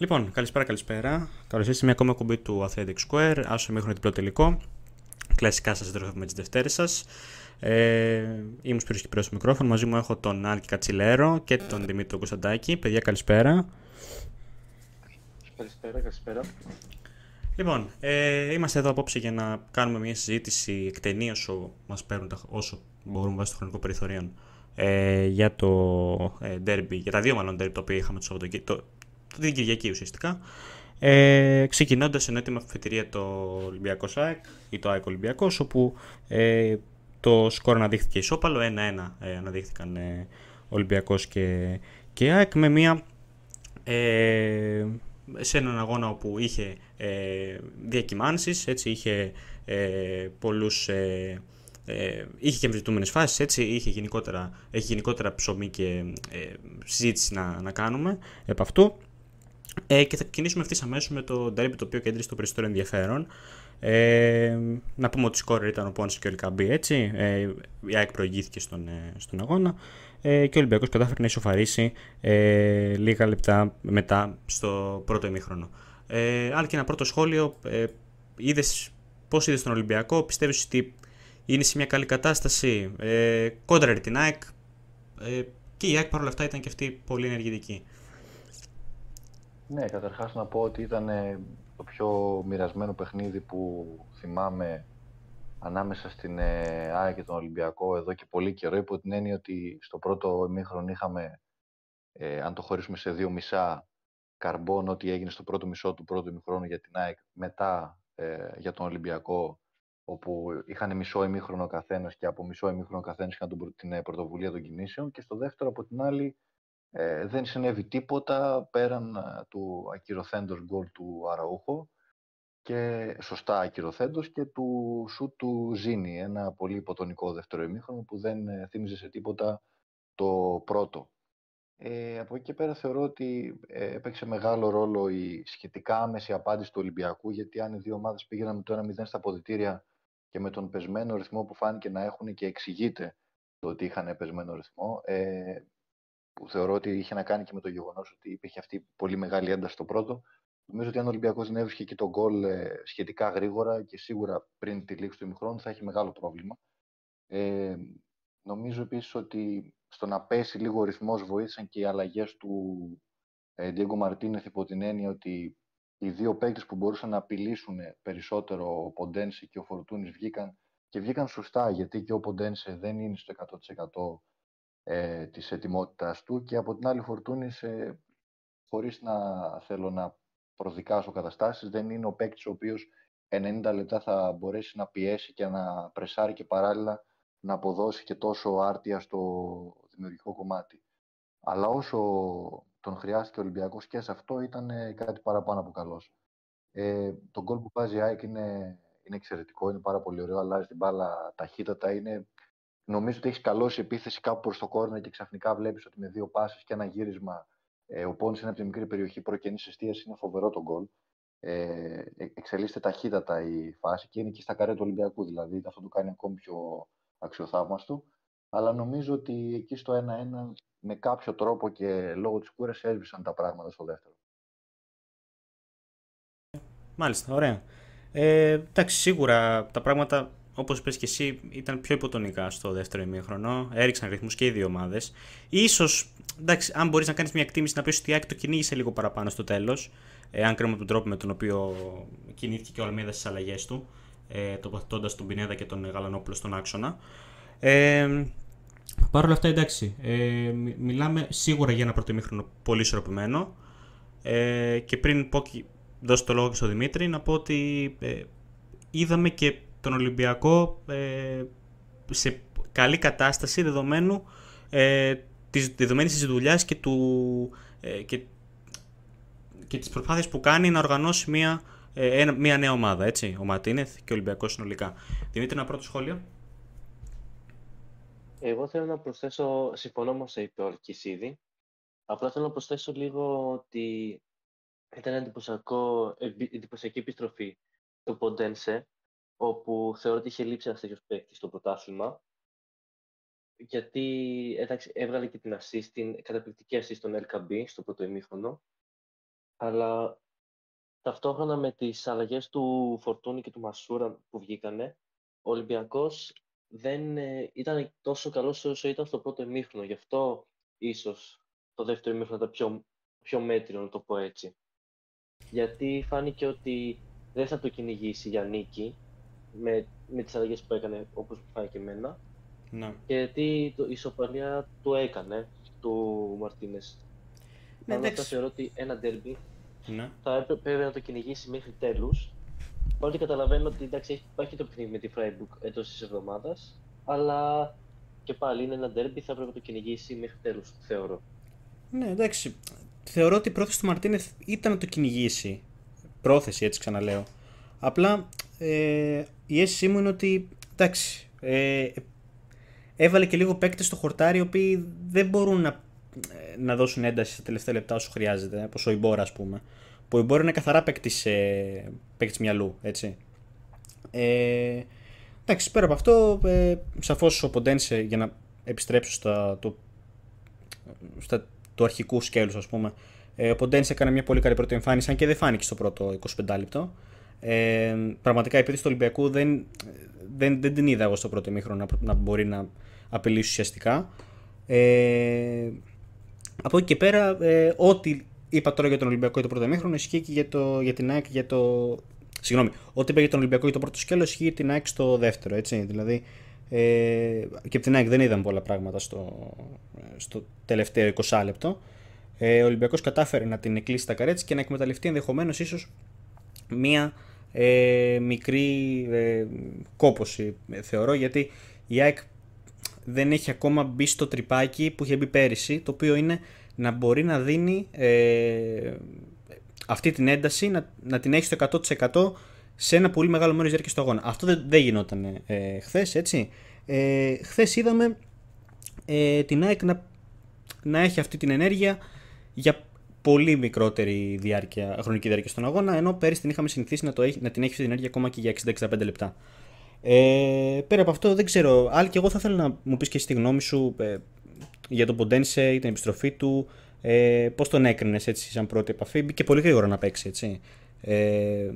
Λοιπόν, καλησπέρα, καλησπέρα. Καλώς ήρθατε σε μια ακόμα κουμπί του Athletic Square. Άσο μέχρι διπλό τελικό. Κλασικά σας με τις Δευτέρες σας. Ε, είμαι ο Σπύρος Κυπρέος στο μικρόφωνο. Μαζί μου έχω τον Άλκη Κατσιλέρο και τον Δημήτρη Κωνσταντάκη. Παιδιά, καλησπέρα. Καλησπέρα, καλησπέρα. Λοιπόν, ε, είμαστε εδώ απόψε για να κάνουμε μια συζήτηση εκτενή όσο μας παίρνουν όσο μπορούμε βάσει το χρονικό περιθωρίων ε, για το ε, derby, για τα δύο μάλλον derby τα οποία είχαμε το Σαββατοκύριακο, την Κυριακή ουσιαστικά. Ε, Ξεκινώντας ενώ έτοιμα αφετηρία το Ολυμπιακό ΣΑΕΚ ή το ΑΕΚ Ολυμπιακός, όπου ε, το σκορ αναδείχθηκε ισόπαλο, 1-1 ε, αναδείχθηκαν ε, Ολυμπιακός και, και ΑΕΚ με μια ε, σε έναν αγώνα όπου είχε ε, διακυμάνσεις, έτσι, είχε ε, πολλούς ε, ε, είχε και εμβριζητούμενε φάσεις, έτσι. Είχε γενικότερα, έχει γενικότερα ψωμί και ε, συζήτηση να, να κάνουμε επ' αυτού. Ε, και θα ξεκινήσουμε ευθύς αμέσως με το derby το οποίο κέντρισε το περισσότερο ενδιαφέρον. Ε, να πούμε ότι σκόρερ ήταν ο Πόνσε και ο Ελκαμπή, έτσι. Ε, η ΑΕΚ προηγήθηκε στον, ε, στον αγώνα ε, και ο Ολυμπιακός κατάφερε να ισοφαρίσει ε, λίγα λεπτά μετά στο πρώτο ημίχρονο. Ε, αλλά και ένα πρώτο σχόλιο. Ε, είδες, πώς είδες τον Ολυμπιακό, πιστεύεις ότι είναι σε μια καλή κατάσταση. Ε, κόντρα την ΑΕΚ. Ε, και η ΑΕΚ παρόλα αυτά ήταν και αυτή πολύ ενεργητική. Ναι, καταρχάς να πω ότι ήταν το πιο μοιρασμένο παιχνίδι που θυμάμαι ανάμεσα στην ε, ΑΕΚ και τον Ολυμπιακό εδώ και πολύ καιρό υπό την έννοια ότι στο πρώτο ημίχρονο είχαμε, ε, αν το χωρίσουμε σε δύο μισά, καρμπόν ό,τι έγινε στο πρώτο μισό του πρώτου ημίχρονου για την ΑΕΚ, μετά ε, για τον Ολυμπιακό όπου είχαν μισό ημίχρονο καθένας και από μισό ημίχρονο καθένας είχαν την ε, πρωτοβουλία των κινήσεων. Και στο δεύτερο, από την άλλη, ε, δεν συνέβη τίποτα πέραν ε, του ακυρωθέντος γκολ του Αραούχο και σωστά ακυρωθέντος και του σου του Ζήνη, ένα πολύ υποτονικό δεύτερο ημίχρονο που δεν ε, θύμιζε σε τίποτα το πρώτο. Ε, από εκεί και πέρα θεωρώ ότι ε, έπαιξε μεγάλο ρόλο η σχετικά άμεση απάντηση του Ολυμπιακού γιατί αν οι δύο ομάδες πήγαιναν με το 1-0 στα αποδητήρια και με τον πεσμένο ρυθμό που φάνηκε να έχουν και εξηγείται το ότι είχαν πεσμένο ρυθμό, ε, που θεωρώ ότι είχε να κάνει και με το γεγονός ότι υπήρχε αυτή πολύ μεγάλη ένταση στο πρώτο. Νομίζω ότι αν ο Ολυμπιακός δεν έβρισκε και τον γκολ ε, σχετικά γρήγορα και σίγουρα πριν τη λήξη του ημιχρόνου θα έχει μεγάλο πρόβλημα. Ε, νομίζω επίσης ότι στο να πέσει λίγο ο ρυθμός βοήθησαν και οι αλλαγές του ε, Diego Μαρτίνεθ υπό την έννοια ότι οι δύο παίκτες που μπορούσαν να απειλήσουν περισσότερο ο Ποντένσε και ο Φορτούνης βγήκαν και βγήκαν σωστά γιατί και ο Ποντένσε δεν είναι στο 100% ε, της ετοιμότητας του και από την άλλη Φορτούνης ε, χωρίς να θέλω να προδικάσω καταστάσεις δεν είναι ο παίκτης ο οποίος 90 λεπτά θα μπορέσει να πιέσει και να πρεσάρει και παράλληλα να αποδώσει και τόσο άρτια στο δημιουργικό κομμάτι. Αλλά όσο τον χρειάστηκε ο Ολυμπιακός και σε αυτό ήταν ε, κάτι παραπάνω από καλός. Ε, το γκολ που βάζει η ΑΕΚ είναι, είναι εξαιρετικό, είναι πάρα πολύ ωραίο, αλλάζει την μπάλα ταχύτατα, είναι νομίζω ότι έχεις καλώσει επίθεση κάπου προς το κόρνο και ξαφνικά βλέπεις ότι με δύο πάσει και ένα γύρισμα ε, ο Πόνη είναι από τη μικρή περιοχή προκαινή εστίαση. Είναι φοβερό το γκολ. Ε, ε, εξελίσσεται ταχύτατα η φάση και είναι και στα καρέ του Ολυμπιακού. Δηλαδή αυτό το κάνει ακόμη πιο αξιοθαύμαστο. Αλλά νομίζω ότι εκεί στο 1-1 με κάποιο τρόπο και λόγω της κούρας έσβησαν τα πράγματα στο δεύτερο. Μάλιστα, ωραία. Ε, εντάξει, σίγουρα τα πράγματα όπως πες και εσύ, ήταν πιο υποτονικά στο δεύτερο ημίχρονο. Έριξαν ρυθμούς και οι δύο ομάδες. σω, εντάξει, αν μπορείς να κάνεις μια εκτίμηση να πεις ότι η Άκη το κυνήγησε λίγο παραπάνω στο τέλος, ε, αν κρίνουμε τον τρόπο με τον οποίο κινήθηκε και ο Αλμίδας στις αλλαγές του, ε, τοποθετώντας τον Πινέδα και τον Γαλανόπουλο στον άξονα. Ε, Παρ' όλα αυτά, εντάξει, ε, μιλάμε σίγουρα για ένα πρωτοεμίχρονο πολύ ισορροπημένο. Ε, και πριν πω, δώσω το λόγο και στον Δημήτρη, να πω ότι ε, είδαμε και τον Ολυμπιακό ε, σε καλή κατάσταση δεδομένου ε, της δεδομένης της δουλειάς και, του, ε, και, και τις προσπάθειες που κάνει να οργανώσει μια, ε, μια νέα ομάδα, έτσι, ο Ματίνεθ και ο Ολυμπιακός συνολικά. Δημήτρη, ένα πρώτο σχόλιο. Εγώ θέλω να προσθέσω, συμφωνώ με όσα είπε ο ήδη. Απλά θέλω να προσθέσω λίγο ότι ήταν εντυπωσιακή επιστροφή του Ποντένσε, όπου θεωρώ ότι είχε λείψει ένας τέτοιος παίκτης στο πρωτάθλημα. Γιατί εντάξει, έβγαλε και την assist, την καταπληκτική assist στον LKB στο πρώτο ημίχρονο. Αλλά ταυτόχρονα με τις αλλαγές του Φορτούνη και του Μασούρα που βγήκανε, ο Ολυμπιακός δεν ε, ήταν τόσο καλός όσο ήταν στο πρώτο ημίχρονο. Γι' αυτό ίσως το δεύτερο ημίχρονο ήταν πιο, πιο μέτριο, να το πω έτσι. Γιατί φάνηκε ότι δεν θα το κυνηγήσει για νίκη με, με τις αλλαγές που έκανε, όπως μου φάνηκε εμένα. Ναι. Και γιατί το, η ισοπαλία του έκανε, του Μαρτίνες. Ναι, εντάξει. θεωρώ ότι ένα ντέρμπι ναι. θα έπρεπε να το κυνηγήσει μέχρι τέλους. Όλοι καταλαβαίνω ότι εντάξει, υπάρχει το παιχνίδι με τη Freiburg εντός της εβδομάδας, αλλά και πάλι είναι ένα ντέρμπι, θα έπρεπε να το κυνηγήσει μέχρι τέλους, θεωρώ. Ναι, εντάξει. Θεωρώ ότι η πρόθεση του Μαρτίνεθ ήταν να το κυνηγήσει. Πρόθεση, έτσι ξαναλέω. Απλά ε, η αίσθησή μου είναι ότι εντάξει, ε, έβαλε και λίγο παίκτες στο χορτάρι οι οποίοι δεν μπορούν να, ε, να δώσουν ένταση στα τελευταία λεπτά όσο χρειάζεται, όπω ο Ιμπόρα, ας πούμε. Που ο Ιμπόρα είναι καθαρά παίκτης ε, μυαλού, έτσι. Ε, εντάξει, πέρα από αυτό, ε, σαφώς ο Ποντένσε για να επιστρέψω στα, το, στα, το αρχικού σκέλου, ας πούμε. Ε, ο Ποντένσε έκανε μια πολύ καλή πρώτη εμφάνιση, αν και δεν φάνηκε στο πρώτο 25 λεπτό. Ε, πραγματικά η επίθεση του Ολυμπιακού δεν, δεν, δεν την είδα εγώ στο πρώτο ημίχρονο να, να μπορεί να απειλήσει ουσιαστικά. Ε, από εκεί και πέρα, ε, ό,τι είπα τώρα για τον Ολυμπιακό για το πρώτο ημίχρονο ισχύει και για, το, για την ΑΕΚ για το. Συγγνώμη, ό,τι είπα για τον Ολυμπιακό για το πρώτο σκέλος ισχύει για την ΑΕΚ στο δεύτερο. Έτσι. Δηλαδή, ε, και από την ΑΕΚ δεν είδαμε πολλά πράγματα στο, στο τελευταίο 20 λεπτό. Ε, ο Ολυμπιακός κατάφερε να την κλείσει τα καρέτια και να εκμεταλλευτεί ενδεχομένως ίσως μία ε, μικρή ε, κόποση θεωρώ γιατί η ΑΕΚ δεν έχει ακόμα μπει στο τρυπάκι που είχε μπει πέρυσι το οποίο είναι να μπορεί να δίνει ε, αυτή την ένταση να, να την έχει στο 100% σε ένα πολύ μεγάλο μέρος διάρκειας του αγώνα. Αυτό δεν, δεν γινόταν ε, χθες, έτσι. Ε, χθες είδαμε ε, την ΑΕΚ να, να έχει αυτή την ενέργεια για πολύ μικρότερη διάρκεια, χρονική διάρκεια στον αγώνα, ενώ πέρυσι την είχαμε συνηθίσει να, το έχει, να την έχει αυτή την ενέργεια ακόμα και για 60-65 λεπτά. Ε, πέρα από αυτό δεν ξέρω, άλλη και εγώ θα ήθελα να μου πεις και εσύ τη γνώμη σου ε, για τον Ποντένσε ή την επιστροφή του, ε, πώς τον έκρινες έτσι σαν πρώτη επαφή, μπήκε πολύ γρήγορα να παίξει έτσι. Ε,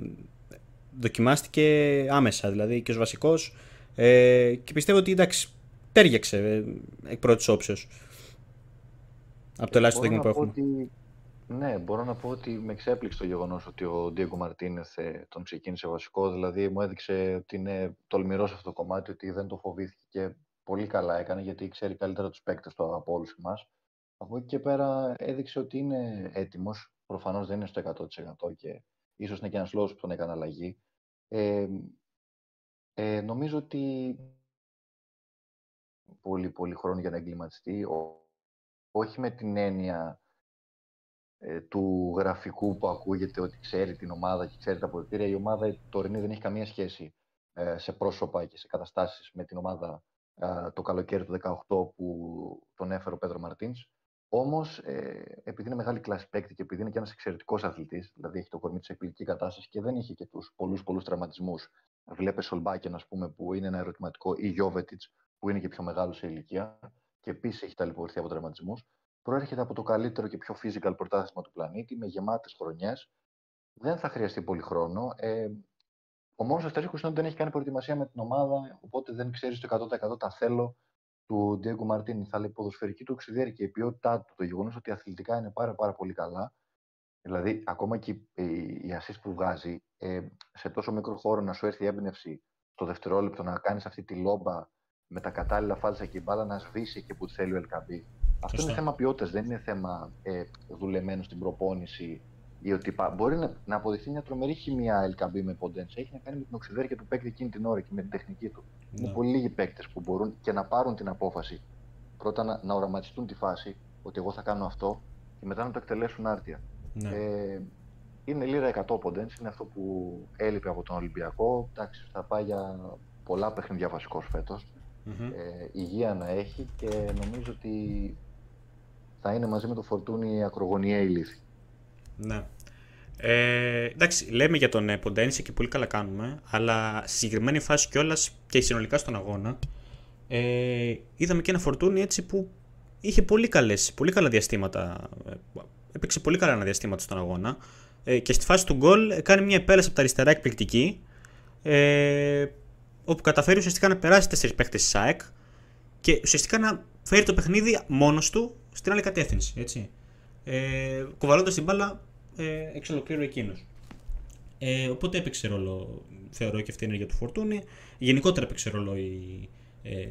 δοκιμάστηκε άμεσα δηλαδή και ως βασικός ε, και πιστεύω ότι εντάξει τέριαξε ε, εκ πρώτης όψεως από το ελάχιστο δείγμα που έχουμε. Ότι ναι, μπορώ να πω ότι με εξέπληξε το γεγονός ότι ο Ντίγκο Μαρτίνεθ ε, τον ξεκίνησε βασικό. Δηλαδή, μου έδειξε ότι είναι τολμηρός σε αυτό το κομμάτι, ότι δεν το φοβήθηκε και πολύ καλά έκανε, γιατί ξέρει καλύτερα τους παίκτες του από όλους εμάς. Από εκεί και πέρα έδειξε ότι είναι έτοιμος. Προφανώς δεν είναι στο 100% και ίσως είναι και ένας λόγος που τον έκανε αλλαγή. Ε, ε, νομίζω ότι πολύ πολύ χρόνο για να εγκληματιστεί. όχι με την έννοια ε, του γραφικού που ακούγεται ότι ξέρει την ομάδα και ξέρει τα αποδητήρια. Η ομάδα η τωρινή δεν έχει καμία σχέση ε, σε πρόσωπα και σε καταστάσεις με την ομάδα ε, το καλοκαίρι του 2018 που τον έφερε ο Πέτρο Μαρτίνς. Όμως, ε, επειδή είναι μεγάλη κλάση παίκτη και επειδή είναι και ένας εξαιρετικός αθλητής, δηλαδή έχει το κορμί της εκπληκτική κατάστασης και δεν είχε και τους πολλούς πολλούς τραυματισμούς. Βλέπε Σολμπάκεν, ας πούμε, που είναι ένα ερωτηματικό, ή Γιώβετιτς, που είναι και πιο μεγάλο σε ηλικία και επίσης έχει ταλαιπωρηθεί από τραυματισμούς προέρχεται από το καλύτερο και πιο physical πρωτάθλημα του πλανήτη, με γεμάτες χρονιές. Δεν θα χρειαστεί πολύ χρόνο. Ε, ο μόνος αστερίσκο είναι ότι δεν έχει κάνει προετοιμασία με την ομάδα, οπότε δεν ξέρεις το 100% τα θέλω του Ντιέγκο Μαρτίνη. Θα λέει η ποδοσφαιρική του οξυδέρη και η ποιότητά του, το γεγονός ότι αθλητικά είναι πάρα, πάρα πολύ καλά. Δηλαδή, ακόμα και η, η assist που βγάζει, ε, σε τόσο μικρό χώρο να σου έρθει η έμπνευση στο δευτερόλεπτο να κάνεις αυτή τη λόμπα με τα κατάλληλα φάλτσα και η μπάλα να σβήσει και που θέλει ο Ελκαμπή. Αυτό είναι θέμα ποιότητας, δεν είναι θέμα ε, δουλεμένος στην προπόνηση ή ότι μπορεί να, να αποδειχθεί μια τρομερή χημία LKB με ποντένσα. Έχει να κάνει με την οξυδέρκεια του παίκτη εκείνη την ώρα και με την τεχνική του. Ναι. Είναι πολύ λίγοι παίκτες που μπορούν και να πάρουν την απόφαση. Πρώτα να, να οραματιστούν τη φάση ότι εγώ θα κάνω αυτό και μετά να το εκτελέσουν άρτια. Ναι. Ε, είναι λίρα 100 ποντένσα, είναι αυτό που έλειπε από τον Ολυμπιακό. Εντάξει, θα πάει για πολλά παιχνίδια βασικός φέτος. Mm-hmm. Ε, υγεία να έχει και νομίζω ότι θα είναι μαζί με το Φορτούνι ακρογωνιαία η λύθη. Ναι. Ε, εντάξει, λέμε για τον ε, Ποντένσε και πολύ καλά κάνουμε, αλλά στη συγκεκριμένη φάση κιόλας και συνολικά στον αγώνα, ε, είδαμε και ένα Φορτούνι έτσι που είχε πολύ, καλές, πολύ καλά διαστήματα. Ε, έπαιξε πολύ καλά ένα διαστήμα στον αγώνα. Ε, και στη φάση του γκολ κάνει μια επέλαση από τα αριστερά εκπληκτική. Ε, όπου καταφέρει ουσιαστικά να περάσει τέσσερις παίχτε της ΣΑΕΚ και ουσιαστικά να φέρει το παιχνίδι μόνος του στην άλλη κατεύθυνση. Έτσι. Ε, Κουβαλώντας την μπάλα ε, εξ ολοκλήρου εκείνος. Ε, οπότε έπαιξε ρόλο, θεωρώ και αυτή η ενέργεια του Φορτούνη. Γενικότερα έπαιξε ρόλο η, ε,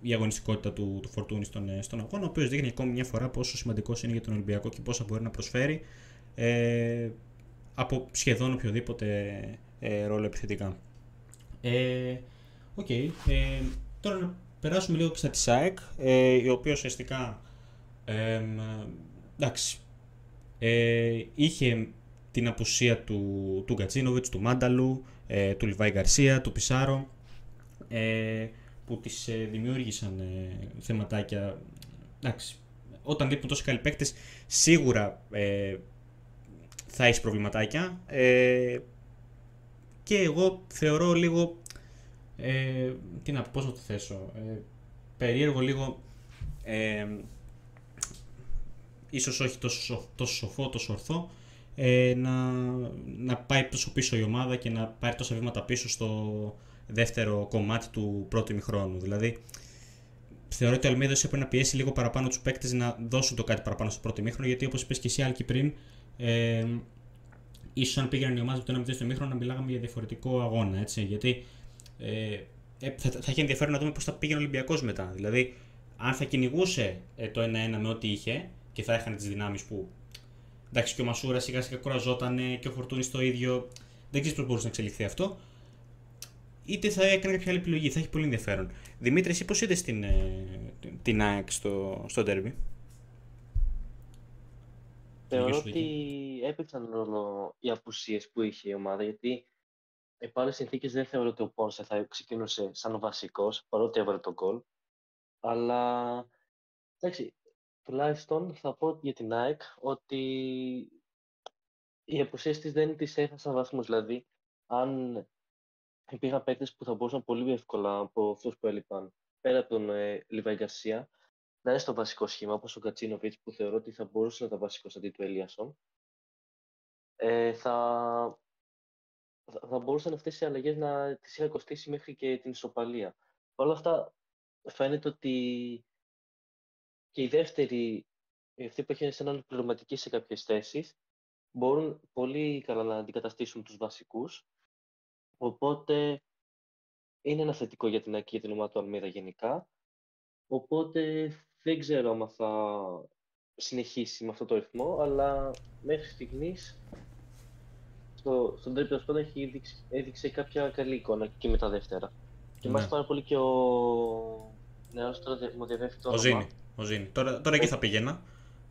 η αγωνιστικότητα του, του Φορτούνη στον, ε, στον αγώνα, ο οποίος δείχνει ακόμη μια φορά πόσο σημαντικός είναι για τον Ολυμπιακό και πόσα μπορεί να προσφέρει ε, από σχεδόν οποιοδήποτε ε, ρόλο επιθετικά. Ε, okay. ε, τώρα να περάσουμε λίγο στα της ΑΕΚ, ε, η οποία ουσιαστικά ε, εντάξει, ε, είχε την απουσία του, του Γκατσίνοβιτς, του Μάνταλου, ε, του Λιβάη Γκαρσία, του Πισάρο, ε, που τις ε, δημιούργησαν ε, θεματάκια. Εντάξει, όταν λείπουν τόσοι καλοί παίκτες, σίγουρα ε, θα έχεις προβληματάκια. Ε, και εγώ θεωρώ λίγο. Ε, τι να πω, πώς να το θέσω. Ε, περίεργο λίγο. Ε, ίσως όχι τόσο, τόσο σοφό, τόσο ορθό, ε, να, να πάει τόσο πίσω η ομάδα και να πάρει τόσα βήματα πίσω στο δεύτερο κομμάτι του πρώτου ημιχρόνου. Δηλαδή, θεωρώ ότι ο Αλμίδας έπρεπε να πιέσει λίγο παραπάνω τους παίκτες να δώσουν το κάτι παραπάνω στο πρώτο ημίχρονο, γιατί όπως είπες και εσύ, Άλκη, πριν, ε, ίσως αν πήγαιναν οι ομάδες με το 1-0 στο ημίχρονο να μιλάγαμε για διαφορετικό αγώνα. Έτσι, γιατί ε, ε θα, θα έχει ενδιαφέρον να δούμε πώς θα πήγαινε ο Ολυμπιακός μετά. Δηλαδή, αν θα κυνηγούσε ε, το 1-1 με ό,τι είχε και θα είχαν τις δυνάμεις που. Εντάξει, και ο Μασούρας σιγά σιγά κουραζόταν και ο Φορτούνης το ίδιο. Δεν ξέρεις πώς μπορούσε να εξελιχθεί αυτό. Είτε θα έκανε κάποια άλλη επιλογή. Θα έχει πολύ ενδιαφέρον. Δημήτρη, εσύ πώς είδες την, ε, την ΑΕΚ στο, στο derby. Θεωρώ ότι έπαιξαν ρόλο οι απουσίες που είχε η ομάδα, γιατί επ' άλλε συνθήκες δεν θεωρώ ότι ο Πόνσε θα ξεκινούσε σαν βασικός, παρότι έβαλε τον γκολ. Αλλά εντάξει, τουλάχιστον θα πω για την ΑΕΚ ότι οι απουσίες της δεν τη έχασαν βαθμούς. Δηλαδή, αν υπήρχαν παίκτες που θα μπορούσαν πολύ εύκολα από αυτούς που έλειπαν πέρα από τον ε, Λιβάη Γκαρσία να είναι στο βασικό σχήμα, όπως ο Κατσίνοβιτς που θεωρώ ότι θα μπορούσε να ήταν βασικός αντί του Ελίασον. Ε, θα, θα μπορούσαν αυτές οι αλλαγές να τις είχαν κοστίσει μέχρι και την ισοπαλία. Παρ' όλα αυτά, φαίνεται ότι και οι δεύτεροι, αυτοί που έχουν έναν πληρωματική σε κάποιες θέσεις, μπορούν πολύ καλά να αντικαταστήσουν τους βασικούς. Οπότε είναι ένα θετικό για την, για την ομάδα του Αλμίδα γενικά. Οπότε δεν ξέρω αν θα συνεχίσει με αυτό το ρυθμό, αλλά μέχρι στιγμής στο, στον τρίτο σπίτι έχει έδειξει, έδειξε κάποια καλή εικόνα και με τα δεύτερα. Και ναι. πάρα πολύ και ο νέος τώρα μου διαβεύει το ο Ζήνη. Ο Ζήνη. Τώρα, τώρα εκεί θα πήγαινα.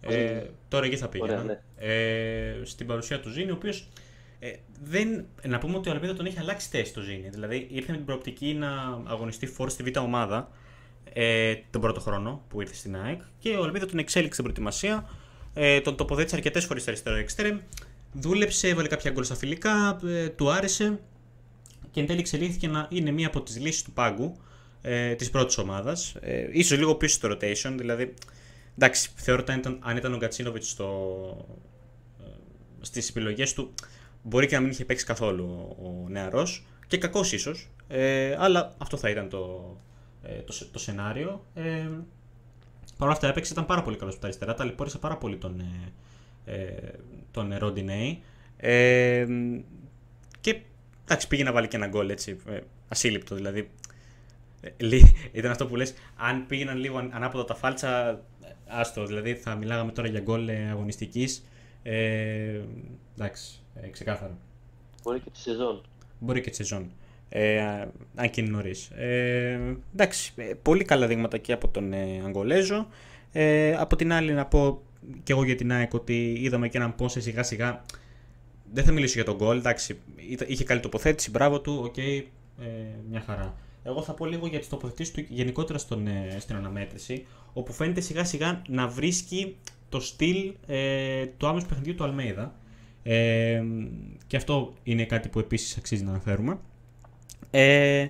Ε, τώρα εκεί θα πήγαινα. ναι. ε, στην παρουσία του Ζήνη, ο οποίος ε, δεν, να πούμε ότι ο Αλβίδα τον έχει αλλάξει θέση το Ζήνη. Δηλαδή ήρθε με την προοπτική να αγωνιστεί φόρ στη Β' ομάδα ε, τον πρώτο χρόνο που ήρθε στην ΑΕΚ και ο Αλβίδα τον εξέλιξε στην προετοιμασία. Ε, τον τοποθέτησε αρκετές φορές στο αριστερό εξτρέμ. Δούλεψε, έβαλε κάποια γκολ στα φιλικά, ε, του άρεσε και εν τέλει εξελίχθηκε να είναι μία από τις λύσεις του πάγκου ε, της πρώτης ομάδας. Ε, ίσως λίγο πίσω στο rotation, δηλαδή. Εντάξει, θεωρώ ότι αν ήταν, αν ήταν ο Γκατσίνοβιτς ε, στις επιλογές του, μπορεί και να μην είχε παίξει καθόλου ο, ο νεαρός και κακός ίσως. Ε, αλλά αυτό θα ήταν το, ε, το, το σενάριο. Ε, Παρ' όλα αυτά έπαιξε, ήταν πάρα πολύ καλός από τα αριστερά, ταλαιπώρησε πάρα πολύ τον, ε, ε τον Ροντινέη. Ε, και εντάξει, πήγε να βάλει και ένα γκολ έτσι, ε, ασύλληπτο δηλαδή. Ε, ήταν αυτό που λες, αν πήγαιναν λίγο ανάποδα τα φάλτσα, άστο, δηλαδή θα μιλάγαμε τώρα για γκολ αγωνιστικής. Ε, εντάξει, ε, ξεκάθαρα. Μπορεί και τη σεζόν. Μπορεί και τη σεζόν. Ε, αν και είναι νωρίς. Ε, εντάξει, ε, πολύ καλά δείγματα και από τον ε, Αγγολέζο. Ε, από την άλλη, να πω και εγώ για την ΑΕΚ ότι είδαμε και έναν Πόνσε σιγά σιγά. Δεν θα μιλήσω για τον γκολ, εντάξει. Είχε καλή τοποθέτηση, μπράβο του, OK, okay, ε, μια χαρά. Εγώ θα πω λίγο για τις τοποθετήσεις του γενικότερα στον, ε, στην αναμέτρηση, όπου φαίνεται σιγά σιγά να βρίσκει το στυλ ε, του άμεσου παιχνιδιού του Αλμέιδα. Ε, και αυτό είναι κάτι που επίσης αξίζει να αναφέρουμε. Ε,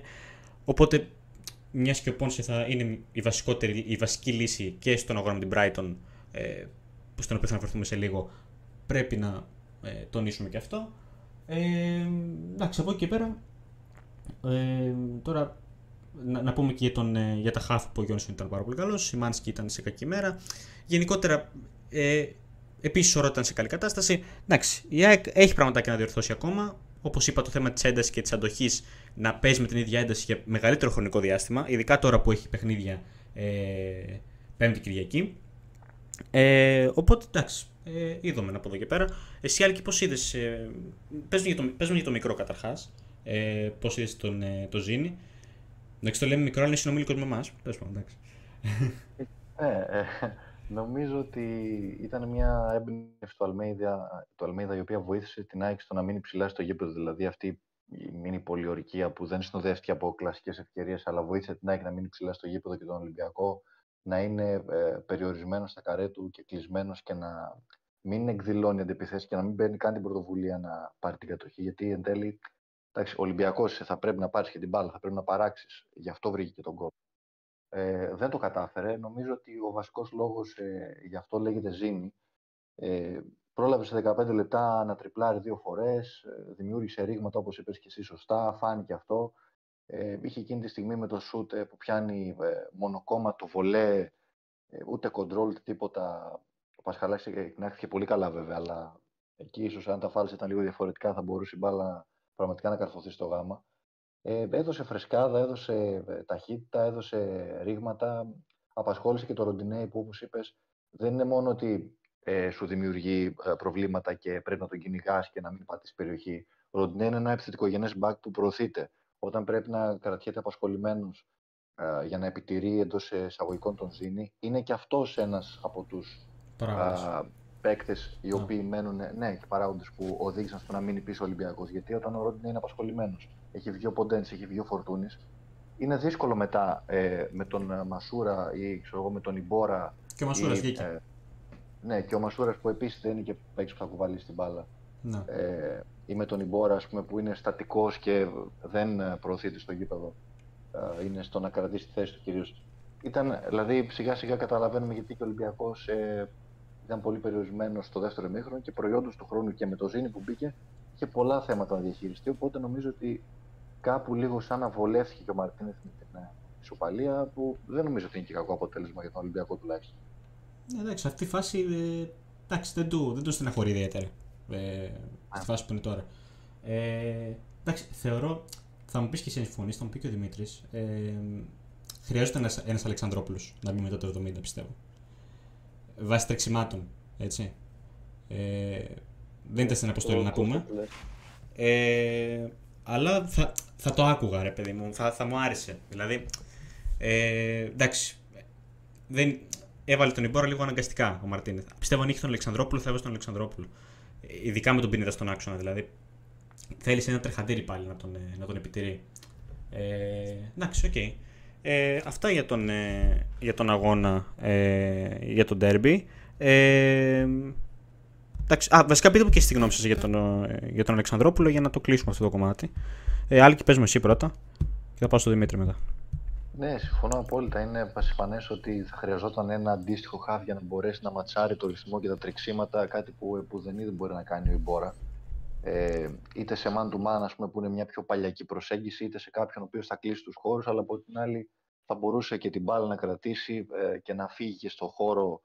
οπότε, μιας και ο Πόνσε θα είναι η, βασικότερη, η βασική λύση και στον αγώνα με την Brighton, ε, στον οποίο θα αναφερθούμε σε λίγο, πρέπει να ε, τονίσουμε και αυτό. Ε, εντάξει, από εκεί και πέρα, ε, τώρα να, να, πούμε και για, τον, ε, για τα χάφη που ο Γιόνσον ήταν πάρα πολύ καλός. Η Μάνσκι ήταν σε κακή μέρα. Γενικότερα, ε, επίσης ο Ρότα ήταν σε καλή κατάσταση. Εντάξει, η ΑΕΚ έχει πραγματάκι να διορθώσει ακόμα. Όπως είπα, το θέμα της έντασης και της αντοχής να παίζει με την ίδια ένταση για μεγαλύτερο χρονικό διάστημα. Ειδικά τώρα που έχει παιχνίδια ε, Πέμπτη Κυριακή. Ε, οπότε εντάξει, ε, είδαμε από εδώ και πέρα. Εσύ, Άλκη, πώς είδες. Ε, πες, για το, για το μικρό καταρχάς. Ε, πώς είδες τον ε, το Ζήνη. Εντάξει, το λέμε μικρό, αλλά είναι συνομιλικός με εμάς. Τέλος πάντων, εντάξει. Ε, ε, νομίζω ότι ήταν μια έμπνευση του Αλμέιδα, του Αλμέιδα η οποία βοήθησε την ΑΕΚ στο να μείνει ψηλά στο γήπεδο. Δηλαδή αυτή η μήνυ πολιορκία που δεν συνοδεύτηκε από κλασικές ευκαιρίες, αλλά βοήθησε την ΑΕΚ να μείνει ψηλά στο γήπεδο και τον Ολυμπιακό να είναι ε, περιορισμένο στα καρέ του και κλεισμένος και να μην εκδηλώνει αντιπιθέσεις και να μην παίρνει καν την πρωτοβουλία να πάρει την κατοχή. Γιατί εν τέλει Εντάξει, ο Ολυμπιακός θα πρέπει να πάρεις και την μπάλα, θα πρέπει να παράξεις. Γι' αυτό βρήκε και τον κόπο. Ε, δεν το κατάφερε. Νομίζω ότι ο βασικός λόγος ε, γι' αυτό λέγεται ζήνη. Ε, πρόλαβε σε 15 λεπτά να τριπλάρει δύο φορές, ε, δημιούργησε ρήγματα όπως είπες και εσύ σωστά, φάνηκε αυτό. Ε, είχε εκείνη τη στιγμή με το σουτ ε, που πιάνει ε, μονοκόμματο, βολέ, ε, ούτε κοντρόλ, τίποτα. Ο Πασχαλάκης εκνάχθηκε πολύ καλά βέβαια, αλλά εκεί ίσως αν τα φάλσε ήταν λίγο διαφορετικά θα μπορούσε η μπάλα πραγματικά να καρφωθεί στο γάμα. Ε, έδωσε φρεσκάδα, έδωσε ε, ταχύτητα, έδωσε ρήγματα, απασχόλησε και το Ροντινέι που όπως είπες δεν είναι μόνο ότι ε, σου δημιουργεί ε, προβλήματα και πρέπει να τον κυνηγάς και να μην πατήσει περιοχή. Ο Ροντινέι είναι ένα επιθετικογενές μπακ που προωθείται. Όταν πρέπει να κρατιέται απασχολημένος ε, για να επιτηρεί εντός εισαγωγικών τον Ζήνη, είναι και αυτός ένας από τους παίκτες οι οποίοι μένουν, ναι, και παράγοντες που οδήγησαν στο να μείνει πίσω ο Ολυμπιακός. Γιατί όταν ο Ρόντιν είναι απασχολημένος, έχει βγει ο Ποντένς, έχει βγει ο Φορτούνης, είναι δύσκολο μετά ε, με τον ε, Μασούρα ή ξέρω εγώ, με τον Ιμπόρα. Και ο Μασούρας βγήκε. Ε, ναι, και ο Μασούρας που επίσης δεν είναι και παίκτης που θα κουβαλήσει την μπάλα. Ναι. Ε, ή με τον Ιμπόρα πούμε, που είναι στατικός και δεν ε, προωθείται στο γήπεδο. Ε, είναι στο να κρατήσει τη θέση του κυρίως. Ήταν, δηλαδή, σιγά σιγά καταλαβαίνουμε γιατί και ο Ολυμπιακός ε, ήταν πολύ περιορισμένος στο δεύτερο ημίχρονο και προϊόντος του χρόνου και με το Ζήνη που μπήκε είχε πολλά θέματα να διαχειριστεί. Οπότε νομίζω ότι κάπου λίγο σαν να βολεύτηκε και ο Μαρτίνεθ με την ε, ισοπαλία που δεν νομίζω ότι είναι και κακό αποτέλεσμα για τον Ολυμπιακό τουλάχιστον. Ναι, εντάξει, αυτή η φάση ε, εντάξει, δεν του, δεν του στεναχωρεί ιδιαίτερα. Ε, στη φάση που είναι τώρα. Ε, εντάξει, θεωρώ, θα μου πεις και εσύ αν συμφωνείς, θα μου πει και ο Δημήτρης. Ε, χρειάζεται ένας Αλεξανδρόπουλος να μπει μετά το 70, πιστεύω βάσει τρεξιμάτων. Έτσι. Ε, δεν ήταν στην αποστολή να πούμε. Ε, αλλά θα, θα το άκουγα, ρε παιδί μου. Θα, θα μου άρεσε. Δηλαδή, ε, εντάξει. Δεν, έβαλε τον Ιμπόρα λίγο αναγκαστικά ο Μαρτίνεθ. Πιστεύω αν είχε τον Αλεξανδρόπουλο, θα έβαλε τον Αλεξανδρόπουλο. Ειδικά με τον Πινέδα στον άξονα δηλαδή. Θέλεις ένα τρεχαντήρι πάλι να τον, να τον επιτηρεί. Ε, εντάξει, OK. Okay. Ε, αυτά για τον, ε, για τον αγώνα, ε, για τον derby. Ε, εντάξει, α, βασικά πείτε μου και στη γνώμη σας για τον, ε, για τον Αλεξανδρόπουλο για να το κλείσουμε αυτό το κομμάτι. Ε, Άλκη, πες μου εσύ πρώτα και θα πάω στο Δημήτρη μετά. Ναι, συμφωνώ απόλυτα. Είναι πασιφανές ότι θα χρειαζόταν ένα αντίστοιχο χάφ για να μπορέσει να ματσάρει το ρυθμό και τα τρεξίματα, κάτι που, που δεν μπορεί να κάνει ο Ιμπόρα ε, είτε σε man to man, ας πούμε, που είναι μια πιο παλιακή προσέγγιση, είτε σε κάποιον ο οποίος θα κλείσει τους χώρους, αλλά από την άλλη θα μπορούσε και την μπάλα να κρατήσει ε, και να φύγει και στο χώρο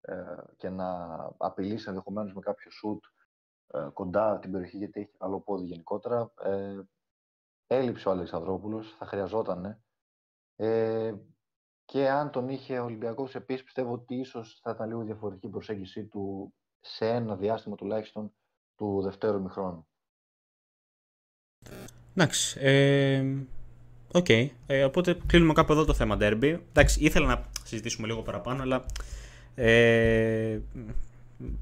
ε, και να απειλήσει ενδεχομένως με κάποιο σουτ ε, κοντά την περιοχή, γιατί έχει καλό πόδι γενικότερα. Ε, έλειψε ο Αλεξανδρόπουλος, θα χρειαζόταν. Ε, και αν τον είχε ο Ολυμπιακός επίσης, πιστεύω ότι ίσως θα ήταν λίγο διαφορετική προσέγγιση του σε ένα διάστημα τουλάχιστον του δευτέρου μηχρόνου. Εντάξει. Ε, OK. Okay. Ε, οπότε κλείνουμε κάπου εδώ το θέμα derby. Εντάξει, ήθελα να συζητήσουμε λίγο παραπάνω, αλλά ε,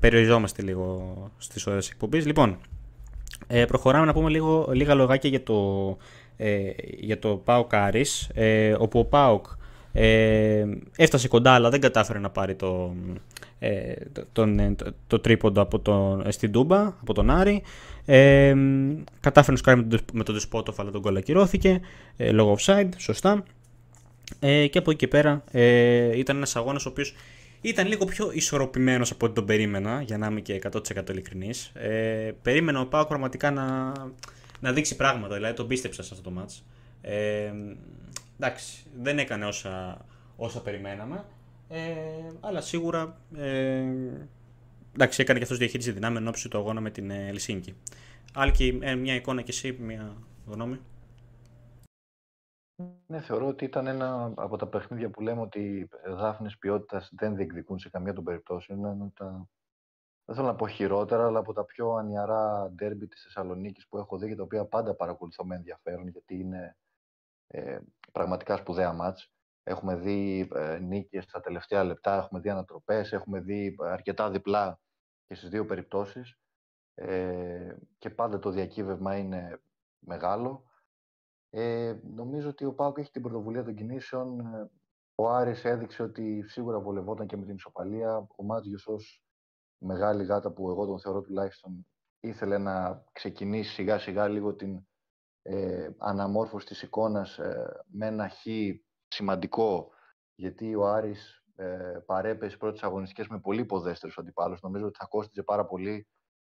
περιοριζόμαστε λίγο στις ώρες εκπομπής. Λοιπόν, ε, προχωράμε να πούμε λίγο, λίγα λογάκια για το, ε, για το ΠΑΟΚ Άρης, ε, όπου ο ΠΑΟΚ ε, έφτασε κοντά αλλά δεν κατάφερε να πάρει το, ε, τον, ε, το, το, τρίποντο από τον, ε, στην Τούμπα, από τον Άρη. Ε, κατάφερε να σκάρει με τον Δεσπότοφ αλλά τον κόλλα ακυρώθηκε ε, λόγω offside, σωστά. Ε, και από εκεί και πέρα ε, ήταν ένας αγώνας ο οποίος ήταν λίγο πιο ισορροπημένος από ό,τι τον περίμενα, για να είμαι και 100% ειλικρινής. Ε, περίμενα ο Πάοκ πραγματικά να, να δείξει πράγματα, δηλαδή τον πίστεψα σε αυτό το match. Ε, εντάξει, δεν έκανε όσα, όσα περιμέναμε, ε, αλλά σίγουρα ε, εντάξει, έκανε και αυτός διαχείριση δυνάμεων όψη του αγώνα με την ε, Ελσίνκη. Άλκη, ε, μια εικόνα και εσύ, μια γνώμη. Ναι, θεωρώ ότι ήταν ένα από τα παιχνίδια που λέμε ότι δάφνες ποιότητας δεν διεκδικούν σε καμία των περιπτώσεων. Είναι ένα τα... Δεν θέλω να πω χειρότερα, αλλά από τα πιο ανιαρά ντέρμπι της Θεσσαλονίκης που έχω δει και τα οποία πάντα παρακολουθώ με ενδιαφέρον, γιατί είναι ε, πραγματικά σπουδαία μάτς. Έχουμε δει ε, νίκες στα τελευταία λεπτά, έχουμε δει ανατροπές, έχουμε δει αρκετά διπλά και στις δύο περιπτώσεις. Ε, και πάντα το διακύβευμα είναι μεγάλο. Ε, νομίζω ότι ο Πάουκ έχει την πρωτοβουλία των κινήσεων. Ε, ο Άρης έδειξε ότι σίγουρα βολευόταν και με την ισοπαλία. Ο Μάτζιος ως μεγάλη γάτα που εγώ τον θεωρώ τουλάχιστον ήθελε να ξεκινήσει σιγά σιγά λίγο την ε, αναμόρφωση της εικόνας ε, με ένα χ σημαντικό γιατί ο Άρης ε, παρέπεσε πρώτες αγωνιστικές με πολύ ποδέστερους αντιπάλους. Νομίζω ότι θα κόστιζε πάρα πολύ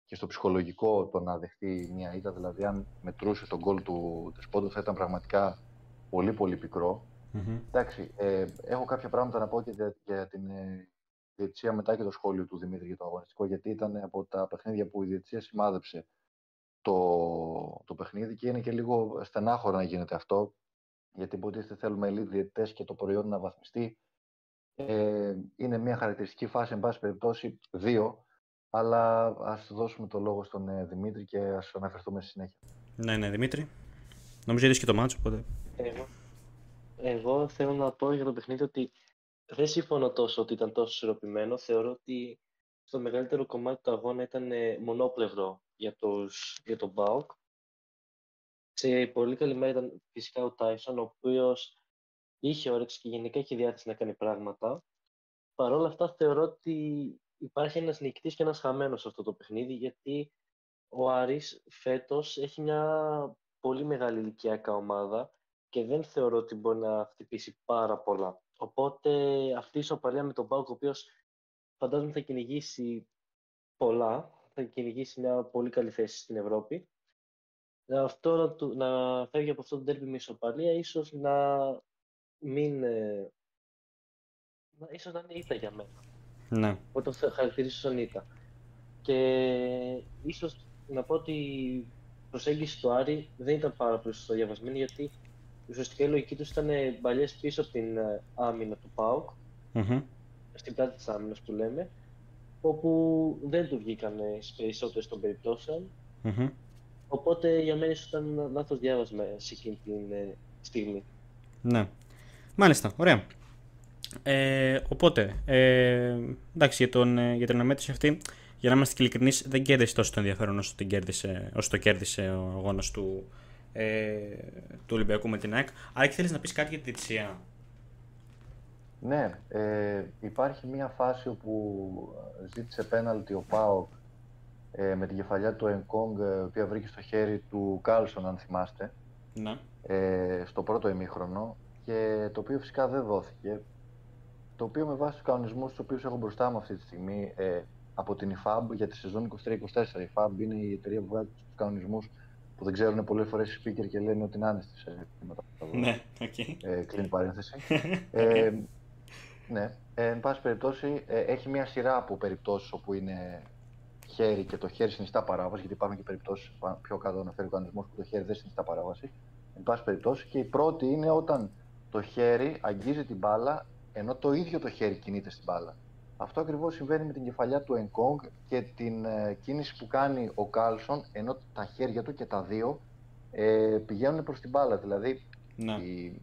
και στο ψυχολογικό το να δεχτεί μια ήττα. Δηλαδή, αν μετρούσε τον γκολ του Τεσπόντου, θα ήταν πραγματικά πολύ πολύ πικρό. Mm-hmm. Εντάξει, ε, έχω κάποια πράγματα να πω και για, για την ε, διετησία μετά και το σχόλιο του Δημήτρη για το αγωνιστικό, γιατί ήταν από τα παιχνίδια που η διετησία σημάδεψε το, το παιχνίδι και είναι και λίγο στενάχωρο να γίνεται αυτό, γιατί υποτίθεται θέλουμε ελίτ διαιτητές και το προϊόν να βαθμιστεί. Ε, είναι μια χαρακτηριστική φάση, εν πάση περιπτώσει, δύο, αλλά ας δώσουμε το λόγο στον ε, Δημήτρη και ας αναφερθούμε στη συνέχεια. Ναι, ναι, Δημήτρη. Νομίζω είδες και το μάτσο, οπότε... Εγώ, εγώ θέλω να πω για το παιχνίδι ότι δεν συμφωνώ τόσο ότι ήταν τόσο ισορροπημένο. Θεωρώ ότι στο μεγαλύτερο κομμάτι του αγώνα ήταν ε, μονόπλευρο για, τους, για τον Μπάουκ. Σε πολύ καλή μέρα ήταν φυσικά ο Τάισον, ο οποίος είχε όρεξη και γενικά είχε διάθεση να κάνει πράγματα. Παρ' όλα αυτά θεωρώ ότι υπάρχει ένας νικητής και ένας χαμένος σε αυτό το παιχνίδι, γιατί ο Άρης φέτος έχει μια πολύ μεγάλη ηλικιακά ομάδα και δεν θεωρώ ότι μπορεί να χτυπήσει πάρα πολλά. Οπότε αυτή η ισοπαλία με τον Πάουκ, ο οποίος φαντάζομαι θα κυνηγήσει πολλά, θα κυνηγήσει μια πολύ καλή θέση στην Ευρώπη. Αυτό να, να φεύγει από αυτό το τέρμι με ισοπαλία, ίσως να μην... Ε, ίσως να είναι ήττα για μένα. Ναι. Όταν θα χαρακτηρίσω σαν ήττα. Και ίσως να πω ότι η προσέγγιση του Άρη δεν ήταν πάρα πολύ σωστό διαβασμένη γιατί ουσιαστικά η λογική τους ήταν μπαλιές πίσω από την ε, άμυνα του ΠΑΟΚ, mm-hmm. στην πλάτη της άμυνας που λέμε, όπου δεν του βγήκαν στις περισσότερες των περιπτώσεων. Mm-hmm. Οπότε για μένα ίσως ήταν λάθος διάβασμα σε εκείνη την ε, στιγμή. Ναι. Μάλιστα, ωραία. Ε, οπότε, ε, εντάξει, για, τον, ε, για την αναμέτρηση αυτή, για να είμαστε και ειλικρινείς, δεν κέρδισε τόσο το ενδιαφέρον όσο, την κέρδισε, όσο το κέρδισε ο αγώνας του, ε, του Ολυμπιακού με την ΑΕΚ. Άρα, θέλεις να πεις κάτι για τη διετησία. Ναι, ε, υπάρχει μια φάση όπου ζήτησε πέναλτι ο Πάοκ ε, με την κεφαλιά του Ενκόγκ, η οποία βρήκε στο χέρι του Κάλσον, αν θυμάστε, ναι. ε, στο πρώτο ημίχρονο και το οποίο φυσικά δεν δόθηκε το οποίο με βάση τους κανονισμούς τους οποίους έχω μπροστά μου αυτή τη στιγμή ε, από την IFAB για τη σεζόν 23-24. Η IFAB είναι η εταιρεία που βγάζει τους κανονισμούς που δεν ξέρουν πολλές φορές οι speaker και λένε ότι είναι άνεστη σε Ναι, okay. ε, κλείνει παρένθεση. ε, ναι, ε, εν πάση περιπτώσει, ε, έχει μια σειρά από περιπτώσεις όπου είναι χέρι και το χέρι συνιστά παράβαση, γιατί υπάρχουν και περιπτώσεις πιο κάτω αναφέρει ο κανονισμό που το χέρι δεν συνιστά παράβαση. Εν πάση περιπτώσει, και η πρώτη είναι όταν το χέρι αγγίζει την μπάλα ενώ το ίδιο το χέρι κινείται στην μπάλα. Αυτό ακριβώς συμβαίνει με την κεφαλιά του Εγκόγκ και την ε, κίνηση που κάνει ο Κάλσον, ενώ τα χέρια του και τα δύο ε, πηγαίνουν προς την μπάλα. Δηλαδή, ναι. η,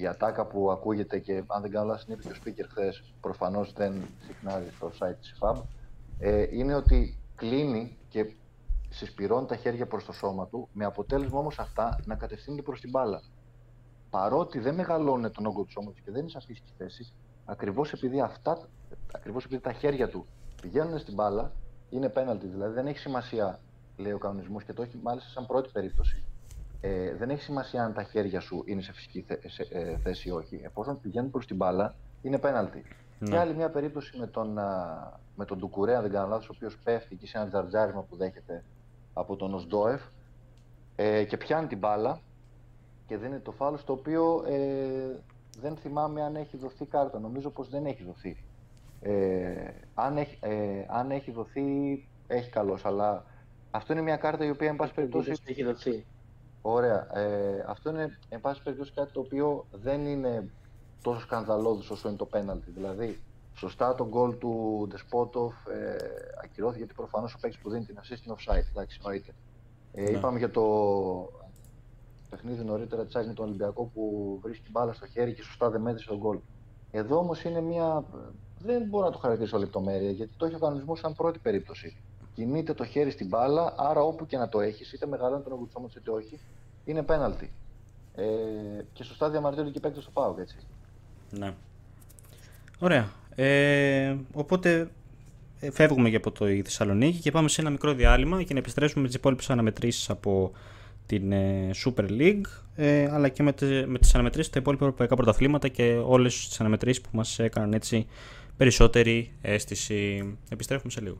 η ατάκα που ακούγεται και αν δεν κάνω λάθος είναι και ο speaker χθες, προφανώς δεν συχνάζει στο site της FAB, ε, είναι ότι κλείνει και συσπηρώνει τα χέρια προς το σώμα του, με αποτέλεσμα όμως αυτά να κατευθύνεται προς την μπάλα παρότι δεν μεγαλώνει τον όγκο του σώματος και δεν είναι σαφή στη θέση, ακριβώς επειδή αυτά, ακριβώς επειδή τα χέρια του πηγαίνουν στην μπάλα, είναι πέναλτι. Δηλαδή δεν έχει σημασία, λέει ο κανονισμός και το έχει μάλιστα σαν πρώτη περίπτωση. Ε, δεν έχει σημασία αν τα χέρια σου είναι σε φυσική ε, θέση ή όχι. Εφόσον πηγαίνουν προς την μπάλα, είναι πέναλτι. Και άλλη μια περίπτωση με τον, με τον Ντουκουρέ, αν δεν κάνω λάθος, ο οποίος πέφτει εκεί σε ένα τζαρτζάρισμα που δέχεται από τον Οσντόεφ ε, και πιάνει την μπάλα και δίνει το φάλο, το οποίο ε, δεν θυμάμαι αν έχει δοθεί κάρτα. Νομίζω πως δεν έχει δοθεί. Ε, αν, έχει, ε, αν έχει δοθεί, έχει καλώς, αλλά αυτό είναι μια κάρτα η οποία, εν πάση περιπτώσει... Έχει δοθεί. Ωραία. Ε, αυτό είναι, εν πάση περιπτώσει, κάτι το οποίο δεν είναι τόσο σκανδαλώδους όσο είναι το πέναλτι. Δηλαδή, σωστά το γκολ του Ντεσπότοφ ε, ακυρώθηκε γιατί προφανώς ο παίκτης που δίνει την assist είναι offside. Εντάξει, εννοείται. Ε, ναι. Είπαμε για το παιχνίδι νωρίτερα της με τον Ολυμπιακό που βρίσκει μπάλα στο χέρι και σωστά δεν μέτρησε τον γκολ. Εδώ όμως είναι μια. Δεν μπορώ να το χαρακτηρίσω λεπτομέρεια γιατί το έχει ο κανονισμός σαν πρώτη περίπτωση. Κινείται το χέρι στην μπάλα, άρα όπου και να το έχεις, είτε μεγαλώνει τον ογκουτσόμος είτε όχι, είναι πέναλτι. Ε, και σωστά διαμαρτύρονται και οι παίκτες στο ΠΑΟΚ, έτσι. Ναι. Ωραία. Ε, οπότε ε, φεύγουμε και από το Θεσσαλονίκη και πάμε σε ένα μικρό διάλειμμα για να επιστρέψουμε με τις υπόλοιπες αναμετρήσεις από την ε, Super League ε, αλλά και με, τε, με τις αναμετρήσεις στα υπόλοιπα ευρωπαϊκά πρωταθλήματα και όλες τις αναμετρήσεις που μας έκαναν έτσι περισσότερη αίσθηση. Επιστρέφουμε σε λίγο.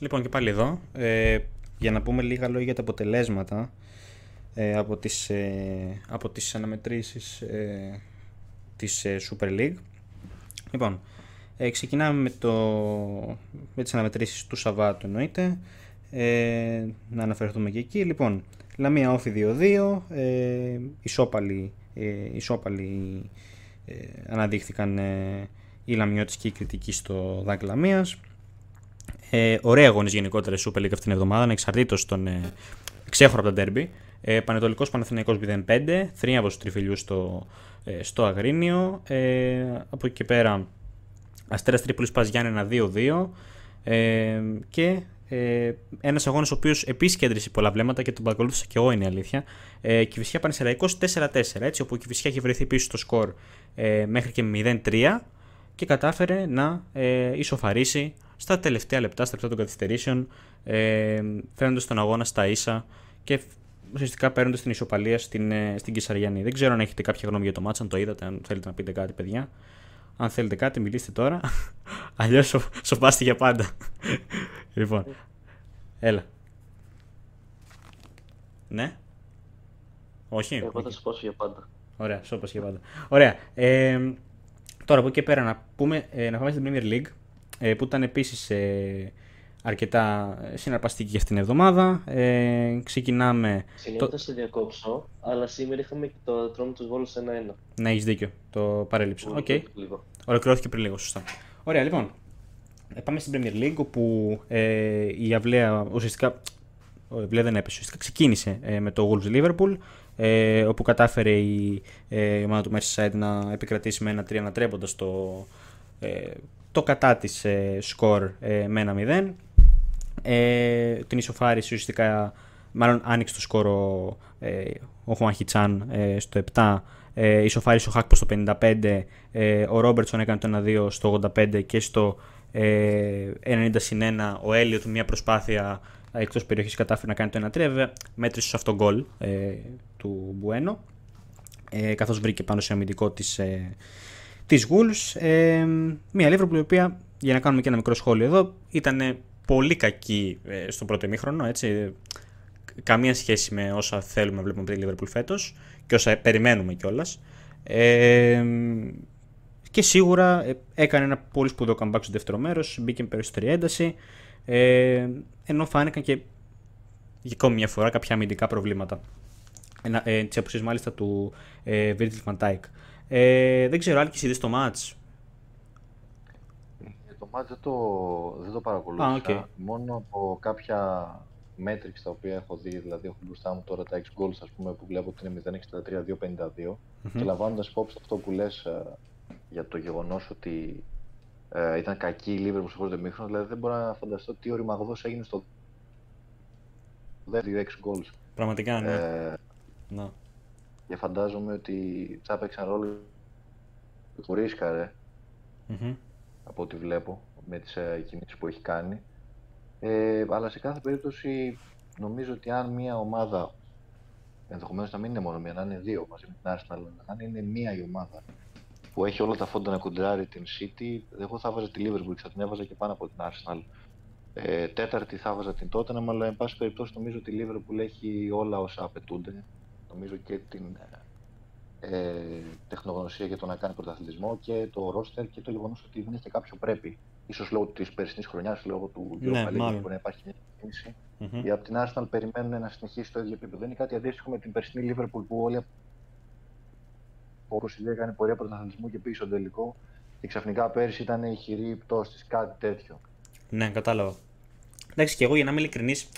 Λοιπόν και πάλι εδώ, ε, για να πούμε λίγα λόγια για τα αποτελέσματα ε, από, τις, ε, από τις αναμετρήσεις ε, της ε, Super League. Λοιπόν, ε, ξεκινάμε με, το, με τις αναμετρήσεις του Σαββάτου εννοείται. Ε, να αναφερθούμε και εκεί. Λοιπόν, Λαμία Όφη 2-2, ε, ισόπαλοι, ε, ισόπαλοι ε, αναδείχθηκαν ε, οι Λαμιώτες και οι κριτικοί στο Δάκ Λαμίας. Ε, ωραία αγώνες γενικότερα Super League αυτήν την εβδομάδα, ανεξαρτήτως των ε, ξέχωρα από τα derby. Ε, Πανετολικός Παναθηναϊκός 0-5, θρίαμβος τους Τριφυλιούς στο, ε, στο Αγρίνιο. Ε, από εκεί και πέρα Αστέρας Τρίπολης Πας Γιάννενα 2-2 ε, και ε, ένας αγώνας ο οποίος επίση κέντρισε πολλά βλέμματα και τον παρακολούθησα και εγώ είναι η αλήθεια. Ε, Κυφυσιά Πανεσαιραϊκό 4-4, έτσι, όπου η Κυφυσιά έχει βρεθεί πίσω στο σκορ ε, μέχρι και 0-3 και κατάφερε να ε, ισοφαρίσει στα τελευταία λεπτά, στα λεπτά των καθυστερήσεων, ε, φέρνοντα τον αγώνα στα ίσα και ουσιαστικά παίρνοντας την ισοπαλία στην, ε, στην Κυσαριανή. Δεν ξέρω αν έχετε κάποια γνώμη για το μάτσα, αν το είδατε, αν θέλετε να πείτε κάτι, παιδιά. Αν θέλετε κάτι, μιλήστε τώρα. Αλλιώς σοπάστε για πάντα. λοιπόν, έλα. Ναι. Όχι. Εγώ θα σοπάσω για πάντα. Ωραία, σώπασε για πάντα. Ωραία. Ε, τώρα από εκεί και πέρα να, πούμε, ε, να πάμε στην Premier League ε, που ήταν επίσης ε, αρκετά συναρπαστική για αυτήν την εβδομάδα. Ε, ξεκινάμε. Συγγνώμη, το... θα σε διακόψω, αλλά σήμερα είχαμε και το τρόμο του Βόλου 1-1. Ναι, έχεις δίκιο. Το παρέλειψα. OK. Okay. Ολοκληρώθηκε πριν λίγο, σωστά. Ωραία, λοιπόν. Ε, πάμε στην Premier League, όπου ε, η αυλαία ουσιαστικά. Ο Ευλέ δεν έπεσε. Ουσιαστικά ξεκίνησε ε, με το Wolves Liverpool, ε, όπου κατάφερε η, ε, η ομάδα του Merseyside να επικρατήσει με ένα 3 ανατρέποντα το, ε, το κατά της ε, σκορ ε, με ένα 0. Ε, την ισοφάριση ουσιαστικά, μάλλον άνοιξε το σκορ ο, ε, ο Χουάν ε, στο 7, ε, ισοφάρισε ο Χάκπος στο 55, ε, ο Ρόμπερτσον έκανε το 1-2 στο 85 και στο ε, 90 1 ο Έλιο του μια προσπάθεια εκτός περιοχής κατάφερε να κάνει το 1-3, βέβαια μέτρησε σε αυτό γκολ ε, του Μπουένο, ε, καθώς βρήκε πάνω σε αμυντικό της, ε, της Wolves. Ε, μια Liverpool η οποία, για να κάνουμε και ένα μικρό σχόλιο εδώ, ήταν πολύ κακή ε, στο πρώτο ημίχρονο, έτσι. Καμία σχέση με όσα θέλουμε να βλέπουμε από τη Liverpool φέτος και όσα περιμένουμε κιόλας. Ε, και σίγουρα ε, έκανε ένα πολύ σπουδαίο comeback στο δεύτερο μέρος, μπήκε με περισσότερη ένταση. Ε, ενώ φάνηκαν και για ακόμη μια φορά κάποια αμυντικά προβλήματα. Ε, Τις απουσίες μάλιστα του ε, Virgil van Dijk. Ε, δεν ξέρω, Άλκης, είδες το match. Ε, το match δεν το, δεν το παρακολούθησα. okay. Μόνο από κάποια metrics τα οποία έχω δει, δηλαδή έχω μπροστά μου τώρα τα X goals ας πούμε, που βλέπω ότι είναι 0,63-2,52 mm-hmm. και λαμβάνοντας υπόψη αυτό που λες ε, για το γεγονός ότι ε, ήταν κακή η Liverpool στο πρώτο μήχρονο, δηλαδή δεν μπορώ να φανταστώ τι οριμαγδός έγινε στο 2 X goals. Πραγματικά, ναι. Ε, ναι και φαντάζομαι ότι θα έπαιξαν ρόλο που ρισκαρε από ό,τι βλέπω με τις ε, κινήσεις που έχει κάνει. Ε, αλλά σε κάθε περίπτωση νομίζω ότι αν μια ομάδα ενδεχομένως να μην είναι μόνο μία, να είναι δύο μαζί με την Arsenal, να είναι μία η ομάδα που έχει όλα τα φόντα να κοντράρει την City, εγώ θα βάζα τη Liverpool και θα την έβαζα και πάνω από την Arsenal. Ε, τέταρτη θα βάζα την Tottenham, αλλά εν πάση περιπτώσει νομίζω ότι η Liverpool έχει όλα όσα απαιτούνται. Νομίζω και την ε, τεχνογνωσία για το να κάνει πρωταθλητισμό και το roster και το γεγονός ότι δεν έχει και κάποιο πρέπει. Ίσως λόγω της περσινής χρονιάς, λόγω του ναι, που μπορεί να υπάρχει μια κίνηση. Mm-hmm. από την Arsenal περιμένουν να συνεχίσει το ίδιο επίπεδο. Δεν είναι κάτι αντίστοιχο με την περσινή Liverpool που όλοι όπω η λέει έκανε πορεία πρωταθλητισμού και πήγε τελικό. Και ξαφνικά πέρυσι ήταν η χειρή πτώση τη, κάτι τέτοιο. Ναι, κατάλαβα. Εντάξει, και εγώ για να είμαι ειλικρινής,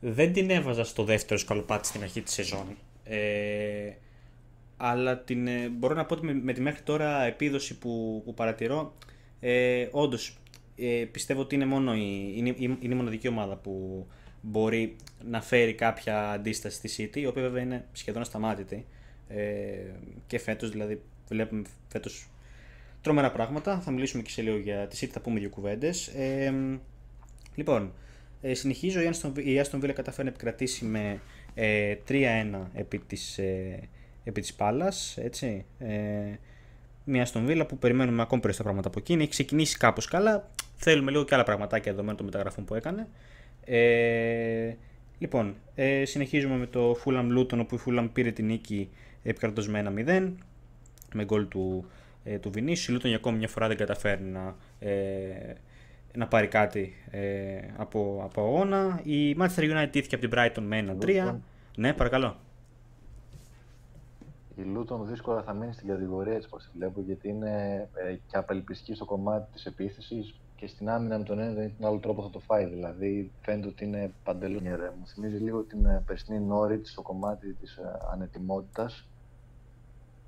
δεν την έβαζα στο δεύτερο σκαλοπάτι στην αρχή της σεζόν. Ε, αλλά την, ε, μπορώ να πω ότι με, με, τη μέχρι τώρα επίδοση που, που παρατηρώ, ε, όντως ε, πιστεύω ότι είναι, μόνο η, είναι, είναι η μοναδική ομάδα που μπορεί να φέρει κάποια αντίσταση στη City, η οποία βέβαια είναι σχεδόν ασταμάτητη. Ε, και φέτος δηλαδή βλέπουμε φέτος τρομερά πράγματα. Θα μιλήσουμε και σε λίγο για τη City, θα πούμε δύο κουβέντες. Ε, λοιπόν, ε, συνεχίζω. Η Aston Villa καταφέρει να επικρατήσει με ε, 3-1 επί της, ε, επί της Πάλας, έτσι. Ε, μια Aston Villa που περιμένουμε ακόμη περισσότερα πράγματα από εκείνη. Έχει ξεκινήσει κάπως καλά. Θέλουμε λίγο και άλλα πραγματάκια δεδομένου των μεταγραφών που έκανε. Ε, λοιπόν, ε, συνεχίζουμε με το Fulham Luton όπου η Fulham πήρε την νίκη επικρατός με 1-0 με γκολ του, ε, του Vinicius. Η Luton για ακόμη μια φορά δεν καταφέρει να, ε, να πάρει κάτι ε, από, από αγώνα. Η Manchester United τήθηκε από την Brighton με 1-3. Ναι, παρακαλώ. Η Luton δύσκολα θα μείνει στην κατηγορία έτσι όπως βλέπω γιατί είναι ε, και απελπιστική στο κομμάτι της επίθεσης και στην άμυνα με τον έναν ή τον άλλο τρόπο θα το φάει. Δηλαδή φαίνεται ότι είναι παντελώς Μου θυμίζει λίγο την ε, περσινή Νόριτς στο κομμάτι της ε, ανετοιμότητας.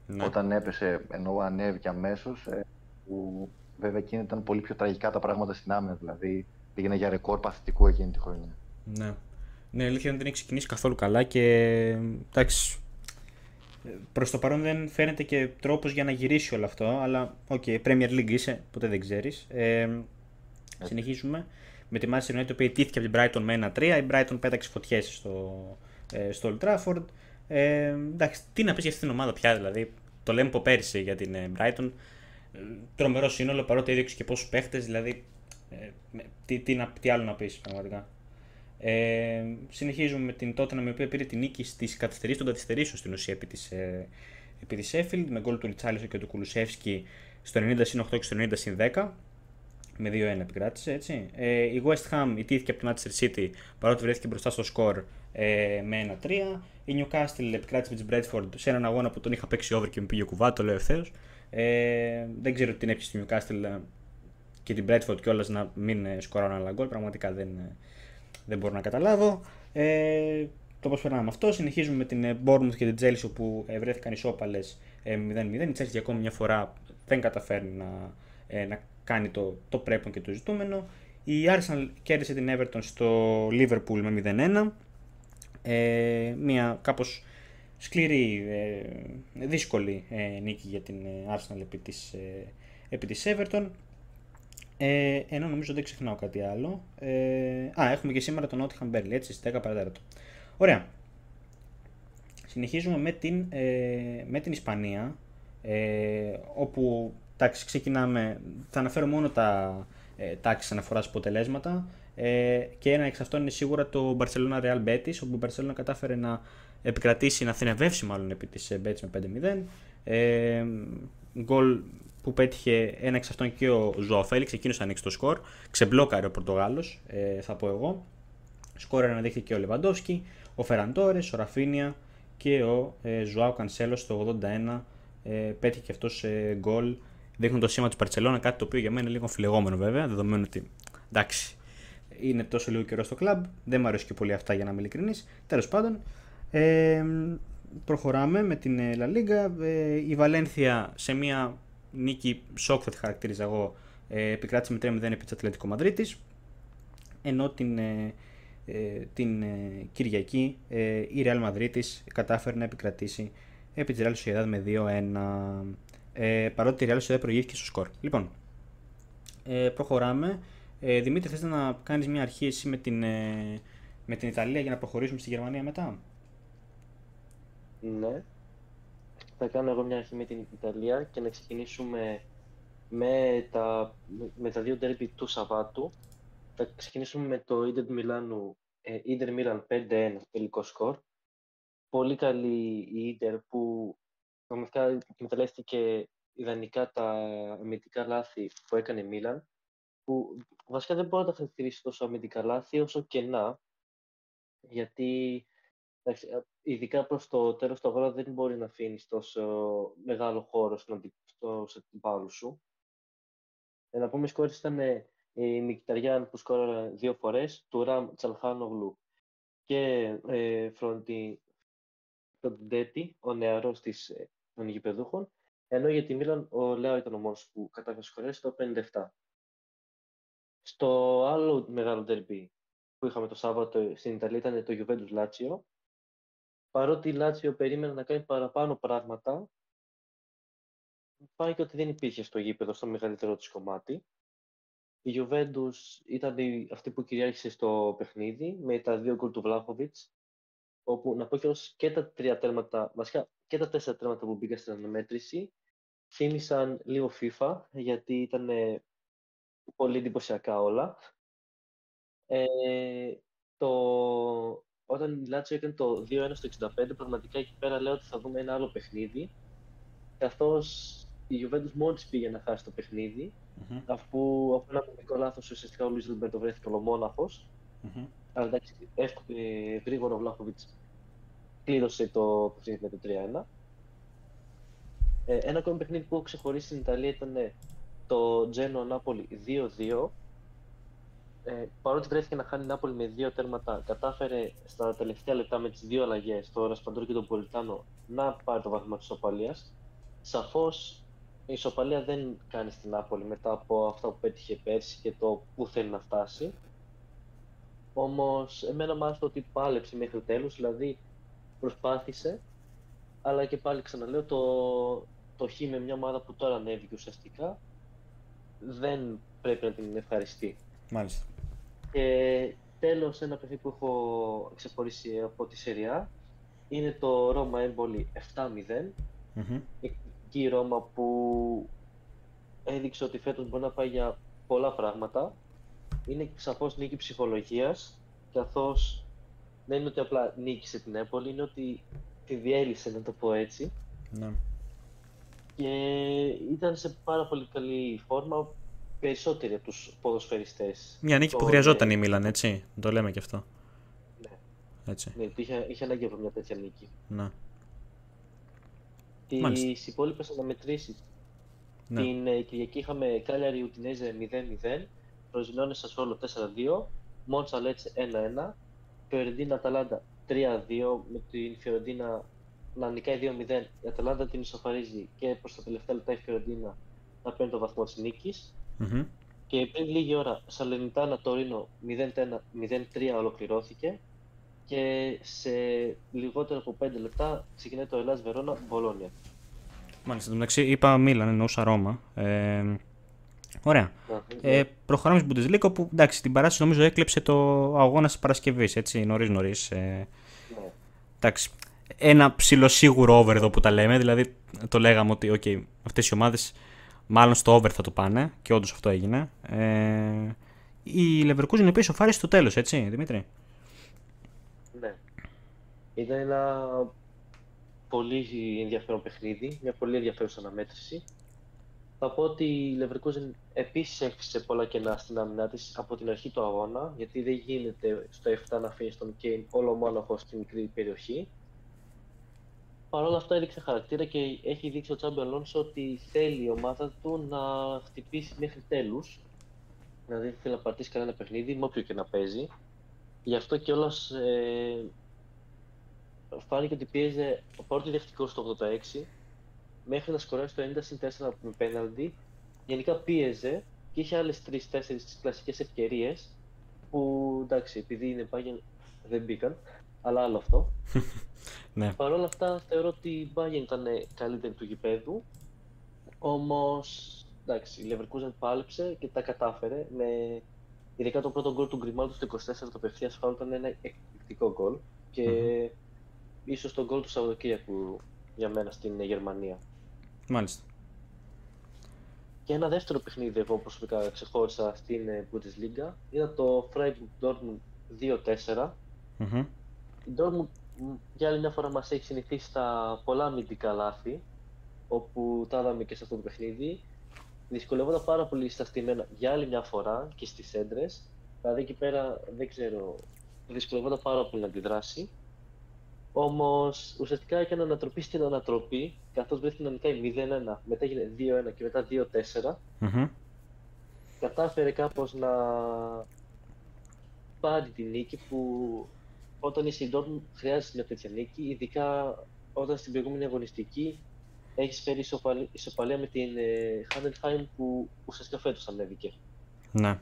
Ναι. Όταν έπεσε, ενώ ανέβηκε αμέσως, ε, που βέβαια εκείνη ήταν πολύ πιο τραγικά τα πράγματα στην άμυνα. Δηλαδή πήγαινε για ρεκόρ παθητικού εκείνη τη χρονιά. Ναι. Ναι, αλήθεια δεν έχει ξεκινήσει καθόλου καλά και εντάξει. Προς το παρόν δεν φαίνεται και τρόπος για να γυρίσει όλο αυτό, αλλά ok, okay, Premier League είσαι, ποτέ δεν ξέρεις. Ε, Συνεχίζουμε με τη Manchester United που ιτήθηκε από την Brighton με 1-3. Η Brighton πέταξε φωτιές στο, ε, στο Old Trafford. Ε, εντάξει, τι να πεις για αυτή την ομάδα πια, δηλαδή. Το λέμε από πέρυσι για την ε, Brighton. Τρομερό σύνολο παρότι έδειξε και πόσους παίχτες, δηλαδή. Ε, τι, τι, τι, άλλο να πεις πραγματικά. Ε, συνεχίζουμε με την Tottenham η οποία πήρε την νίκη στις καθυστερήσεις των καθυστερήσεων στην ουσία επί της ε, επί της Sheffield με γκολ του Ριτσάλισο και του Κουλουσεύσκι στο 90 8 και στο 90 10 με 2-1 επικράτησε. Έτσι. Ε, η West Ham ιτήθηκε από τη Manchester City παρότι βρέθηκε μπροστά στο σκορ ε, με 1-3. Η Newcastle επικράτησε με τη Bradford σε έναν αγώνα που τον είχα παίξει over και με πήγε κουβά, το λέω ευθέως. Ε, δεν ξέρω τι την έπιασε στη Newcastle ε, και την Bradford κιόλας να μην ε, σκοράρουν άλλα γκολ. Πραγματικά δεν, ε, δεν μπορώ να καταλάβω. Ε, το πώς περνάμε αυτό. Συνεχίζουμε με την Bournemouth και την Chelsea που βρέθηκαν ισόπαλες 0-0. Η Chelsea για ακόμη μια φορά δεν καταφέρνει να, να κάνει το, το πρέπον και το ζητούμενο. Η Arsenal κέρδισε την Everton στο Liverpool με 0-1. Ε, μια κάπως σκληρή, ε, δύσκολη ε, νίκη για την ε, Arsenal επί της, ε, επί της Everton. Ε, ενώ νομίζω δεν ξεχνάω κάτι άλλο. Ε, α, έχουμε και σήμερα τον Nottingham Burnley, έτσι, στις 10 παρατέταρτο. Ωραία. Συνεχίζουμε με την, με την Ισπανία, όπου Εντάξει, ξεκινάμε. Θα αναφέρω μόνο τα ε, τάξεις αναφοράς αποτελέσματα. Ε, και ένα εξ αυτών είναι σίγουρα το Barcelona Real Betis, όπου η Barcelona κατάφερε να επικρατήσει, να θυνευεύσει μάλλον επί της ε, Betis με 5-0. Ε, γκολ που πέτυχε ένα εξ αυτών και ο Ζωά Φέληξ, εκείνο ανοίξει το σκορ. Ξεμπλόκαρε ο Πορτογάλος, ε, θα πω εγώ. Σκόρ αναδείχθηκε και ο Λεβαντόσκι, ο Φεραντόρε, ο Ραφίνια και ο ε, Ζωάο Κανσέλος στο 81. Ε, πέτυχε και αυτός ε, γκολ δείχνουν το σήμα του Παρσελόνα, κάτι το οποίο για μένα είναι λίγο φιλεγόμενο βέβαια, δεδομένου ότι εντάξει, είναι τόσο λίγο καιρό στο κλαμπ. Δεν μου αρέσει και πολύ αυτά για να είμαι ειλικρινής. Τέλος πάντων, ε, προχωράμε με την La Liga. Ε, η Βαλένθια σε μια νίκη σοκ θα τη χαρακτήριζα εγώ ε, επικράτησε με 3-0 επί της Ατλέτικο Μαδρίτης. Ενώ την, ε, ε την ε, Κυριακή ε, η Real Madrid κατάφερε να επικρατήσει επί της Real Sociedad με 2-1 ε, παρότι η Real Sociedad προηγήθηκε στο σκορ. Λοιπόν, ε, προχωράμε. Ε, Δημήτρη, θες να κάνεις μια αρχή εσύ με την, ε, με την Ιταλία για να προχωρήσουμε στη Γερμανία μετά; Ναι. Θα κάνω εγώ μια αρχή με την Ιταλία και να ξεκινήσουμε με τα, με τα δύο τέρπι του Σαββάτου. Θα ξεκινήσουμε με το Ίντερ Μιλάνου, ε, Ίντερ Μίλαν 5-1 τελικό σκορ. Πολύ καλή η Ίντερ που πραγματικά εκμεταλλεύτηκε ιδανικά τα αμυντικά λάθη που έκανε η Μίλαν, που βασικά δεν μπορεί να τα χαρακτηρίσει τόσο αμυντικά λάθη όσο κενά, γιατί ειδικά προς το τέλος του αγώνα δεν μπορεί να αφήνεις τόσο μεγάλο χώρο στον αντιπάλου σου. Ε, να πούμε σκόρες ήταν ε, η Μικταριάν που σκόραρε δύο φορές, του Ραμ Τσαλχάνογλου και ε, Φροντι, Φροντιντέτη, ο νεαρός της, ε, των γηπεδούχων, ενώ για τη Μίλαν ο Λέο ήταν ο μόνος που κατάφερε σκορές το 57. Στο άλλο μεγάλο τερμπι που είχαμε το Σάββατο στην Ιταλία ήταν το Juventus Λάτσιο. Παρότι η Λάτσιο περίμενε να κάνει παραπάνω πράγματα, φάνηκε ότι δεν υπήρχε στο γήπεδο στο μεγαλύτερο της κομμάτι. Η Juventus ήταν αυτή που κυριάρχησε στο παιχνίδι με τα δύο γκολ του Βλάχοβιτς, όπου να πω και, και τα τρία τέρματα, βασικά και τα τέσσερα τέρματα που μπήκαν στην αναμέτρηση, θύμισαν λίγο FIFA, γιατί ήταν πολύ εντυπωσιακά όλα. Ε, το... Όταν η Λάτσιο έκανε το 2-1 στο 65, πραγματικά εκεί πέρα λέω ότι θα δούμε ένα άλλο παιχνίδι, καθώς η Juventus μόλις πήγε να χάσει το παιχνίδι, mm-hmm. αφού από ένα μικρό λάθος ουσιαστικά ο Λουίς Ρομπέρτο βρέθηκε ολομόναχος. Mm-hmm. Αλλά εντάξει, ε, γρήγορα ο Βλάχοβιτς κλείδωσε το παιχνίδι με το 3-1. Ε, ένα ακόμη παιχνίδι που ξεχωρίσει στην Ιταλία ήταν ε, το Τζένο Νάπολη 2-2. Ε, παρότι βρέθηκε να χάνει η Νάπολη με δύο τέρματα, κατάφερε στα τελευταία λεπτά με τις δύο αλλαγές, το Ρασπαντόρ και τον Πολιτάνο, να πάρει το βαθμό της Οπαλίας. Σαφώς η ισοπαλία δεν κάνει στην Νάπολη μετά από αυτά που πέτυχε πέρσι και το που θέλει να φτάσει. Όμως εμένα μου άρεσε ότι πάλεψε μέχρι τέλους, δηλαδή προσπάθησε, αλλά και πάλι ξαναλέω το, το χ με μια ομάδα που τώρα ανέβηκε ουσιαστικά δεν πρέπει να την ευχαριστεί. Μάλιστα. Και τέλος ένα παιχνίδι που έχω ξεχωρίσει από τη Σεριά είναι το Ρώμα Έμπολη 7-0. Mm-hmm η Ρώμα που έδειξε ότι φέτος μπορεί να πάει για πολλά πράγματα. Είναι σαφώς νίκη ψυχολογίας, καθώς δεν είναι ότι απλά νίκησε την Έπολη, είναι ότι τη διέλυσε, να το πω έτσι. Ναι. Και ήταν σε πάρα πολύ καλή φόρμα, περισσότεροι από τους ποδοσφαιριστές. Μια νίκη που χρειαζόταν η Μίλαν, έτσι, το λέμε και αυτό. Ναι. Έτσι. Ναι, είχε, είχε ανάγκη από μια τέτοια νίκη. Ναι τις υπόλοιπες αναμετρήσει. Ναι. Την ε, Κυριακή είχαμε Κάλιαρη Ουτινέζε 0-0, Φροζινόνε Σασόλο 4-2, Μόντσα Λέτσε 1-1, Φιωρεντίνα Αταλάντα 3-2, με την Φιωρεντίνα να νικάει 2-0. Η Αταλάντα την ισοφαρίζει και προς τα τελευταία λεπτά η Φιωρεντίνα να παίρνει το βαθμό της νικη mm-hmm. Και πριν λίγη ώρα, Σαλενιτάνα Τωρίνο 0-3 ολοκληρώθηκε και σε λιγότερο από 5 λεπτά ξεκινάει το Ελλάς Βερόνα Μπολόνια. Μάλιστα, το μεταξύ είπα Μίλαν, εννοούσα Ρώμα. Ε, ωραία. Ε, προχωράμε στην Bundesliga που εντάξει, την παράσταση νομίζω έκλεψε το αγώνα της Παρασκευής, έτσι, νωρίς νωρίς. Ε, ναι. Εντάξει. Ένα ψηλοσίγουρο over εδώ που τα λέμε, δηλαδή το λέγαμε ότι okay, αυτές οι ομάδες μάλλον στο over θα το πάνε και όντως αυτό έγινε. Ε, η Leverkusen η οποία ισοφάρισε στο τέλος, έτσι, Δημήτρη; Ήταν ένα πολύ ενδιαφέρον παιχνίδι, μια πολύ ενδιαφέρουσα αναμέτρηση. Θα πω ότι η Leverkusen επίσης έφυσε πολλά κενά στην άμυνά της από την αρχή του αγώνα, γιατί δεν γίνεται στο 7 να αφήνεις τον Κέιν όλο μόναχο στη μικρή περιοχή. Παρ' όλα αυτά έδειξε χαρακτήρα και έχει δείξει ο Τσάμπι Αλόνσο ότι θέλει η ομάδα του να χτυπήσει μέχρι τέλους. Δηλαδή δεν θέλει να πατήσει κανένα παιχνίδι, με όποιο και να παίζει. Γι' αυτό κιόλας ε, φάνηκε ότι πίεζε ο πρώτο δεχτικό στο 86 μέχρι να σκοράσει το 90 4 με πέναλτι. Γενικά πίεζε και είχε άλλες 3-4 κλασικές ευκαιρίες που εντάξει, επειδή είναι Bayern δεν μπήκαν, αλλά άλλο αυτό. ναι. Παρ' όλα αυτά θεωρώ ότι η Bayern ήταν καλύτερη του γηπέδου. Όμως εντάξει, η Leverkusen πάλεψε και τα κατάφερε. Με... Ειδικά το πρώτο γκολ του Γκριμάλτου στο 24 το απευθεία φάουλ ήταν ένα εκπληκτικό γκολ. Και ίσως τον γκολ του Σαββατοκύριακου για μένα στην Γερμανία. Μάλιστα. Και ένα δεύτερο παιχνίδι εγώ προσωπικά ξεχώρισα στην ε, Bundesliga ήταν το Freiburg Dortmund 2-4. Μμμ. Η Dortmund μ, για άλλη μια φορά μας έχει συνηθίσει στα πολλά αμυντικά λάθη, όπου τα είδαμε και σε αυτό το παιχνίδι. Δυσκολεύονταν πάρα πολύ στα στημένα για άλλη μια φορά και στις έντρες. Δηλαδή εκεί πέρα δεν ξέρω, δυσκολεύονταν πάρα πολύ να αντιδράσει. Όμως ουσιαστικά έκανε ανατροπή στην ανατροπή, καθώς βρέθηκε να νικάει 0-1, μετά έγινε 2-1 και μετά 2-4. Μμμ. Κατάφερε κάπως να πάρει τη νίκη που όταν είσαι η Dortmund χρειάζεται μια τέτοια νίκη, ειδικά όταν στην προηγούμενη αγωνιστική έχεις φέρει ισοπαλία, ισοπαλία με την ε, Heidenheim που ουσιαστικά φέτος ανέβηκε. Ναι.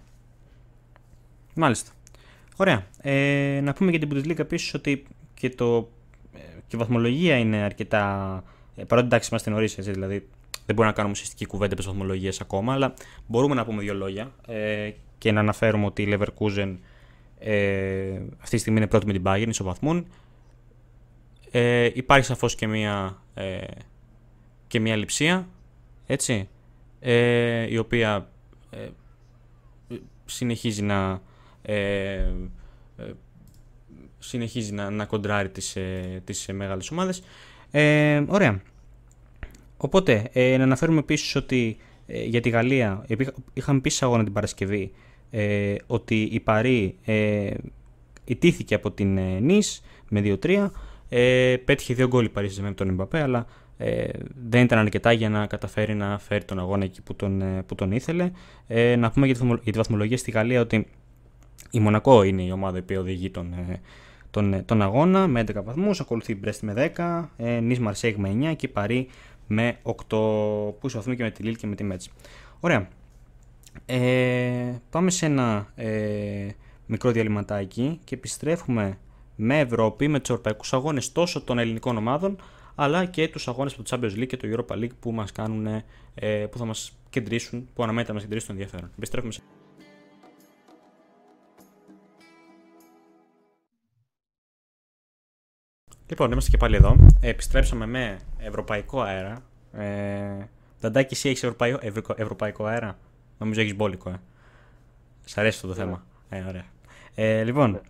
Μάλιστα. Ωραία. Ε, να πούμε για την Bundesliga επίσης ότι και, το, ε, και η βαθμολογία είναι αρκετά. Ε, παρότι εντάξει είμαστε νωρίς, έτσι, δηλαδή δεν μπορούμε να κάνουμε ουσιαστική κουβέντα επί βαθμολογίας ακόμα, αλλά μπορούμε να πούμε δύο λόγια ε, και να αναφέρουμε ότι η Leverkusen ε, αυτή τη στιγμή είναι πρώτη με την Bayern, ισοβαθμούν. Ε, υπάρχει σαφώς και μία, ε, και μία λειψία, έτσι, ε, η οποία ε, συνεχίζει να ε, ε, συνεχίζει να, να κοντράρει τις, ε, τις ε, μεγάλες ομάδες. Ε, ωραία. Οπότε, ε, να αναφέρουμε επίσης ότι ε, για τη Γαλλία, επί- είχαμε επίσης αγώνα την Παρασκευή, ε, ότι η Παρή ε, ιτήθηκε από την ε, Νις με 2-3. Ε, πέτυχε δύο γκολ η Παρή με τον Εμπαπέ, αλλά ε, δεν ήταν αρκετά για να καταφέρει να φέρει τον αγώνα εκεί που τον, ε, που τον ήθελε. Ε, να πούμε για τη, βαθμο- για τη βαθμολογία στη Γαλλία ότι η Μονακό είναι η ομάδα που οδηγεί τον, ε, τον, ε, τον αγώνα με 11 βαθμούς, ακολουθεί η Μπρέστη με 10, ε, Νις Μαρσέγ με 9 και η Παρή με 8 που ισοβαθμούν και με τη Λίλ και με τη Μέτς. Ωραία. Ε, πάμε σε ένα ε, μικρό διαλυματάκι και επιστρέφουμε με Ευρώπη, με τους ευρωπαϊκούς αγώνες τόσο των ελληνικών ομάδων αλλά και τους αγώνες από το Champions League και το Europa League που μας κάνουν, ε, που θα μας κεντρήσουν, που αναμένεται να μας κεντρήσουν το ενδιαφέρον. Επιστρέφουμε σε... Λοιπόν, είμαστε και πάλι εδώ. Ε, επιστρέψαμε με ευρωπαϊκό αέρα. Ε, Δαντάκη, εσύ έχεις ευρωπαϊκό, ευρω- ευρωπαϊκό αέρα; Νομίζω έχεις μπόλικο, ε. Σ' αρέσει αυτό το θέμα. Ε, ωραία. Ε, λοιπόν.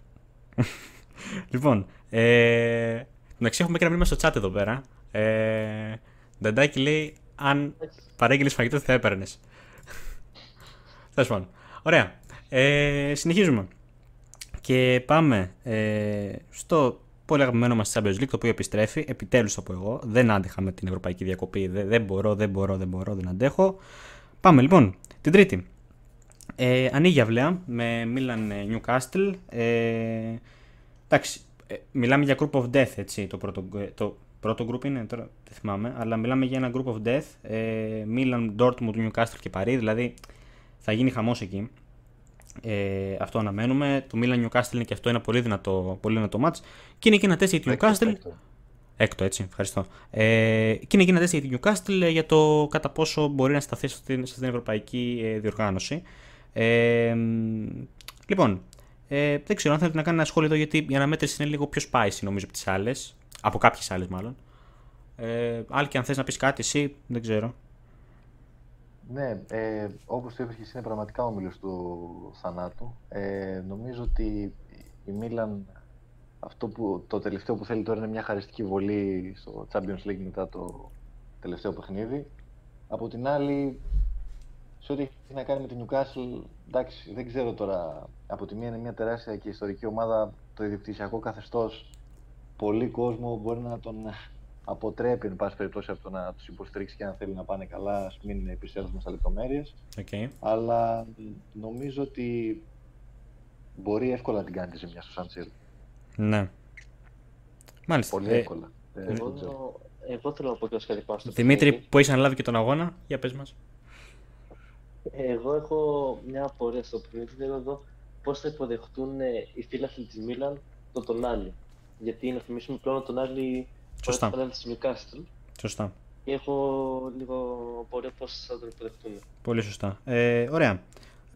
λοιπόν. Ε, εντάξει, έχουμε και ένα μήνυμα στο chat εδώ πέρα. Ε, Δαντάκη λέει αν παρέγγειλες φαγητό τι θα έπαιρνες. Τέλος πάντων. Ωραία. Ε, συνεχίζουμε. Και πάμε ε, στο πολύ αγαπημένο μας Champions League, το οποίο επιστρέφει. Επιτέλους θα πω εγώ. Δεν άντεχα με την ευρωπαϊκή διακοπή. Δεν, δεν μπορώ, δεν μπορώ, δεν μπορώ, δεν αντέχω. Πάμε λοιπόν. Την Τρίτη. Ε, ανοίγει αυλαία με Milan ε, Newcastle. Ε, εντάξει, ε, μιλάμε για group of death, έτσι, το πρώτο, ε, το πρώτο group είναι, τώρα δεν θυμάμαι, αλλά μιλάμε για ένα group of death. Ε, Milan, Dortmund, Newcastle και Paris, δηλαδή θα γίνει χαμός εκεί. Ε, αυτό αναμένουμε. Το Milan Newcastle είναι και αυτό ένα πολύ δυνατό, πολύ δυνατό match. Και είναι και ένα τεστ για την Newcastle. Έκτο. Έκτο, έτσι, ευχαριστώ. Ε, και είναι και ένα τεστ για την Newcastle ε, για το κατά πόσο μπορεί να σταθεί στην, στην ευρωπαϊκή ε, διοργάνωση. Ε, μ, λοιπόν, ε, δεν ξέρω αν θέλετε να κάνω ένα σχόλιο εδώ γιατί η αναμέτρηση είναι λίγο πιο spicy νομίζω από τις άλλες. Από κάποιες άλλες μάλλον. Ε, άλλη και αν θες να πεις κάτι, εσύ δεν ξέρω. Ναι, ε, όπως το είπες και εσύ είναι πραγματικά ο μήλος του θανάτου. Ε, νομίζω ότι η Μίλαν αυτό που, το τελευταίο που θέλει τώρα είναι μια χαριστική βολή στο Champions League μετά το τελευταίο παιχνίδι. Από την άλλη, σε ό,τι έχει να κάνει με την Newcastle, εντάξει, δεν ξέρω τώρα. Από τη μία είναι μια τεράστια και ιστορική ομάδα, το ιδιοκτησιακό καθεστώς. Πολύ κόσμο μπορεί να τον αποτρέπει, εν πάση περιπτώσει, από το να τους υποστηρίξει και αν θέλει να πάνε καλά, ας μην επισέλθουμε στα λεπτομέρειες. Okay. Αλλά νομίζω ότι μπορεί εύκολα να την κάνει τη ζημιά στο Σαντσίλ. Ναι. Μάλιστα. Πολύ Ε, εύκολα. Ε, δεν ξέρω. Εγώ, εγώ θέλω να πω και κάτι πάνω στο Δημήτρη, παιχνίδι. που έχει αναλάβει και τον αγώνα, για πες μας. Εγώ έχω μια απορία στο παιχνίδι. Θέλω εδώ πώς θα υποδεχτούν ε, οι φίλαθλοι της Μίλαν το Τονάλι. Γιατί να θυμίσουμε πλέον ο Τονάλι Σωστά. φοράει τη Newcastle. Σωστά. Και έχω λίγο απορία πώς θα τον υποδεχτούν. Πολύ σωστά. Ε, ωραία.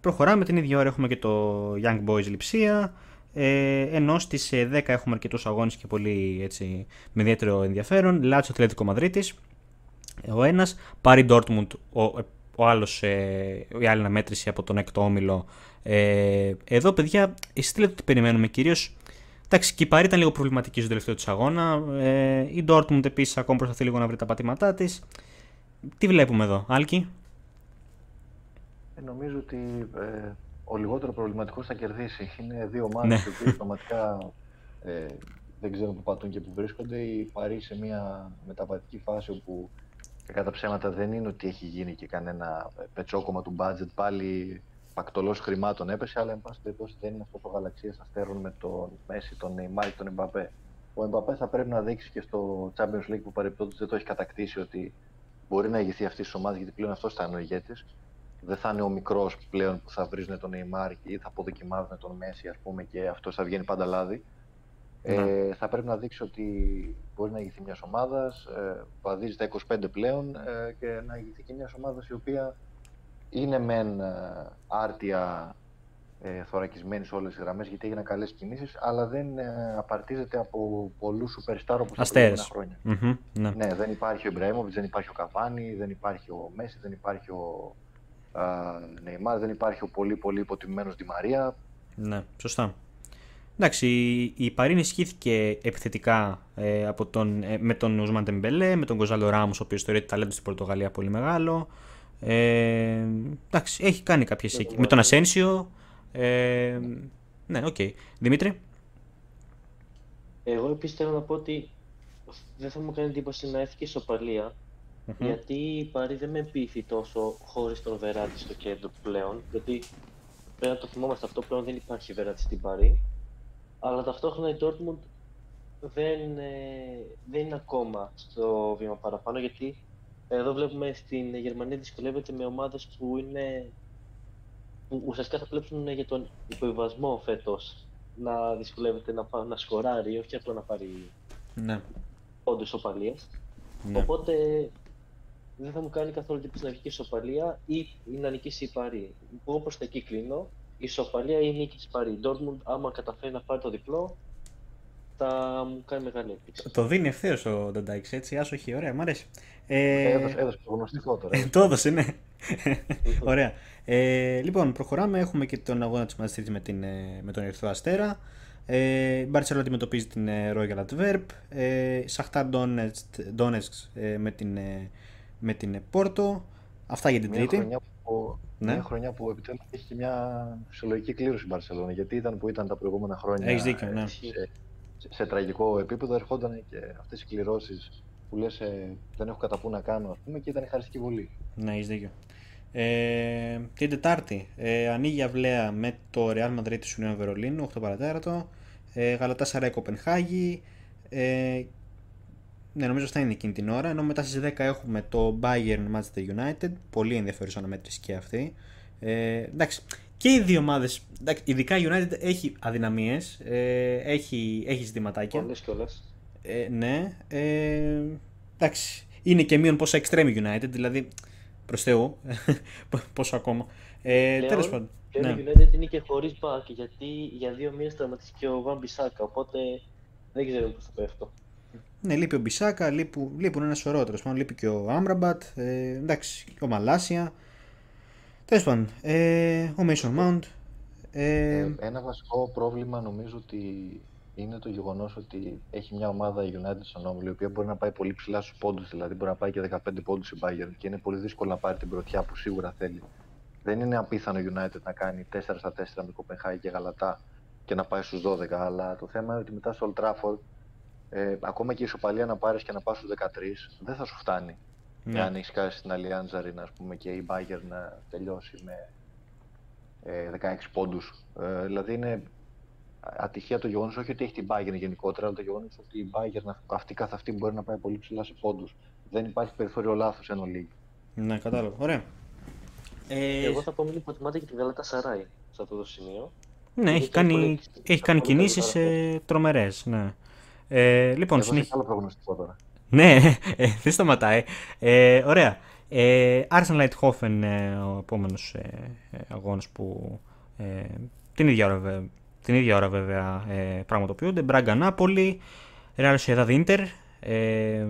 Προχωράμε την ίδια ώρα έχουμε και το Young Boys Λιψία. Ε, ενώ στις 10 έχουμε αρκετούς αγώνες και πολύ έτσι, με ιδιαίτερο ενδιαφέρον. Λάτσο Αθλητικό Μαδρίτης, ο ένας. Πάρει Ντόρτμουντ, ο, ο άλλος, ε, η άλλη αναμέτρηση από τον έκτο όμιλο. Ε, εδώ, παιδιά, εσείς τι λέτε ότι περιμένουμε κυρίως. Εντάξει, και η Παρή ήταν λίγο προβληματική στο τελευταίο της αγώνα. Ε, η Dortmund επίσης ακόμα προσπαθεί λίγο να βρει τα πατήματά της. Τι βλέπουμε εδώ, Άλκη; Ε, νομίζω ότι ε, ο λιγότερο προβληματικός θα κερδίσει. Είναι δύο ομάδες ναι. που πραγματικά ε, δεν ξέρω που πατούν και που βρίσκονται. Η Παρή σε μια μεταβατική φάση όπου κατά ψέματα δεν είναι ότι έχει γίνει και κανένα πετσόκομα του budget. Πάλι πακτολός χρημάτων έπεσε, αλλά εν πάση περιπτώσει δεν είναι αυτός ο γαλαξίας αστέρων με τον Μέση, τον Neymar και τον Εμπαπέ. Ο Εμπαπέ θα πρέπει να δείξει και στο Champions League που παρεπτόντω δεν το έχει κατακτήσει ότι μπορεί να ηγηθεί αυτής της ομάδας γιατί πλέον αυτός θα είναι ο ηγέτης. Δεν θα είναι ο μικρός πλέον που θα βρίζουν τον Neymar ή θα αποδοκιμάζουν τον Μέση, ας πούμε, και αυτό θα βγαίνει πάντα λάδι. Ναι. Ε, θα πρέπει να δείξει ότι μπορεί να ηγηθεί μιας ομάδας, ε, βαδίζει τα 25 πλέον ε, και να ηγηθεί και μιας ομάδας η οποία είναι μεν ε, άρτια ε, θωρακισμένη σε όλες τις γραμμές γιατί έγιναν καλές κινήσεις, αλλά δεν ε, απαρτίζεται από πολλούς superstar όπως τα προηγούμενα χρόνια. Mm-hmm, ναι. ναι. δεν υπάρχει ο Ιμπραήμοβιτ, δεν υπάρχει ο Καβάνη, δεν υπάρχει ο Μέση, δεν υπάρχει ο Νεϊμάρ, δεν υπάρχει ο πολύ πολύ υποτιμημένος Di Μαρία. Ναι, σωστά. Εντάξει, η Παρή ενισχύθηκε επιθετικά ε, από τον, ε, με τον Ουσμαν Τεμπελέ, με τον Κοζάλο Ράμος, ο οποίος θεωρείται ταλέντο στην Πορτογαλία πολύ μεγάλο. Ε, εντάξει, έχει κάνει κάποιε. Με τον Ασένσιο. Ε, ναι, ok. Okay. Δημήτρη; Εγώ επίσης θέλω να πω ότι δεν θα μου κάνει εντύπωση να έρθει και ισοπαλία. Mm-hmm. Γιατί η Παρί δεν με πείθει τόσο χωρίς τον Βεράτι στο κέντρο πλέον. Γιατί πρέπει να το θυμόμαστε αυτό πλέον δεν υπάρχει Βεράτι στην Παρί. Αλλά ταυτόχρονα η Dortmund δεν, ε, δεν είναι ακόμα στο βήμα παραπάνω γιατί εδώ βλέπουμε στην Γερμανία δυσκολεύεται με ομάδες που είναι. που ουσιαστικά θα πλέψουν για τον υποβιβασμό φέτος να δυσκολεύεται να, να σκοράρει, όχι απλά να πάρει ναι. όντως ισοπαλίε. Ναι. Οπότε δεν θα μου κάνει καθόλου εντύπωση να βγει ισοπαλία ή να νικήσει η Παρή. Όπω θα εκεί κλείνω, η ισοπαλία ή η νίκη της Παρή. Η Dortmund, άμα καταφέρει να πάρει το διπλό, θα μου κάνει μεγάλη έκπληξη. Το δίνει ευθέως ο Νταντάκη, έτσι. Άσοχη, ωραία, μου αρέσει. Ε... Έδωσε, έδωσε γνωστικό τώρα. το έδωσε, ναι. ωραία. Ε, λοιπόν, προχωράμε. Έχουμε και τον αγώνα της Μαδιστρίτη με, την, ε, με τον Ερυθρό Αστέρα. Ε, η Μπαρσελόνα αντιμετωπίζει την ε, Royal Adverb. Ε, Σαχτάρ Ντόνετσκ ε, με την, ε, με την Πόρτο. Αυτά για την μια Τρίτη. Χρονιά που, ναι. Μια χρονιά που επιτέλους έχει και μια φυσιολογική κλήρωση η Μπαρσελόνα. Γιατί ήταν που ήταν τα προηγούμενα χρόνια. Έχεις δίκιο, ναι. Σε, σε, τραγικό επίπεδο ερχόταν και αυτές οι κληρώσεις που λες ε, δεν έχω κατά πού να κάνω, ας πούμε, και ήταν χαριστική βολή. Ναι, έχεις δίκιο. Ε, την Τετάρτη ε, ανοίγει αυλαία με το Real Madrid της Union Βερολίνου, 8 παρατέρατο. Ε, Γαλατά Σαράι Κοπενχάγη. Ε, ναι, νομίζω θα είναι εκείνη την ώρα. Ενώ μετά στις 10 έχουμε το Bayern Manchester United. Πολύ ενδιαφέρουσα αναμέτρηση και αυτή. Ε, εντάξει, και οι δύο ομάδες, ειδικά η United έχει αδυναμίες, ε, έχει, έχει ζητηματάκια. Πολλές κιόλας. Ε, ναι. Ε, εντάξει. Είναι και μείον πόσα extreme United, δηλαδή προς Θεού. πόσο ακόμα. Ε, Τέλος πάντων. Και ναι. η United είναι και χωρίς back, γιατί για δύο μήνες τραυματίστηκε ο Βαν Μπισάκα. Οπότε δεν ξέρω πώς θα πάει αυτό. Ναι, λείπει ο Μπισάκα, λείπουν, λείπουν ένα σωρό τέλος πάντων. Λείπει και ο Άμραμπατ, ε, εντάξει, ο Μαλάσια. Τέλος πάντων, ε, ο Mason Mount. Ε, ε... ένα βασικό πρόβλημα νομίζω ότι είναι το γεγονός ότι έχει μια ομάδα United στον όμιλο η οποία μπορεί να πάει πολύ ψηλά στους πόντους, δηλαδή μπορεί να πάει και 15 πόντους η Bayern και είναι πολύ δύσκολο να πάρει την πρωτιά που σίγουρα θέλει. Δεν είναι απίθανο United να κάνει 4 στα 4 με Κοπενχάγη και Γαλατά και να πάει στους 12, αλλά το θέμα είναι ότι μετά στο Old Trafford, ε, ακόμα και η ισοπαλία να πάρεις και να πας στους 13, δεν θα σου φτάνει. Ναι. Αν έχεις κάσει στην Allianz Arena πούμε, και η Bayern να τελειώσει με ε, 16 πόντους. Ε, δηλαδή είναι ατυχία το γεγονός όχι ότι έχει την Bayern γενικότερα, αλλά το γεγονός ότι η Bayern αυτή καθ' αυτή μπορεί να πάει πολύ ψηλά σε πόντους. Δεν υπάρχει περιθώριο λάθο ενώ λίγη. Ναι, κατάλαβα. Ωραία. Ε... Εγώ θα πω μην υποτιμάτε και την Γαλατά Σαράι σε αυτό το σημείο. Ναι, έχει κάνει, έχει κάνει κινήσεις ε, τρομερές. Ναι. Ε, λοιπόν, συνεχ... άλλο προγνωστικό τώρα. Ναι, ε, δεν σταματάει. Ε, ωραία. Ε, Arsenal Lighthofen, ε, ο επόμενος ε, αγώνας που ε, την ίδια ώρα την ίδια ώρα βέβαια ε, πραγματοποιούνται. Μπράγκα Νάπολη, Real Sociedad Inter, ε,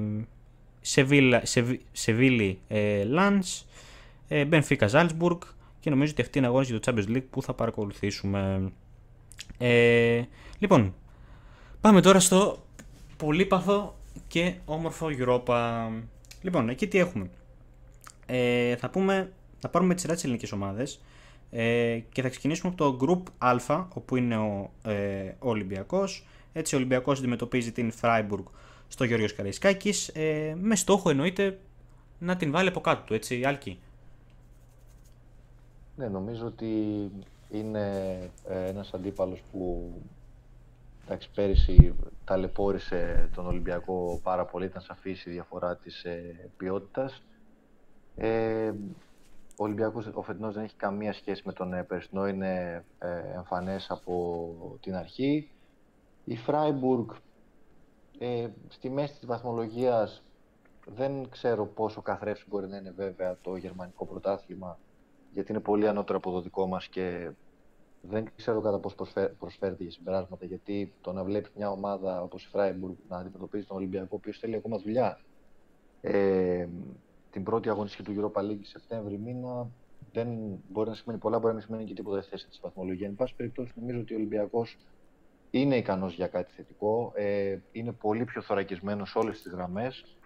Σεβίλη ε, Λάνς, Μπενφίκα Ζάλτσμπουργκ και νομίζω ότι αυτή είναι αγώνες για το Champions League που θα παρακολουθήσουμε. Ε, λοιπόν, πάμε τώρα στο πολύ παθό και όμορφο Europa. Λοιπόν, εκεί τι έχουμε. Ε, θα, πούμε, θα πάρουμε τη σειρά της ελληνικές ομάδες ε, και θα ξεκινήσουμε από το Group Α, όπου είναι ο, ε, ο Ολυμπιακός. Έτσι, ο Ολυμπιακός αντιμετωπίζει την Freiburg στο Γιώργος Καραϊσκάκης, ε, με στόχο εννοείται να την βάλει από κάτω του, έτσι, Άλκη. Ναι, νομίζω ότι είναι ε, ένας αντίπαλος που εντάξει, πέρυσι ταλαιπώρησε τον Ολυμπιακό πάρα πολύ, ήταν σαφής η διαφορά της ε, ποιότητας. Ε, ο Ολυμπιακός ο φετινός δεν έχει καμία σχέση με τον ε, περσινό, είναι ε, εμφανές από την αρχή. Η Φράιμπουργκ ε, στη μέση της βαθμολογίας δεν ξέρω πόσο καθρέφτη μπορεί να είναι βέβαια το γερμανικό πρωτάθλημα γιατί είναι πολύ ανώτερο από το δικό μας και δεν ξέρω κατά πώς προσφέρεται για συμπεράσματα γιατί το να βλέπει μια ομάδα όπως η Φράιμπουργκ να αντιμετωπίζει τον Ολυμπιακό ο οποίος θέλει ακόμα δουλειά ε, την πρώτη αγωνιστική του Europa League Σεπτέμβρη μήνα δεν μπορεί να σημαίνει πολλά, μπορεί να μην σημαίνει και τίποτα θέση της βαθμολογίας. Εν πάση περιπτώσει, νομίζω ότι ο Ολυμπιακός είναι ικανός για κάτι θετικό. Ε, είναι πολύ πιο θωρακισμένος σε όλες τις γραμμές.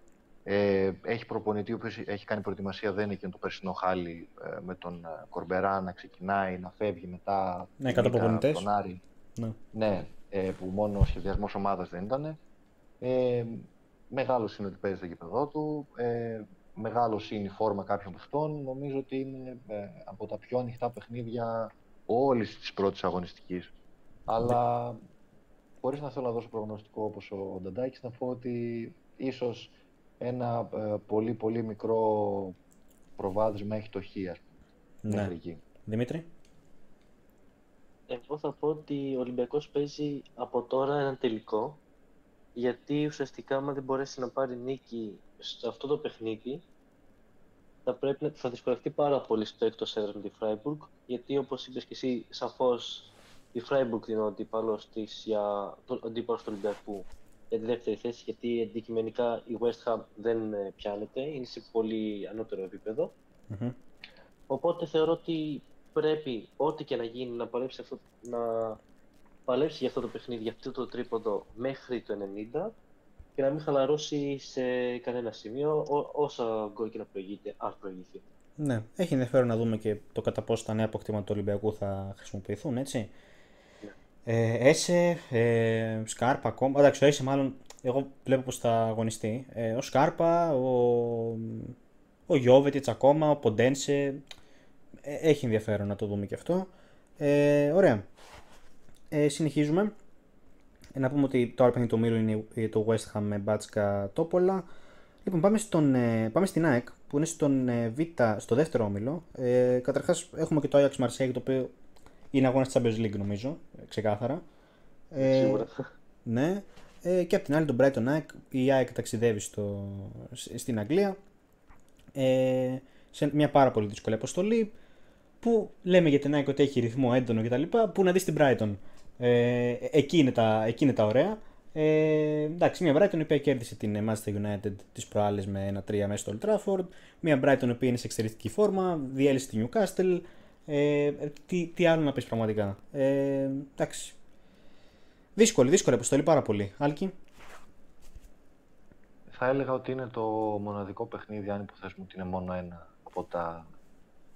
Ε, έχει προπονητή, ο οποίος έχει κάνει προετοιμασία, δεν είναι και το περσινό χάλι ε, με τον ε, Κορμπερά να ξεκινάει, να φεύγει μετά. Ναι, κατά προπονητές. Τον Άρη. Ναι, ναι ε, που μόνο ο σχεδιασμός ομάδας δεν ήταν. Ε, Μεγάλος είναι ότι παίζει στο γήπεδό του. Ε, μεγάλος είναι η φόρμα κάποιων παιχτών. Νομίζω ότι είναι ε, από τα πιο ανοιχτά παιχνίδια όλης της πρώτης αγωνιστικής. Αλλά χωρίς να θέλω να δώσω προγνωστικό όπως ο Νταντάκης, να πω ότι ίσως ένα ε, πολύ πολύ μικρό προβάδισμα έχει το χ, ναι. Δημήτρη; Εγώ θα πω ότι ο Ολυμπιακός παίζει από τώρα ένα τελικό γιατί ουσιαστικά άμα δεν μπορέσει να πάρει νίκη σε αυτό το παιχνίδι θα, πρέπει, θα δυσκολευτεί πάρα πολύ στο έκτος έδρα με τη Freiburg γιατί όπως είπες και εσύ σαφώς η Freiburg είναι ο αντίπαλος της για το αντίπαλος του Ολυμπιακού για τη δεύτερη θέση γιατί αντικειμενικά η West Ham δεν ε, πιάνεται, είναι σε πολύ ανώτερο Οπότε θεωρώ ότι πρέπει ό,τι και να γίνει να παλέψει, αυτό, να παλέψει για αυτό το παιχνίδι, για αυτό το τρίποντο μέχρι το 90 και να μην χαλαρώσει σε κανένα σημείο ό, όσα γκολ και να προηγείται, αν προηγηθεί. Ναι, έχει ενδιαφέρον να δούμε και το κατά πόσο τα νέα αποκτήματα του Ολυμπιακού θα χρησιμοποιηθούν, έτσι. Ναι. Ε, Έσε, ε, Σκάρπα ακόμα. Εντάξει, ο Έσε μάλλον εγώ βλέπω πως θα αγωνιστεί. Ε, ο Σκάρπα, ο, ο Γιώβετιτς ακόμα, ο Ποντένσε. Ε, έχει ενδιαφέρον να το δούμε και αυτό. Ε, ωραία. Ε, συνεχίζουμε. Ε, να πούμε ότι το άλλο παιχνίδι του ομίλου είναι το West Ham με Μπάτσκα Τόπολα. Λοιπόν, πάμε, στον, ε, πάμε στην ΑΕΚ που είναι στον ε, Β, στο δεύτερο όμιλο. Ε, Καταρχάς έχουμε και το Ajax Marseille το οποίο είναι αγώνας της Champions League νομίζω, ξεκάθαρα. Ε, Σίγουρα. Ναι. Ε, και από την άλλη τον Brighton ΑΕΚ. Η ΑΕΚ ταξιδεύει στο, στην Αγγλία. Ε, σε μια πάρα πολύ δύσκολη αποστολή. Που λέμε για την ΑΕΚ ότι έχει ρυθμό έντονο κτλ. Που να δεις την Brighton ε, εκεί, είναι τα, εκεί είναι τα ωραία. Ε, εντάξει, μια Brighton η οποία κέρδισε την Manchester United τις προάλλες με 1-3 μέσα στο Old Trafford. Μια Brighton η οποία είναι σε εξαιρετική φόρμα, διέλυσε τη Newcastle. Ε, τι, τι άλλο να πεις πραγματικά. Ε, εντάξει. Δύσκολη, δύσκολη αποστολή πάρα πολύ. Άλκη. Θα έλεγα ότι είναι το μοναδικό παιχνίδι, αν υποθέσουμε ότι είναι μόνο ένα από τα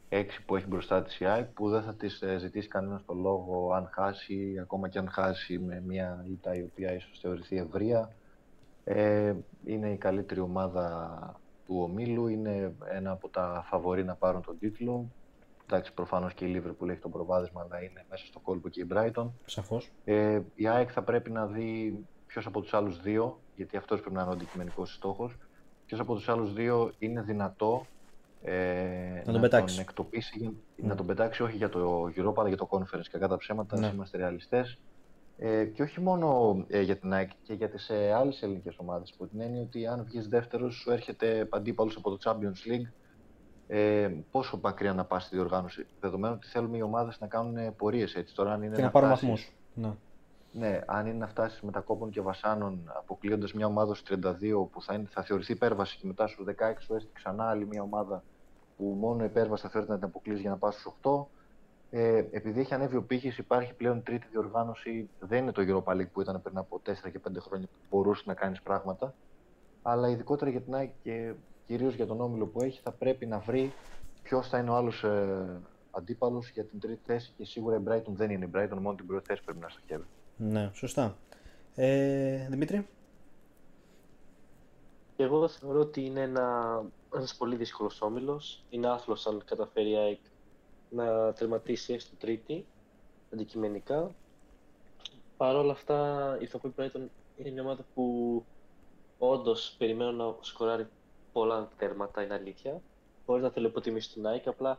έξι που έχει μπροστά της η ΑΕΚ που δεν θα της ε, ζητήσει κανένας το λόγο αν χάσει, ακόμα και αν χάσει με μια ήττα η οποία ίσως θεωρηθεί ευρεία. Ε, είναι η καλύτερη ομάδα του ομίλου, είναι ένα από τα φαβορή να πάρουν τον τίτλο. Εντάξει, προφανώς και η που έχει το προβάδισμα, αλλά είναι μέσα στο κόλπο και η Brighton. Σαφώς. Ε, η ΑΕΚ θα πρέπει να δει ποιος από τους άλλους δύο, γιατί αυτός πρέπει να είναι ο αντικειμενικός στόχος, ποιος από τους άλλους δύο είναι δυνατό ε, να τον πετάξει. Τον εκτοπίσει, Να ναι. τον πετάξει όχι για το Europa αλλά για το Conference. και κατά ψέματα, ναι. είμαστε ρεαλιστές. Ε, και όχι μόνο ε, για την ΑΕΚ και για τις ε, άλλες ελληνικές ομάδες. Που την έννοια ότι αν βγεις δεύτερος, σου έρχεται αντίπαλο από το Champions League. Ε, πόσο μακριά να πας στη διοργάνωση, δεδομένου ότι θέλουμε οι ομάδες να κάνουν πορείες έτσι. Τώρα, αν είναι και να, πάρουν βαθμούς. Ναι. Ναι, αν είναι να φτάσεις μετακόπων και βασάνων αποκλείοντας μια ομάδα στους 32 που θα, είναι, θα θεωρηθεί υπέρβαση και μετά στους 16 σου έρθει ξανά άλλη μια ομάδα που μόνο υπέρβαση θα θεωρείται να την αποκλείσει για να πας στους 8. Ε, επειδή έχει ανέβει ο πύχης, υπάρχει πλέον τρίτη διοργάνωση. Δεν είναι το Europa League που ήταν πριν από 4 και 5 χρόνια που μπορούσες να κάνεις πράγματα. Αλλά ειδικότερα για την ΑΕΚ και κυρίως για τον όμιλο που έχει, θα πρέπει να βρει ποιος θα είναι ο άλλος ε, αντίπαλος για την τρίτη θέση. Και σίγουρα η Brighton δεν είναι η Brighton, μόνο την πρώτη θέση πρέπει να στοχεύει. Ναι, σωστά. Ε, Δημήτρη; Εγώ θεωρώ ότι είναι ένα, ένας πολύ δύσκολος όμιλος. Είναι άθλος αν καταφέρει η ΑΕΚ να τερματίσει έστω τρίτη, αντικειμενικά. Παρ' όλα αυτά, η Ηθοποιή Brighton είναι μια ομάδα που όντως περιμένω να σκοράρει πολλά τέρματα, είναι αλήθεια. Χωρί να θέλω υποτιμήσει την ΑΕΚ, απλά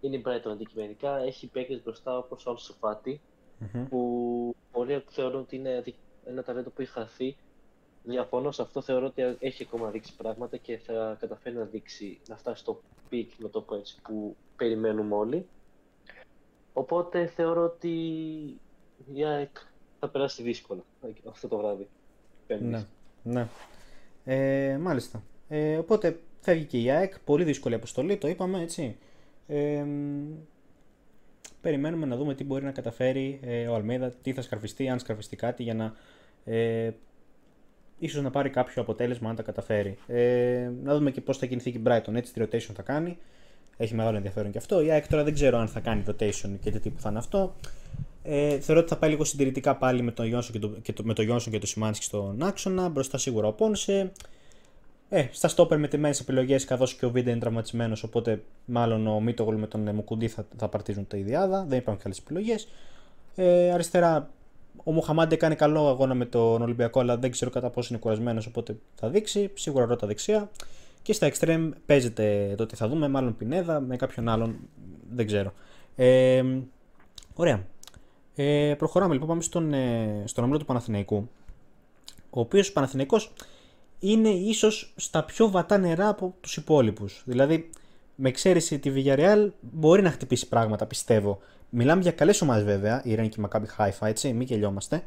είναι η Brighton αντικειμενικά. Έχει παίκτες μπροστά όπως ο Αλσοφάτη, mm-hmm. που πολλοί θεωρούν ότι είναι ένα ταλέντο που έχει χαθεί. Διαφωνώ σε αυτό, θεωρώ ότι έχει ακόμα δείξει πράγματα και θα καταφέρει να δείξει, να φτάσει στο peak με το έτσι που περιμένουμε όλοι. Οπότε θεωρώ ότι η ΑΕΚ θα περάσει δύσκολα αυτό το βράδυ. Ναι, ναι. Ε, μάλιστα. Ε, οπότε φεύγει και η ΑΕΚ, πολύ δύσκολη αποστολή, το είπαμε έτσι. Ε, περιμένουμε να δούμε τι μπορεί να καταφέρει ε, ο Αλμέιδα, τι θα σκαρφιστεί, αν σκαρφιστεί κάτι για να ε, ίσως να πάρει κάποιο αποτέλεσμα αν τα καταφέρει. Ε, να δούμε και πώς θα κινηθεί και η Brighton, έτσι τη rotation θα κάνει. Έχει μεγάλο ενδιαφέρον και αυτό. Η ΑΕΚ τώρα δεν ξέρω αν θα κάνει rotation και τι τύπου θα είναι αυτό. Ε, θεωρώ ότι θα πάει λίγο συντηρητικά πάλι με τον Γιόνσον και το, και το, με το, Γιόνσον και το Σιμάνσκι στον άξονα. Μπροστά σίγουρα ο Πόνσε. Ε, στα στόπερ με τιμένε επιλογές καθώς και ο Βίντε είναι τραυματισμένος. Οπότε μάλλον ο Μίτογολ με τον Μουκουντή θα, θα παρτίζουν τα ιδιάδα. Δεν υπάρχουν καλέ επιλογές. Ε, αριστερά ο Μουχαμάντε κάνει καλό αγώνα με τον Ολυμπιακό, αλλά δεν ξέρω κατά πόσο είναι κουρασμένος. Οπότε θα δείξει. Σίγουρα ρώτα δεξιά. Και στα extreme παίζεται το τι θα δούμε. Μάλλον Πινέδα με κάποιον άλλον. Δεν ξέρω. Ε, ωραία. Ε, προχωράμε λοιπόν. Πάμε στον, ε, στον όμιλο του Παναθηναϊκού. Ο οποίος Παναθηναϊκός είναι ίσως στα πιο βατά νερά από τους υπόλοιπους. Δηλαδή, με εξαίρεση τη Villarreal μπορεί να χτυπήσει πράγματα, πιστεύω. Μιλάμε για καλές ομάδες βέβαια, η Ρεν και η Maccabi Haifa, έτσι, μην γελιόμαστε.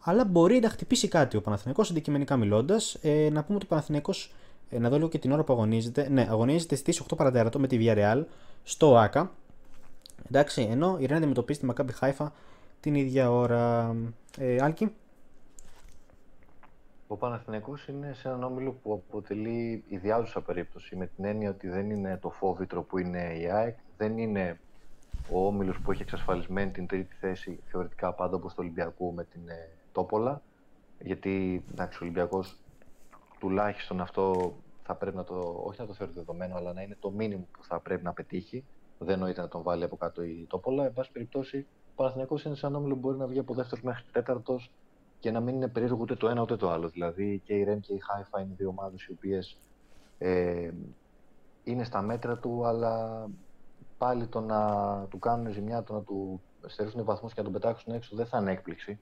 Αλλά μπορεί να χτυπήσει κάτι ο Παναθηναϊκός αντικειμενικά μιλώντας. Ε, να πούμε ότι ο Παναθηναϊκός, ε, να δω λίγο και την ώρα που αγωνίζεται. Ναι, αγωνίζεται στις 8 παρατέρατο με τη Villarreal στο ΑΚΑ. Εντάξει, ενώ η Ρεν αντιμετωπίζει τη Maccabi Haifa την ίδια ώρα. Ε, Άλκη; Ο Παναθηναϊκός είναι σε έναν όμιλο που αποτελεί ιδιάζουσα περίπτωση με την έννοια ότι δεν είναι το φόβητρο που είναι η ΑΕΚ, δεν είναι ο όμιλος που έχει εξασφαλισμένη την τρίτη θέση θεωρητικά πάντα όπως το Ολυμπιακό με την ε, Τόπολα γιατί εντάξει, ο Ολυμπιακός τουλάχιστον αυτό θα πρέπει να το, όχι να το θεωρεί δεδομένο, αλλά να είναι το μήνυμο που θα πρέπει να πετύχει. Δεν νοείται να τον βάλει από κάτω η Τόπολα. Εν πάση περιπτώσει, ο Παναθηναϊκός είναι σε έναν όμιλο που μπορεί να βγει από δεύτερος μέχρι τέταρτος και να μην είναι περίεργο ούτε το ένα ούτε το άλλο. Δηλαδή και η Ρεν και η Χάιφα είναι δύο ομάδες οι οποίες ε, είναι στα μέτρα του, αλλά πάλι το να του κάνουν ζημιά, το να του στερήσουν βαθμούς και να τον πετάξουν έξω δεν θα είναι έκπληξη.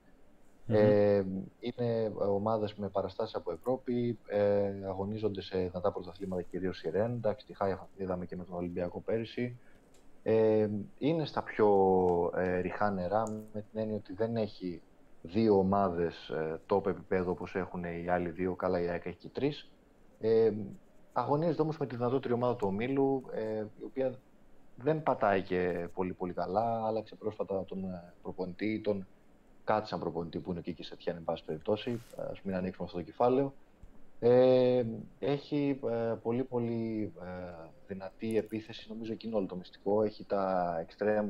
Mm-hmm. Ε, είναι ομάδες με παραστάσεις από Ευρώπη, ε, αγωνίζονται σε δυνατά πρωταθλήματα κυρίως η Ρεν. Εντάξει, τη Χάιφα είδαμε και με τον Ολυμπιακό πέρυσι. Ε, είναι στα πιο ε, ρηχά νερά με την έννοια ότι δεν έχει δύο ομάδες ε, top επίπεδο όπως έχουν οι άλλοι δύο, καλά η ΑΕΚ έχει και τρεις. Ε, αγωνίζεται όμως με τη δυνατότερη ομάδα του ομίλου, ε, η οποία δεν πατάει και πολύ πολύ καλά, άλλαξε πρόσφατα τον ε, προπονητή, τον κάτσαν προπονητή που είναι εκεί και σε τιάνει εν πάση περιπτώσει, ας μην ανοίξουμε αυτό το κεφάλαιο. Ε, έχει ε, πολύ πολύ ε, δυνατή επίθεση, νομίζω εκείνο όλο το μυστικό, έχει τα extreme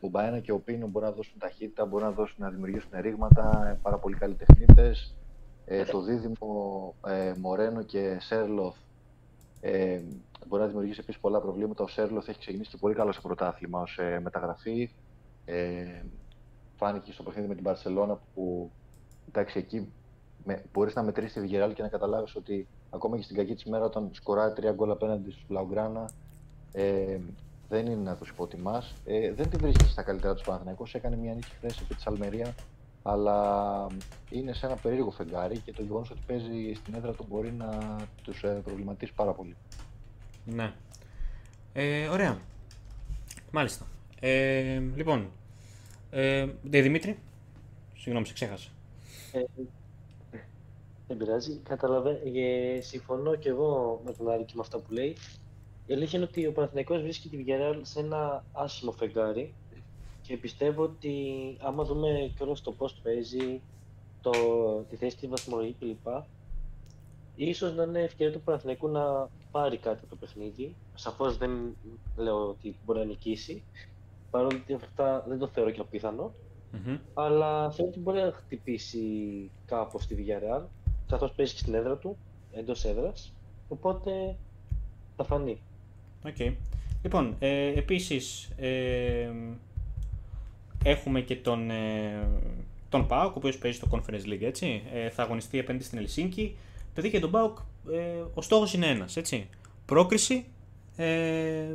ο Μπαένα και ο Πίνο μπορούν να δώσουν ταχύτητα, μπορούν να, δώσουν, να δημιουργήσουν ρήγματα, ε, πάρα πολύ καλοί τεχνίτες. Ε, το δίδυμο ε, Μορένο και Σέρλοθ ε, μπορεί να δημιουργήσει επίσης πολλά προβλήματα. Ο Σέρλοθ έχει ξεκινήσει και πολύ καλό σε πρωτάθλημα ως ε, μεταγραφή. Ε, φάνηκε στο παιχνίδι με την Παρσελώνα που εντάξει, εκεί μπορείς να μετρήσεις τη Βιγεράλ και να καταλάβεις ότι ακόμα και στην κακή της μέρα, όταν σκοράει τρία γκολ απέναντι στους Λαουγκράνα, ε, δεν είναι να τους υποτιμάς. Ε, δεν τη βρίσκεις στα καλύτερα τους Παναθηναϊκούς. Έκανε μια νίκη χθες επί της Αλμερία, αλλά είναι σε ένα περίεργο φεγγάρι και το γεγονός ότι παίζει στην έδρα του μπορεί να τους ε, προβληματίσει πάρα πολύ. Ναι. Ε, ωραία. Μάλιστα. Ε, λοιπόν, Ε, Δημήτρη, συγγνώμη, σε ξέχασα. Ε, δεν πειράζει. Καταλαβαίνω. Ε, συμφωνώ και εγώ με τον Άρη και με αυτά που λέει. Η αλήθεια είναι ότι ο Παναθηναϊκός βρίσκει τη Villarreal σε ένα άσχημο φεγγάρι και πιστεύω ότι άμα δούμε και όλο το πώς παίζει, το, τη θέση της βαθμολογικής κλπ. Ίσως να είναι ευκαιρία του Παναθηναϊκού να πάρει κάτι από το παιχνίδι. Σαφώς δεν λέω ότι μπορεί να νικήσει, παρόλο ότι αυτά δεν το θεωρώ και απίθανο. Mm-hmm. Αλλά θεωρώ ότι μπορεί να χτυπήσει κάπως στη Villarreal, καθώς παίζει και στην έδρα του, εντός έδρας. Οπότε θα φανεί. Okay. Λοιπόν, ε, επίσης ε, έχουμε και τον, ε, τον ΠΑΟΚ, ο οποίος παίζει στο Conference League, έτσι. Ε, θα αγωνιστεί απέναντι στην Ελσίνκη. Παιδί για τον ΠΑΟΚ, ε, ο στόχος είναι ένας, έτσι. Πρόκριση, ε,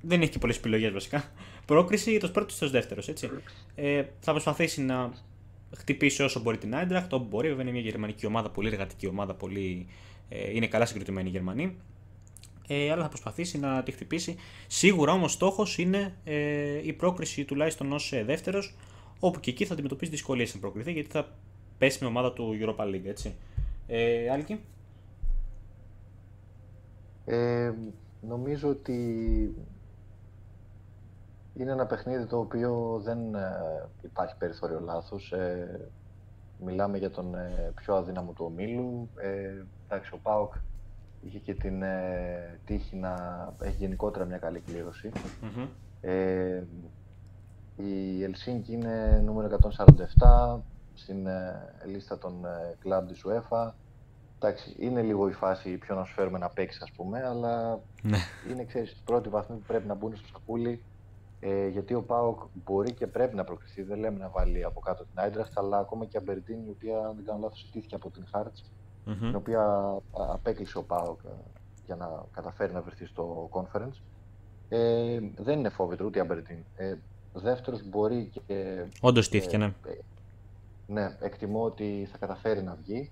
δεν έχει και πολλές επιλογές βασικά. Πρόκριση το πρώτο ή το δεύτερο, έτσι. Ε, θα προσπαθήσει να χτυπήσει όσο μπορεί την Άιντραχτ, όπου μπορεί. Βέβαια είναι μια γερμανική ομάδα, πολύ εργατική ομάδα, πολύ, ε, είναι καλά συγκροτημένη η Γερμανοί ε, αλλά θα προσπαθήσει να τη χτυπήσει. Σίγουρα όμως στόχος είναι ε, η πρόκριση τουλάχιστον ως ε, δεύτερος, όπου και εκεί θα αντιμετωπίσει δυσκολίες στην προκριθεί γιατί θα πέσει με ομάδα του Europa League. Έτσι. Ε, Άλκη; Ε, νομίζω ότι είναι ένα παιχνίδι το οποίο δεν ε, υπάρχει περιθώριο λάθος. Ε, μιλάμε για τον ε, πιο αδύναμο του ομίλου. Ε, εντάξει, ο ΠΑΟΚ είχε και την ε, τύχη να έχει γενικότερα μια καλή Ε, η Ελσίνκη είναι νούμερο 147 στην ε, λίστα των ε, κλαμπ της UEFA. Εντάξει, είναι λίγο η φάση ποιο να σου φέρουμε να παίξεις, ας πούμε, αλλά ναι. είναι, ξέρεις, πρώτη βαθμή που πρέπει να μπουν στο σακούλι, ε, γιατί ο Πάοκ μπορεί και πρέπει να προκριθεί. Δεν λέμε να βάλει από κάτω την Άιντραχτ, αλλά ακόμα και η Αμπερντίν, η οποία, αν δεν κάνω λάθος, ιτήθηκε από την Χάρτς, mm-hmm. την οποία απέκλεισε ο Πάοκ ε, για να καταφέρει να βρεθεί στο conference. Ε, δεν είναι φόβητρο ούτε η Αμπερτίν. Ε, Δεύτερος μπορεί και. Όντως τύχηκε, ναι. Ε, ναι, εκτιμώ ότι θα καταφέρει να βγει.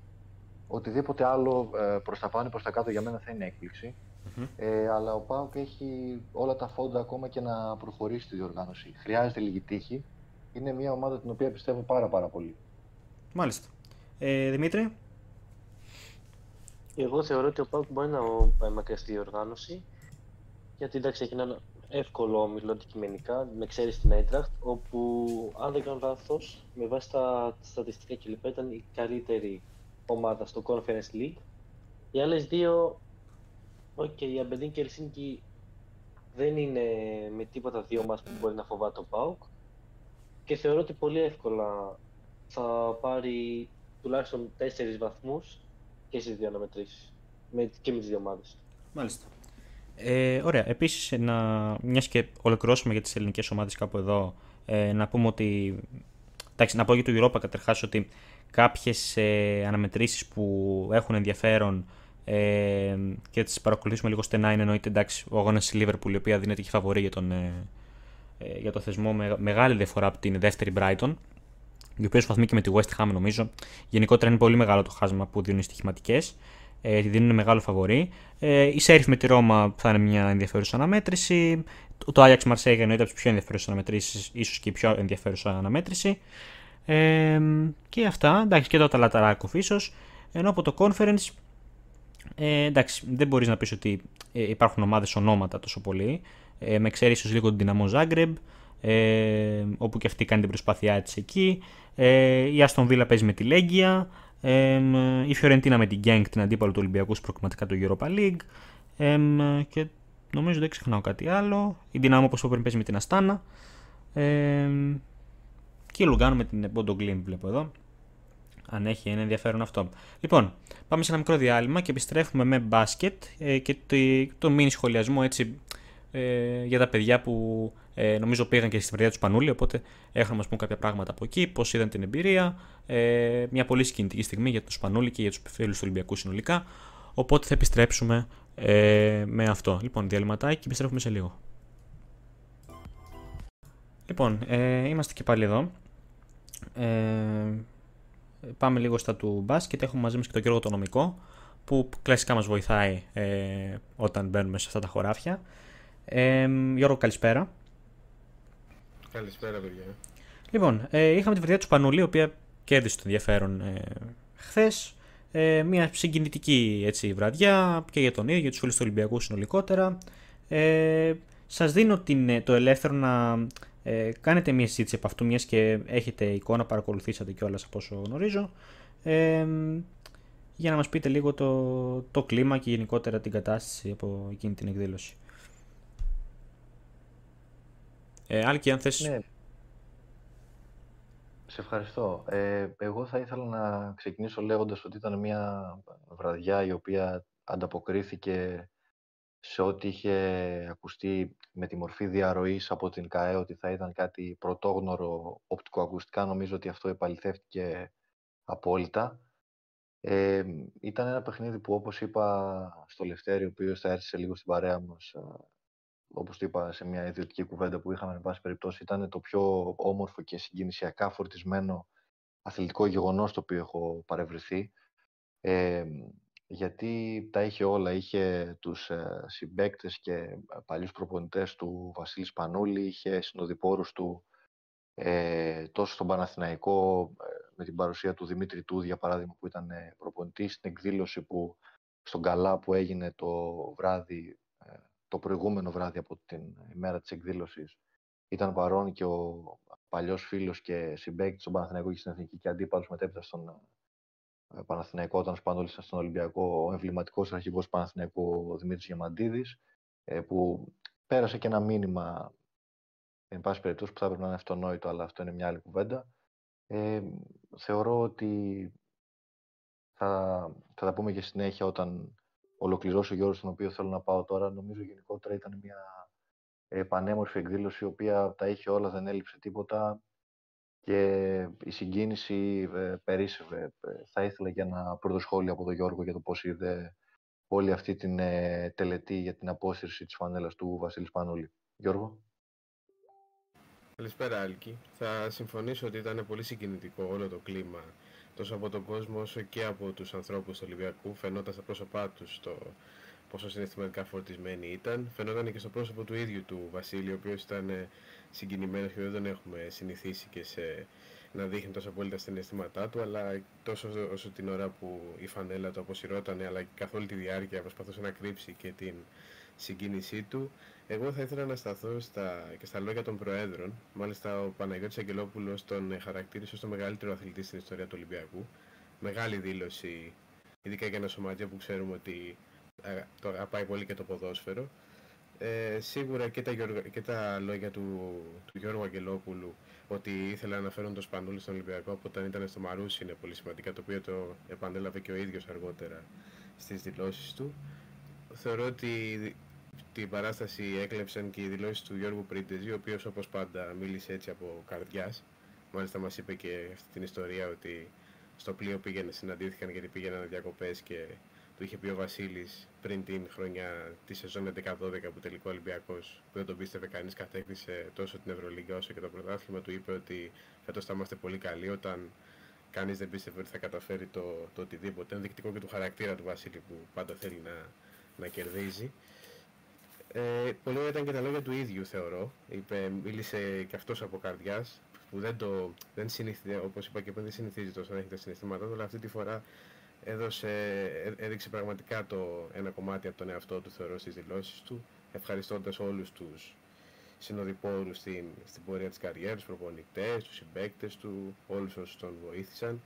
Οτιδήποτε άλλο ε, προς τα πάνω ή προς τα κάτω για μένα θα είναι έκπληξη. Mm-hmm. Ε, αλλά ο Πάοκ έχει όλα τα φόντα ακόμα και να προχωρήσει τη διοργάνωση. Χρειάζεται λίγη τύχη. Είναι μια ομάδα την οποία πιστεύω πάρα πάρα πολύ. Μάλιστα. Ε, Δημήτρη; Εγώ θεωρώ ότι ο Πάουκ μπορεί να πάει μακριά στη διοργάνωση. Γιατί εντάξει, έχει ένα εύκολο όμιλο αντικειμενικά, με ξέρεις στην Έντραχτ, όπου αν δεν κάνω λάθος, με βάση τα στατιστικά κλπ. ήταν η καλύτερη ομάδα στο Conference League. Οι άλλες δύο, okay, η Αμπεντίν και η Ελσίνκη δεν είναι με τίποτα δύο μας που μπορεί να φοβάται το ΠΑΟΚ και θεωρώ ότι πολύ εύκολα θα πάρει τουλάχιστον τέσσερις βαθμούς και στις δύο αναμετρήσεις. Με, και με τις δύο ομάδες. Μάλιστα. Ε, ωραία. Επίσης, μιας και ολοκληρώσουμε για τις ελληνικές ομάδες κάπου εδώ, ε, να πούμε ότι. Εντάξει, να πω για το Europa καταρχάς ότι κάποιες ε, αναμετρήσεις που έχουν ενδιαφέρον ε, και τις παρακολουθήσουμε λίγο στενά είναι εννοείται εντάξει, ο αγώνας της Liverpool η οποία δίνεται και φαβορή για, τον, ε, ε, για το θεσμό με μεγάλη διαφορά από την δεύτερη Brighton οι οποίε βαθμοί και με τη West Ham νομίζω. Γενικότερα είναι πολύ μεγάλο το χάσμα που δίνουν οι στοιχηματικές. Ε, δίνουν μεγάλο φαβορή. Ε, η Σέριφ με τη Ρώμα θα είναι μια ενδιαφέρουσα αναμέτρηση. Το Ajax Marseille εννοείται από τις πιο ενδιαφέρουσες αναμετρήσεις, ίσως και η πιο ενδιαφέρουσα αναμέτρηση. Ε, και αυτά. Εντάξει, και το Αταλαταράκοφ ίσως. Ενώ από το Conference. Ε, εντάξει, δεν μπορείς να πεις ότι ε, υπάρχουν ομάδες ονόματα τόσο πολύ. Ε, με ξέρεις ίσως λίγο την Dinamo Zagreb, ε, όπου και αυτή κάνει την προσπάθειά της εκεί. Ε, η Αστον Βίλα παίζει με τη Λέγκια. Ε, η Φιωρεντίνα με την Γκένγκ, την αντίπαλο του Ολυμπιακού προκριματικά του Europa League. Ε, και νομίζω δεν ξεχνάω κάτι άλλο. Η Δυνάμω όπως είπα παίζει με την Αστάνα. Ε, και η Λουγκάνο με την Μπόντο Γκλίν βλέπω εδώ. Αν έχει ένα ενδιαφέρον αυτό. Λοιπόν, πάμε σε ένα μικρό διάλειμμα και επιστρέφουμε με μπάσκετ ε, και το, το μίνι σχολιασμό έτσι ε, για τα παιδιά που ε, νομίζω πήγαν και στην παιδιά τους Σπανούλη, οπότε έχουμε να μα πούν κάποια πράγματα από εκεί, πώς είδαν την εμπειρία. Ε, μια πολύ συγκινητική στιγμή για τους Σπανούλη και για τους φίλους του Ολυμπιακού συνολικά. Οπότε θα επιστρέψουμε ε, με αυτό. Λοιπόν, διαλυματάκι και επιστρέφουμε σε λίγο. Λοιπόν, ε, είμαστε και πάλι εδώ. Ε, πάμε λίγο στα του μπάσκετ. Έχουμε μαζί μας και τον Γιώργο το νομικό, που κλασικά μας βοηθάει ε, όταν μπαίνουμε σε αυτά τα χωράφια. Ε, Γιώργο, καλησπέρα. Καλησπέρα, παιδιά. Λοιπόν, ε, είχαμε τη βραδιά του Σπανούλη, η οποία κέρδισε το ενδιαφέρον ε, χθες. Ε, μια συγκινητική έτσι, βραδιά και για τον ίδιο, για τους φίλους του Ολυμπιακού συνολικότερα. Ε, Σας δίνω την, ε, το ελεύθερο να ε, κάνετε μια συζήτηση από αυτού, μιας και έχετε εικόνα, παρακολουθήσατε κιόλας από όσο γνωρίζω. Ε, για να μας πείτε λίγο το, το κλίμα και γενικότερα την κατάσταση από εκείνη την εκδήλωση. Ε, Άλκη, αν θες... Ναι. Σε ευχαριστώ. Ε, εγώ θα ήθελα να ξεκινήσω λέγοντας ότι ήταν μια βραδιά η οποία ανταποκρίθηκε σε ό,τι είχε ακουστεί με τη μορφή διαρροής από την ΚΑΕ ότι θα ήταν κάτι πρωτόγνωρο οπτικοακουστικά. Νομίζω ότι αυτό επαληθεύτηκε απόλυτα. Ε, ήταν ένα παιχνίδι που όπως είπα στο Λευτέρη, ο οποίος θα έρθει σε λίγο στην παρέα μας, όπως το είπα σε μια ιδιωτική κουβέντα που είχαμε, εν πάση περιπτώσει, ήταν το πιο όμορφο και συγκινησιακά φορτισμένο αθλητικό γεγονός το οποίο έχω παρευρεθεί. Ε, γιατί τα είχε όλα. Είχε τους ε, συμπαίκτες και παλιούς προπονητές του Βασίλη Πανούλη, είχε συνοδοιπόρους του ε, τόσο στον Παναθηναϊκό ε, με την παρουσία του Δημήτρη Τούδη, για παράδειγμα, που ήταν ε, προπονητής στην εκδήλωση που στον Καλά που έγινε το βράδυ, ε, το προηγούμενο βράδυ από την ημέρα της εκδήλωσης, ήταν παρόν και ο παλιός φίλος και συμπαίκτης στον Παναθηναϊκό και στην Εθνική και αντίπαλος μετέπειτα στον Παναθηναϊκό όταν σπανόλησαν στον Ολυμπιακό, ο εμβληματικός αρχηγός Παναθηναϊκού Δημήτρης Γεμαντίδης, που πέρασε και ένα μήνυμα εν πάση περιπτώσει που θα έπρεπε να είναι αυτονόητο, αλλά αυτό είναι μια άλλη κουβέντα. Ε, θεωρώ ότι θα, θα τα πούμε και συνέχεια όταν ολοκληρώσω ο Γιώργος στον οποίο θέλω να πάω τώρα. Νομίζω γενικότερα ήταν μια ε, πανέμορφη εκδήλωση η οποία τα είχε όλα, δεν έλειψε τίποτα και η συγκίνηση ε, περίσσευε. Ε, θα ήθελα για ένα πρώτο σχόλιο από τον Γιώργο για το πώς είδε όλη αυτή την ε, τελετή για την απόσυρση της φανέλας του Βασίλη Πανούλη. Γιώργο. Καλησπέρα Άλκη. Θα συμφωνήσω ότι ήταν πολύ συγκινητικό όλο το κλίμα τόσο από τον κόσμο όσο και από τους ανθρώπους του Ολυμπιακού. Φαινόταν στα πρόσωπά τους το πόσο συναισθηματικά φορτισμένοι ήταν. Φαινόταν και στο πρόσωπο του ίδιου του Βασίλη, ο οποίος ήταν συγκινημένος και δεν τον έχουμε συνηθίσει και σε να δείχνει τόσο απόλυτα συναισθήματά του, αλλά τόσο όσο την ώρα που η φανέλα του αποσυρώταν, αλλά και καθ' όλη τη διάρκεια προσπαθούσε να κρύψει και την συγκίνησή του. Εγώ θα ήθελα να σταθώ στα, και στα λόγια των Προέδρων. Μάλιστα, ο Παναγιώτης Αγγελόπουλος τον χαρακτήρισε ως το μεγαλύτερο αθλητή στην ιστορία του Ολυμπιακού. Μεγάλη δήλωση, ειδικά για ένα σωματείο που ξέρουμε ότι ε, το αγαπάει πολύ και το ποδόσφαιρο. Ε, σίγουρα και τα, και τα λόγια του, του Γιώργου Αγγελόπουλου ότι ήθελα να φέρουν το Σπανούλη στον Ολυμπιακό από όταν ήταν στο Μαρούσι είναι πολύ σημαντικά, το οποίο το επανέλαβε και ο ίδιος αργότερα στις δηλώσεις του. Θεωρώ ότι την παράσταση έκλεψαν και οι δηλώσεις του Γιώργου Πρίντεζη, ο οποίος όπως πάντα μίλησε έτσι από καρδιάς. Μάλιστα μας είπε και αυτή την ιστορία ότι στο πλοίο πήγαινε, συναντήθηκαν γιατί πήγαιναν διακοπές και του είχε πει ο Βασίλης πριν την χρονιά της σεζόν 11-12 που τελικό Ολυμπιακός που δεν τον πίστευε κανείς κατέκτησε τόσο την Ευρωλίγκα όσο και το πρωτάθλημα. Του είπε ότι φέτος θα είμαστε πολύ καλοί όταν κανείς δεν πίστευε ότι θα καταφέρει το, το οτιδήποτε. Είναι δεικτικό και του χαρακτήρα του Βασίλη που πάντα θέλει να, να κερδίζει. Ε, πολύ ωραία ήταν και τα λόγια του ίδιου, θεωρώ. Είπε, μίλησε και αυτός από καρδιάς, που δεν το, δεν συνηθίζει, όπως είπα και πριν, δεν συνηθίζει τόσο να έχει τα συναισθήματά του, αλλά αυτή τη φορά έδωσε, ε, έδειξε πραγματικά το ένα κομμάτι από τον εαυτό του, θεωρώ, στις δηλώσεις του, ευχαριστώντας όλους τους συνοδοιπόρους στην, στην πορεία της καριέρας, προπονητές, τους συμπαίκτες του, όλους όσους τον βοήθησαν.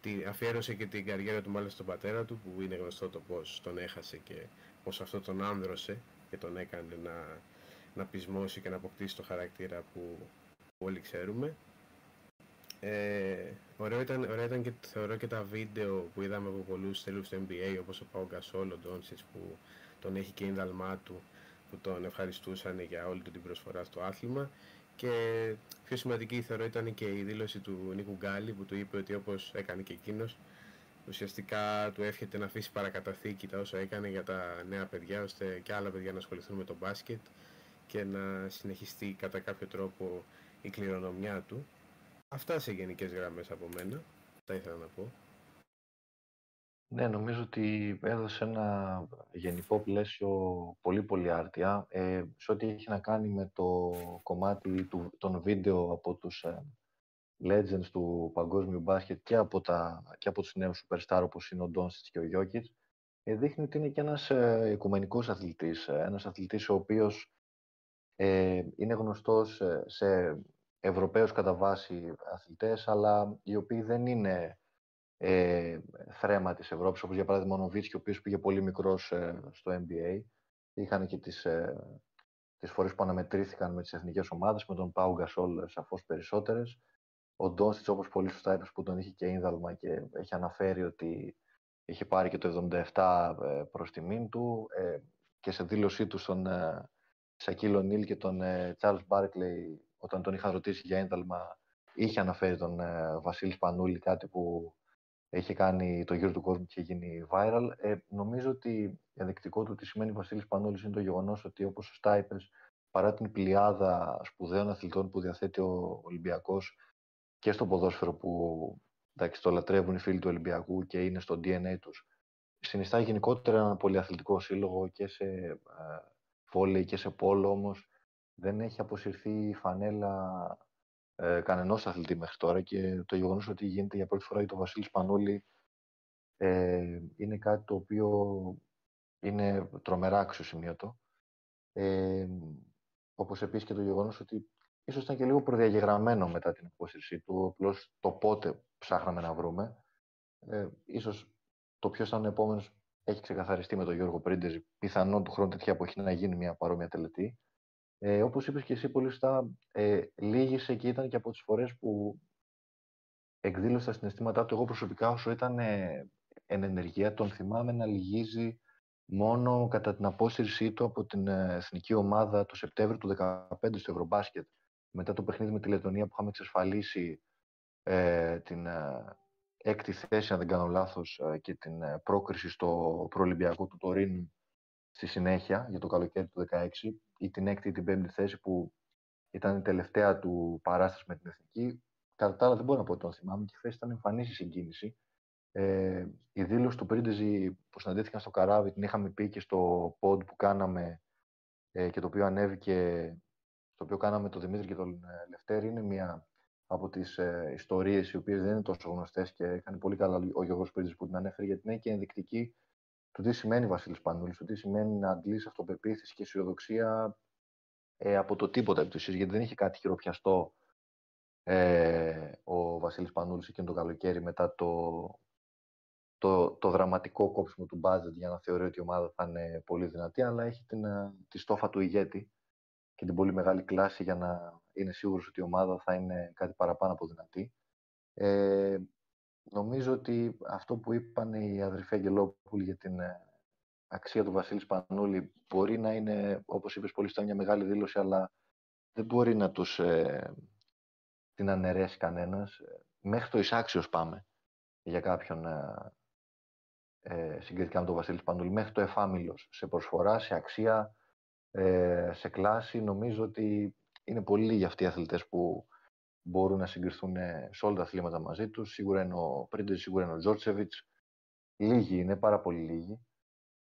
Τη, αφιέρωσε και την καριέρα του μάλιστα στον πατέρα του, που είναι γνωστό το πώς τον έχασε και πώς αυτό τον άνδρωσε και τον έκανε να, να πεισμώσει και να αποκτήσει το χαρακτήρα που, όλοι ξέρουμε. Ε, ωραίο, ήταν, ωραίο ήταν και θεωρώ και τα βίντεο που είδαμε από πολλούς τελούς του NBA όπως ο Πάο Γκασόλ, ο Ντόνσιτς που τον έχει και η δαλμά του που τον ευχαριστούσαν για όλη του την προσφορά στο άθλημα και πιο σημαντική θεωρώ ήταν και η δήλωση του Νίκου Γκάλη που του είπε ότι όπως έκανε και εκείνος ουσιαστικά του εύχεται να αφήσει παρακαταθήκη τα όσα έκανε για τα νέα παιδιά ώστε και άλλα παιδιά να ασχοληθούν με το μπάσκετ και να συνεχιστεί κατά κάποιο τρόπο η κληρονομιά του. Αυτά σε γενικές γραμμές από μένα, θα ήθελα να πω. Ναι, νομίζω ότι έδωσε ένα γενικό πλαίσιο πολύ πολύ άρτια ε, σε ό,τι έχει να κάνει με το κομμάτι του, των βίντεο από τους ε, legends του παγκόσμιου μπάσκετ και από, τα, και από τους νέους superstar όπως είναι ο Ντόνσιτς και ο Γιώκητς, ε, δείχνει ότι είναι και ένας ε, οικουμενικός αθλητής, ε, ένας αθλητής ο οποίος ε, είναι γνωστός σε Ευρωπαίους κατά βάση αθλητές, αλλά οι οποίοι δεν είναι ε, θρέμα της Ευρώπης, όπως για παράδειγμα ο Νοβίτσκι, ο οποίος πήγε πολύ μικρός ε, στο NBA. Είχαν και τις, ε, τις φορές που αναμετρήθηκαν με τις εθνικές ομάδες, με τον Πάου Γκασόλ ε, σαφώς περισσότερες. Ο Ντόνστιτς, όπως πολύ σωστά είπες, που τον είχε και ίνδαλμα και έχει αναφέρει ότι είχε πάρει και το 77 ε, προς τιμήν του ε, και σε δήλωσή του στον Σακίλ Νίλ και τον Τσάρλς Μπάρκλεϊ όταν τον είχαν ρωτήσει για ένταλμα είχε αναφέρει τον Βασίλη Σπανούλη κάτι που είχε κάνει το γύρο του κόσμου και είχε γίνει viral. Ε, νομίζω ότι ενδεικτικό του τι σημαίνει Βασίλη Πανούλη είναι το γεγονός ότι όπως σωστά είπες, παρά την πλειάδα σπουδαίων αθλητών που διαθέτει ο Ολυμπιακός και στο ποδόσφαιρο που εντάξει, το λατρεύουν οι φίλοι του Ολυμπιακού και είναι στο DNA τους, συνιστά γενικότερα ένα πολυαθλητικό σύλλογο και σε βόλεϊ και σε πόλο όμως δεν έχει αποσυρθεί η φανέλα ε, κανενός αθλητή μέχρι τώρα και το γεγονός ότι γίνεται για πρώτη φορά για τον Βασίλη Σπανούλη ε, είναι κάτι το οποίο είναι τρομερά αξιοσημείωτο. Ε, όπως επίσης και το γεγονός ότι ίσως ήταν και λίγο προδιαγεγραμμένο μετά την απόσυρσή του, απλώ το πότε ψάχναμε να βρούμε. Ε, ίσως το ποιος ήταν ο επόμενος έχει ξεκαθαριστεί με τον Γιώργο Πρίντεζη. Πιθανόν του χρόνου τέτοια εποχή να γίνει μια παρόμοια τελετή. Ε, όπως είπες και εσύ πολύ σωστά, ε, λύγησε και ήταν και από τις φορές που εκδήλωσε τα συναισθήματά του. Εγώ προσωπικά όσο ήταν ε, εν ενεργεία, τον θυμάμαι να λυγίζει μόνο κατά την απόσυρσή του από την ε, εθνική ομάδα το Σεπτέμβριο του 2015 στο Ευρωμπάσκετ. Μετά το παιχνίδι με τη Λετωνία που είχαμε εξασφαλίσει ε, την ε, έκτη θέση, αν δεν κάνω λάθος, ε, και την πρόκριση στο προολυμπιακό του Τωρίνου στη συνέχεια για το καλοκαίρι του 2016 ή την έκτη ή την πέμπτη θέση που ήταν η τελευταία του παράσταση με την Εθνική. Κατά τα άλλα δεν μπορώ να πω ότι τον θυμάμαι και χθες ήταν εμφανής η συγκίνηση. Ε, η δήλωση του Πρίντεζη που συναντήθηκαν στο καράβι την είχαμε πει και στο pod που κάναμε ε, και το οποίο ανέβηκε στο οποίο κάναμε τον Δημήτρη και τον ε, Λευτέρη είναι μια από τις ε, ιστορίες οι οποίες δεν είναι τόσο γνωστές και έκανε πολύ καλά ο Γιώργος Πρίντεζη που την ανέφερε γιατί είναι και ενδεικτική το τι σημαίνει Βασίλης Πανούλης, το τι σημαίνει να αντλήσει αυτοπεποίθηση και αισιοδοξία ε, από το τίποτα επί γιατί δεν είχε κάτι χειροπιαστό ε, ο Βασίλης Πανούλης εκείνο το καλοκαίρι μετά το, το, το δραματικό κόψιμο του μπάζετ για να θεωρεί ότι η ομάδα θα είναι πολύ δυνατή, αλλά έχει την, ε, τη στόφα του ηγέτη και την πολύ μεγάλη κλάση για να είναι σίγουρος ότι η ομάδα θα είναι κάτι παραπάνω από δυνατή. Ε, Νομίζω ότι αυτό που είπαν οι αδερφοί Αγγελόπουλοι για την ε, αξία του Βασίλη Πανούλη μπορεί να είναι, όπως είπες πολύ στα μια μεγάλη δήλωση, αλλά δεν μπορεί να τους ε, την αναιρέσει κανένας. Μέχρι το εισάξιος πάμε για κάποιον ε, ε, συγκριτικά με τον Βασίλη Πανούλη, μέχρι το εφάμιλος, σε προσφορά, σε αξία, ε, σε κλάση. Νομίζω ότι είναι πολύ λίγοι αυτοί οι αθλητές που μπορούν να συγκριθούν ε, σε όλα τα αθλήματα μαζί τους. Σίγουρα είναι ο Πρίντε, σίγουρα είναι ο Τζόρτσεβιτς. Λίγοι είναι, πάρα πολύ λίγοι.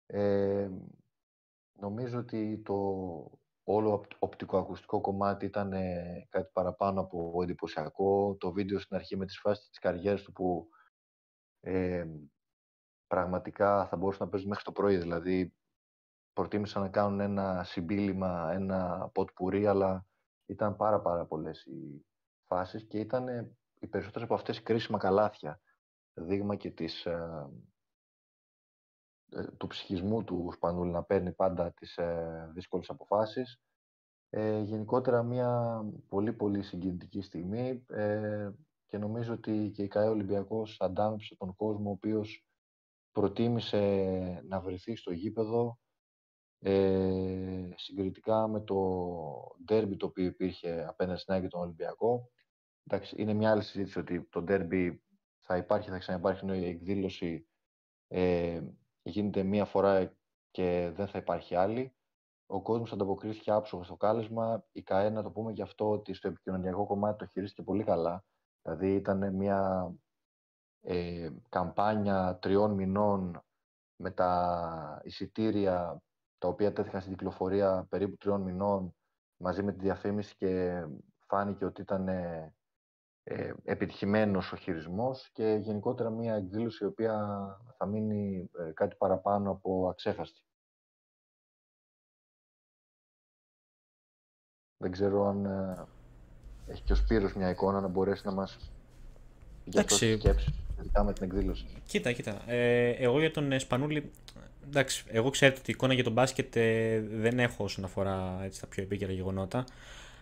Ε, νομίζω ότι το όλο οπτικοακουστικό κομμάτι ήταν ε, κάτι παραπάνω από εντυπωσιακό. Το βίντεο στην αρχή με τις φάσεις της καριέρας του που ε, πραγματικά θα μπορούσαν να παίζουν μέχρι το πρωί. Δηλαδή, προτίμησαν να κάνουν ένα συμπίλημα, ένα ποτ πουρί, αλλά ήταν πάρα πάρα πολλές οι, φάσεις και ήταν οι περισσότερες από αυτές κρίσιμα καλάθια. Δείγμα και της, ε, ε, του ψυχισμού του Σπανούλη να παίρνει πάντα τις ε, δύσκολες αποφάσεις. Ε, γενικότερα μια πολύ πολύ συγκινητική στιγμή ε, και νομίζω ότι και η ΚΑΕ Ολυμπιακός αντάμεψε τον κόσμο ο οποίος προτίμησε να βρεθεί στο γήπεδο ε, συγκριτικά με το ντέρμπι το οποίο υπήρχε απέναντι στην και τον Ολυμπιακό εντάξει, είναι μια άλλη συζήτηση ότι το derby θα υπάρχει, θα ξαναυπάρχει ενώ η εκδήλωση ε, γίνεται μία φορά και δεν θα υπάρχει άλλη. Ο κόσμος ανταποκρίθηκε άψογα στο κάλεσμα. Η ΚΑΕ, να το πούμε γι' αυτό, ότι στο επικοινωνιακό κομμάτι το χειρίστηκε πολύ καλά. Δηλαδή ήταν μια ε, καμπάνια τριών μηνών με τα εισιτήρια τα οποία τέθηκαν στην κυκλοφορία περίπου τριών μηνών μαζί με τη διαφήμιση και φάνηκε ότι ήταν ε, επιτυχημένος ο χειρισμός και γενικότερα μια εκδήλωση η οποία θα μείνει ε, κάτι παραπάνω από αξέχαστη. Δεν ξέρω αν ε, έχει και ο Σπύρος μια εικόνα να μπορέσει να μας για αυτό σκέψη σχετικά με την εκδήλωση. Κοίτα, κοίτα. Ε, εγώ για τον Σπανούλη, εντάξει, εγώ ξέρετε ότι η εικόνα για τον μπάσκετ ε, δεν έχω όσον αφορά έτσι, τα πιο επίκαιρα γεγονότα.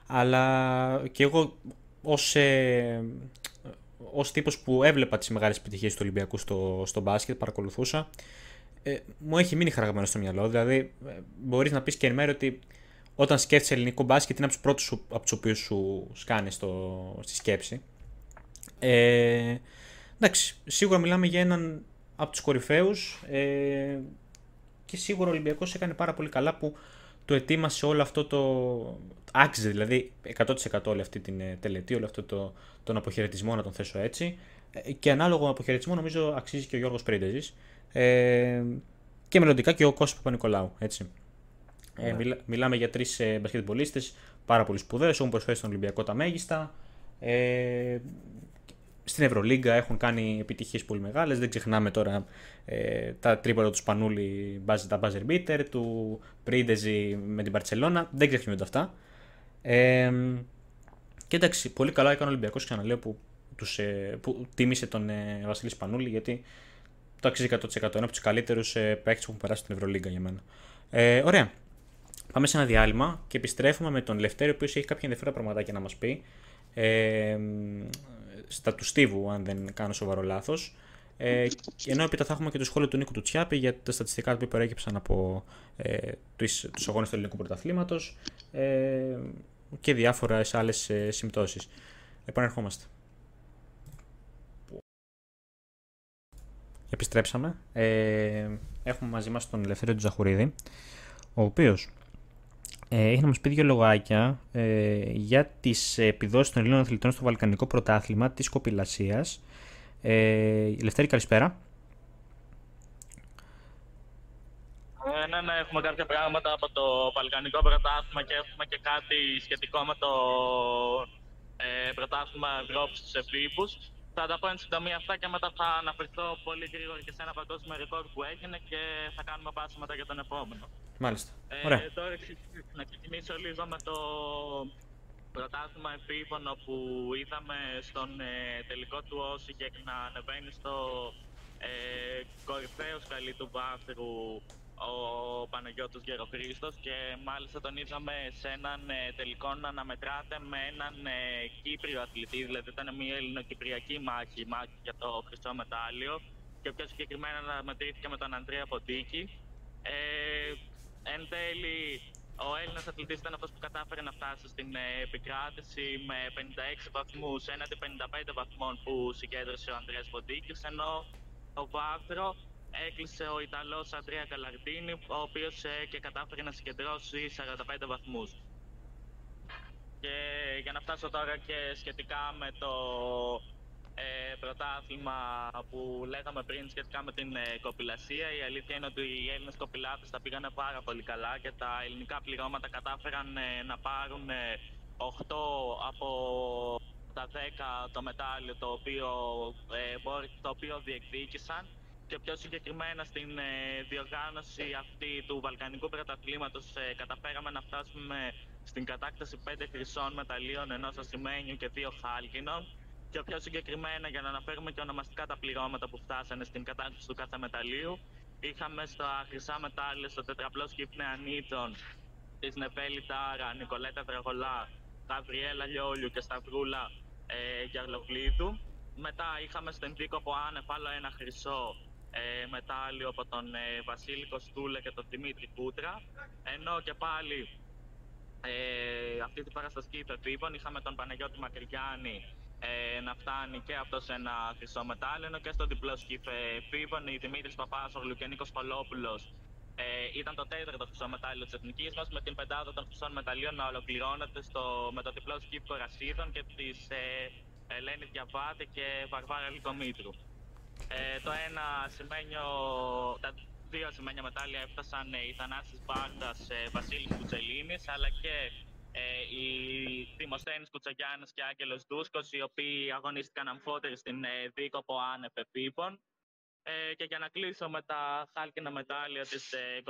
Αλλά και εγώ ως, ε, ως τύπος που έβλεπα τις μεγάλες επιτυχίες του Ολυμπιακού στο, στο μπάσκετ, παρακολουθούσα, ε, μου έχει μείνει χαραγμένο στο μυαλό. Δηλαδή, ε, μπορείς να πεις και εν μέρει ότι όταν σκέφτεσαι ελληνικό μπάσκετ είναι από τους πρώτους από τους οποίους σου σκάνε στο, στη σκέψη. Ε, εντάξει, σίγουρα μιλάμε για έναν από τους κορυφαίους ε, και σίγουρα ο Ολυμπιακός έκανε πάρα πολύ καλά που το ετοίμασε όλο αυτό το. Άξιζε δηλαδή 100% όλη αυτή την ε, τελετή, όλο αυτό το, τον αποχαιρετισμό, να τον θέσω έτσι. Ε, και ανάλογο αποχαιρετισμό νομίζω αξίζει και ο Γιώργος Πρίντεζης. Ε, και μελλοντικά και ο Κώστας Παπα-Νικολάου, έτσι. Ε, ναι. μιλά, μιλάμε για τρεις ε, μπασκετμπολίστες πάρα πολύ σπουδαίους, έχουν προσφέρει στον Ολυμπιακό τα μέγιστα. Ε, στην Ευρωλίγκα έχουν κάνει επιτυχίες πολύ μεγάλες. Δεν ξεχνάμε τώρα ε, τα τρίποτα του Σπανούλη, τα buzzer beater, του Πρίντεζι με την Παρσελώνα. Δεν ξεχνιούνται αυτά. Ε, και εντάξει, πολύ καλά έκανε ο Ολυμπιακός, ξαναλέω, που, τους, ε, που τίμησε τον ε, Βασίλη Σπανούλη, γιατί το αξίζει 100%. Είναι από τους καλύτερους ε, που έχουν περάσει στην Ευρωλίγκα για μένα. Ε, ωραία. Πάμε σε ένα διάλειμμα και επιστρέφουμε με τον Λευτέρη, ο οποίος έχει κάποια ενδιαφέροντα πραγματάκια να μας πει. Ε, στα του Στίβου, αν δεν κάνω σοβαρό λάθος. Ε, ενώ έπειτα θα έχουμε και το σχόλιο του Νίκου του Τσιάπη για τα στατιστικά που προέκυψαν από ε, τους, τους αγώνες του ελληνικού πρωταθλήματος ε, και διάφορες άλλες ε, συμπτώσεις. Επανερχόμαστε. Επιστρέψαμε. Ε, έχουμε μαζί μας τον Ελευθερίο Τζαχουρίδη, ο οποίος ε, έχει να μας πει δύο λογάκια ε, για τις επιδόσεις των Ελλήνων αθλητών στο Βαλκανικό Πρωτάθλημα της Κοπηλασίας. Ε, Λευτέρη, καλησπέρα. Ε, ναι, ναι, έχουμε κάποια πράγματα από το Βαλκανικό Πρωτάθλημα και έχουμε και κάτι σχετικό με το ε, Πρωτάθλημα Ευρώπης στου Εφήπου. Θα τα πω εν συντομία αυτά και μετά θα αναφερθώ πολύ γρήγορα και σε ένα παγκόσμιο ρεκόρ που έγινε και θα κάνουμε πάση μετά για τον επόμενο. Μάλιστα. Ε, Ωραία. Τώρα να ξεκινήσω λίγο με το πρωτάθλημα εφήβων που είδαμε στον ε, τελικό του Όση και να ανεβαίνει στο ε, κορυφαίος σκαλί του βάθρου ο Παναγιώτος Γεροχρήστος και μάλιστα τον είδαμε σε έναν ε, τελικό να αναμετράται με έναν ε, Κύπριο αθλητή, δηλαδή ήταν μια ελληνοκυπριακή μάχη, μάχη για το χρυσό μετάλλιο και πιο συγκεκριμένα αναμετρήθηκε με τον Αντρέα Ποντίκη. Ε, εν τέλει, ο Έλληνας αθλητής ήταν αυτός που κατάφερε να φτάσει στην ε, επικράτηση με 56 βαθμούς έναντι 55 βαθμών που συγκέντρωσε ο Ανδρέας Ποντίκη, ενώ το βάθρο έκλεισε ο Ιταλός Αντρέα Καλαρτίνη, ο οποίος ε, και κατάφερε να συγκεντρώσει 45 βαθμούς. Και για να φτάσω τώρα και σχετικά με το ε, πρωτάθλημα που λέγαμε πριν σχετικά με την ε, κοπηλασία. Η αλήθεια είναι ότι οι Έλληνες κοπηλάτες τα πήγανε πάρα πολύ καλά και τα ελληνικά πληρώματα κατάφεραν ε, να πάρουν 8 από τα 10 το μετάλλιο το οποίο, το οποίο διεκδίκησαν και πιο συγκεκριμένα στην διοργάνωση αυτή του Βαλκανικού Πρωταθλήματος καταφέραμε να φτάσουμε στην κατάκταση 5 χρυσών μεταλλίων ενός ασημένιου και δύο χάλκινων και πιο συγκεκριμένα, για να αναφέρουμε και ονομαστικά τα πληρώματα που φτάσανε στην κατάρτιση του κάθε μεταλλίου, είχαμε στα χρυσά μετάλλια στο τετραπλός σκύπνε ανήτων τη Νεφέλη Τάρα, Νικολέτα Δραγολά, Γαβριέλα Λιόλιου και Σταυρούλα ε, Γιαρλοκλίδου. Μετά είχαμε στην Δίκοπο Άνεφ άλλο ένα χρυσό ε, μετάλλιο από τον ε, Βασίλη Κοστούλα και τον Δημήτρη Κούτρα. Ενώ και πάλι ε, αυτή τη παραστασική υπερβίβων είχαμε τον Παναγιώτη Μακρυγιάννη ε, να φτάνει και αυτό σε ένα χρυσό μετάλλιο. Ενώ και στο διπλό σκύφ εφήβων η Δημήτρης Παπάσογλου και Νίκος Παλόπουλο ε, ήταν το τέταρτο χρυσό μετάλλιο της εθνικής μας, με την πεντάδα των χρυσών μεταλλίων να ολοκληρώνεται στο, με το διπλό σκύφ Κορασίδων και της ε, Ελένη Διαβάτη και Βαρβάρα Λικομήτρου. Ε, το ένα σημαίνιο, τα δύο σημαίνια μετάλλια έφτασαν οι Θανάσης Μπάρτας, ε, Βασίλης Κουτσελίνης, αλλά και ε, οι Δημοσθένης Κουτσογιάννης και Άγγελος Δούσκος, οι οποίοι αγωνίστηκαν αμφότεροι στην ε, δίκοπο άνευ επίπων. Ε, και για να κλείσω με τα χάλκινα μετάλλια της ε,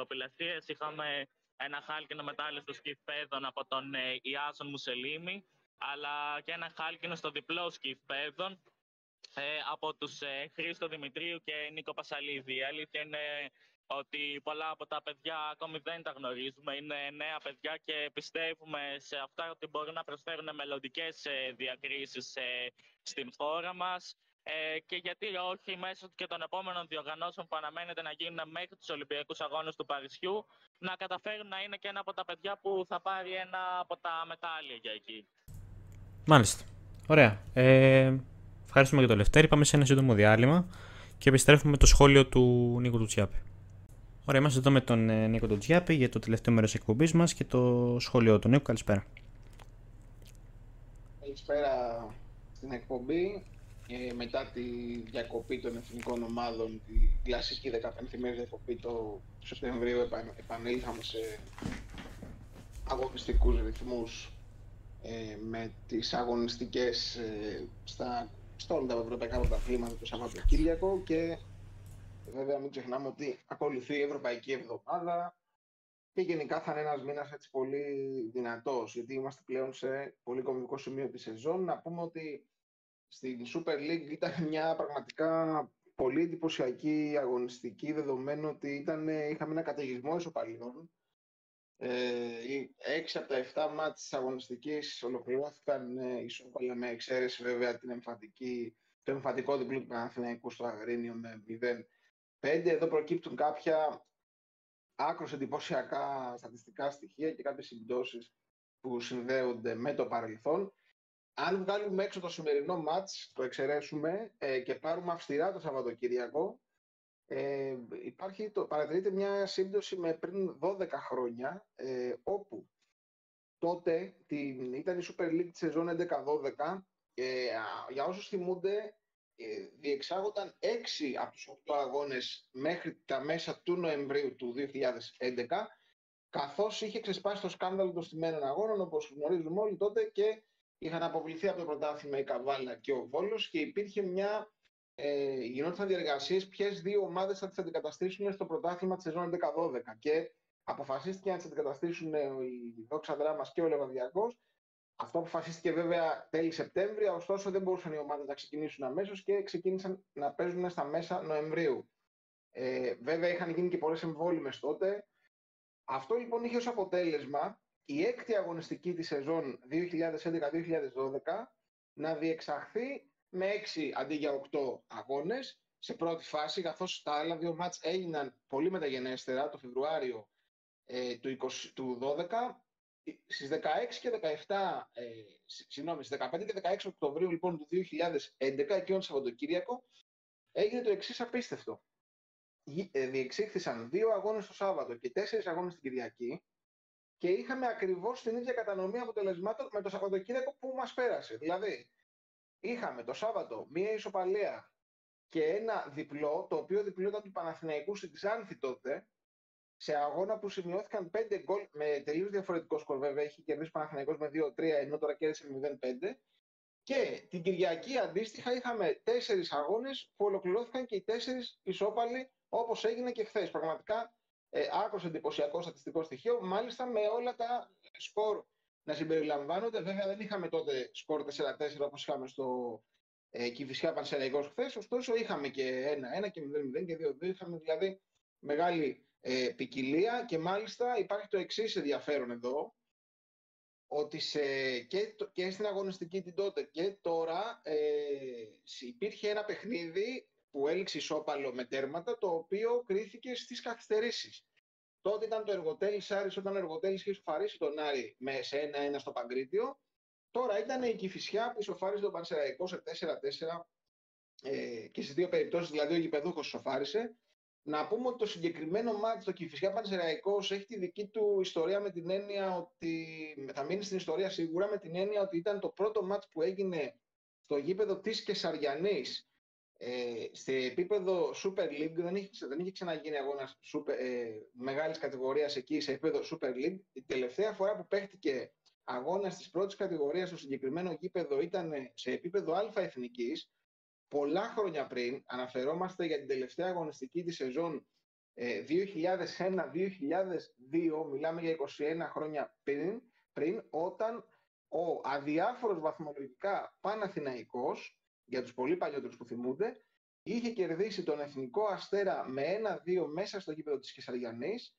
είχαμε ένα χάλκινο μετάλλιο στο σκυφπέδον από τον ε, Ιάσον Μουσελίμη, αλλά και ένα χάλκινο στο διπλό σκυφπέδον ε, από τους ε, Χρήστο Δημητρίου και Νίκο Πασαλίδη. Η αλήθεια είναι ότι πολλά από τα παιδιά ακόμη δεν τα γνωρίζουμε. Είναι νέα παιδιά και πιστεύουμε σε αυτά ότι μπορούν να προσφέρουν μελλοντικές ε, διακρίσεις ε, στην χώρα μας. Ε, και γιατί όχι μέσω και των επόμενων διοργανώσεων που αναμένεται να γίνουν μέχρι τους Ολυμπιακούς Αγώνες του Παρισιού να καταφέρουν να είναι και ένα από τα παιδιά που θα πάρει ένα από τα μετάλλια για εκεί. Μάλιστα. Ωραία. Ε, ευχαριστούμε για το Λευτέρη. Πάμε σε ένα σύντομο διάλειμμα και επιστρέφουμε με το σχόλιο του Νίκο Τουτσιάπη. Ωραία, είμαστε εδώ με τον ε, Νίκο Τουτσιάπη για το τελευταίο μέρος εκπομπής μας και το σχόλιο του. Νίκο, καλησπέρα. Καλησπέρα στην εκπομπή. Ε, μετά τη διακοπή των εθνικών ομάδων, τη κλασική 15η μέρη διακοπή το Σεπτεμβρίου, επανήλθαμε σε αγωνιστικούς ρυθμούς ε, με τις αγωνιστικές ε, στα, στα όλα τα ευρωπαϊκά πρωταθλήματα το Σαββατοκύριακο και βέβαια μην ξεχνάμε ότι ακολουθεί η Ευρωπαϊκή Εβδομάδα και γενικά θα είναι ένας μήνας έτσι πολύ δυνατός γιατί είμαστε πλέον σε πολύ κομβικό σημείο της σεζόν. Να πούμε ότι στην Super League ήταν μια πραγματικά πολύ εντυπωσιακή αγωνιστική δεδομένου ότι ήταν, είχαμε ένα καταιγισμό ισοπαλιών ε, έξι από τα 7 μάτς της αγωνιστικής ολοκληρώθηκαν ε, ισόπαλα με εξαίρεση βέβαια την εμφαντική, το εμφαντικό διπλό του Παναθηναϊκού στο Αγρίνιο με 0-5. Εδώ προκύπτουν κάποια άκρως εντυπωσιακά στατιστικά στοιχεία και κάποιες συμπτώσεις που συνδέονται με το παρελθόν. Αν βγάλουμε έξω το σημερινό μάτς, το εξαιρέσουμε ε, και πάρουμε αυστηρά το Σαββατοκύριακο, ε, υπάρχει, το, παρατηρείται μια σύμπτωση με πριν 12 χρόνια, ε, όπου τότε την, ήταν η Super League της σεζόν 11-12 ε, για όσους θυμούνται ε, διεξάγονταν 6 από τους 8 αγώνες μέχρι τα μέσα του Νοεμβρίου του 2011 καθώς είχε ξεσπάσει το σκάνδαλο των στημένων αγώνων όπως γνωρίζουμε όλοι τότε και είχαν αποβληθεί από το πρωτάθλημα η Καβάλα και ο Βόλος και υπήρχε μια ε, γινόταν διεργασίες ποιες δύο ομάδες θα τις αντικαταστήσουν στο πρωτάθλημα της σεζόν 11-12. Και αποφασίστηκε να τις αντικαταστήσουν η Δόξα Δράμας και ο Λεβαδιακός. Αυτό αποφασίστηκε βέβαια τέλη Σεπτέμβρη, ωστόσο δεν μπορούσαν οι ομάδες να ξεκινήσουν αμέσως και ξεκίνησαν να παίζουν στα μέσα Νοεμβρίου. Ε, βέβαια είχαν γίνει και πολλές εμβόλυμες τότε. Αυτό λοιπόν είχε ως αποτέλεσμα η έκτη αγωνιστική της σεζόν 2011-2012 να διεξαχθεί με 6 αντί για 8 αγώνες σε πρώτη φάση, καθώς τα άλλα δύο μάτς έγιναν πολύ μεταγενέστερα το Φεβρουάριο ε, του, 20, του 12. Στις 16 και 17, ε, συγγνώμη, στις 15 και 16 Οκτωβρίου λοιπόν του 2011, εκείνο το Σαββατοκύριακο, έγινε το εξής απίστευτο. Ε, διεξήχθησαν δύο αγώνες το Σάββατο και τέσσερις αγώνες την Κυριακή και είχαμε ακριβώς την ίδια κατανομή αποτελεσμάτων με το Σαββατοκύριακο που μας πέρασε. Δηλαδή, είχαμε το Σάββατο μία ισοπαλία και ένα διπλό, το οποίο διπλό ήταν του Παναθηναϊκού στην Ξάνθη τότε, σε αγώνα που σημειώθηκαν 5 γκολ με τελείω διαφορετικό σκορ. Βέβαια, είχε κερδίσει ο Παναθηναϊκός με 2-3, ενώ τώρα κέρδισε με 0-5. Και την Κυριακή αντίστοιχα είχαμε τέσσερις αγώνες που ολοκληρώθηκαν και οι τέσσερις ισόπαλοι όπως έγινε και χθες. Πραγματικά ε, άκρος εντυπωσιακό στατιστικό στοιχείο, μάλιστα με όλα τα σκορ να συμπεριλαμβάνονται. Βέβαια δεν είχαμε τότε σκορ 4-4 όπως είχαμε στο ε, Κηφισιά Πανσεραϊκός χθες, ωστόσο είχαμε και 1-1 και 0-0 και 2-2. Είχαμε δηλαδή μεγάλη ε, ποικιλία και μάλιστα υπάρχει το εξής ενδιαφέρον εδώ, ότι σε, και, και στην αγωνιστική την τότε και τώρα ε, υπήρχε ένα παιχνίδι που έληξε ισόπαλο με τέρματα, το οποίο κρίθηκε στις καθυστερήσεις. Τότε ήταν το εργοτέλη Άρη όταν ο εργοτέλης είχε ισοφαρίσει τον Άρη με, σε ένα-ένα στο Παγκρίτιο. Τώρα ήταν η Κυφυσιά που ισοφάρισε τον Πανσεραϊκό σε 4-4 ε, και στις δύο περιπτώσεις δηλαδή ο γηπεδούχος ισοφάρισε. Να πούμε ότι το συγκεκριμένο μάτι, το Κυφυσιά Πανσεραϊκός, έχει τη δική του ιστορία με την έννοια ότι. θα μείνει στην ιστορία σίγουρα με την έννοια ότι ήταν το πρώτο μάτι που έγινε στο γήπεδο της Κεσαριανής ε, σε επίπεδο Super League δεν είχε, δεν είχε ξαναγίνει αγώνας super, ε, μεγάλης κατηγορίας εκεί σε επίπεδο Super League. Η τελευταία φορά που παίχτηκε αγώνας της πρώτης κατηγορίας στο συγκεκριμένο γήπεδο ήταν σε επίπεδο Α εθνικής, πολλά χρόνια πριν, αναφερόμαστε για την τελευταία αγωνιστική της σεζόν 2001-2002, μιλάμε για 21 χρόνια πριν, πριν όταν ο αδιάφορος βαθμολογικά Παναθηναϊκός, για τους πολύ παλιότερους που θυμούνται, είχε κερδίσει τον Εθνικό Αστέρα με ένα-δύο μέσα στο γήπεδο της Κεσαριανής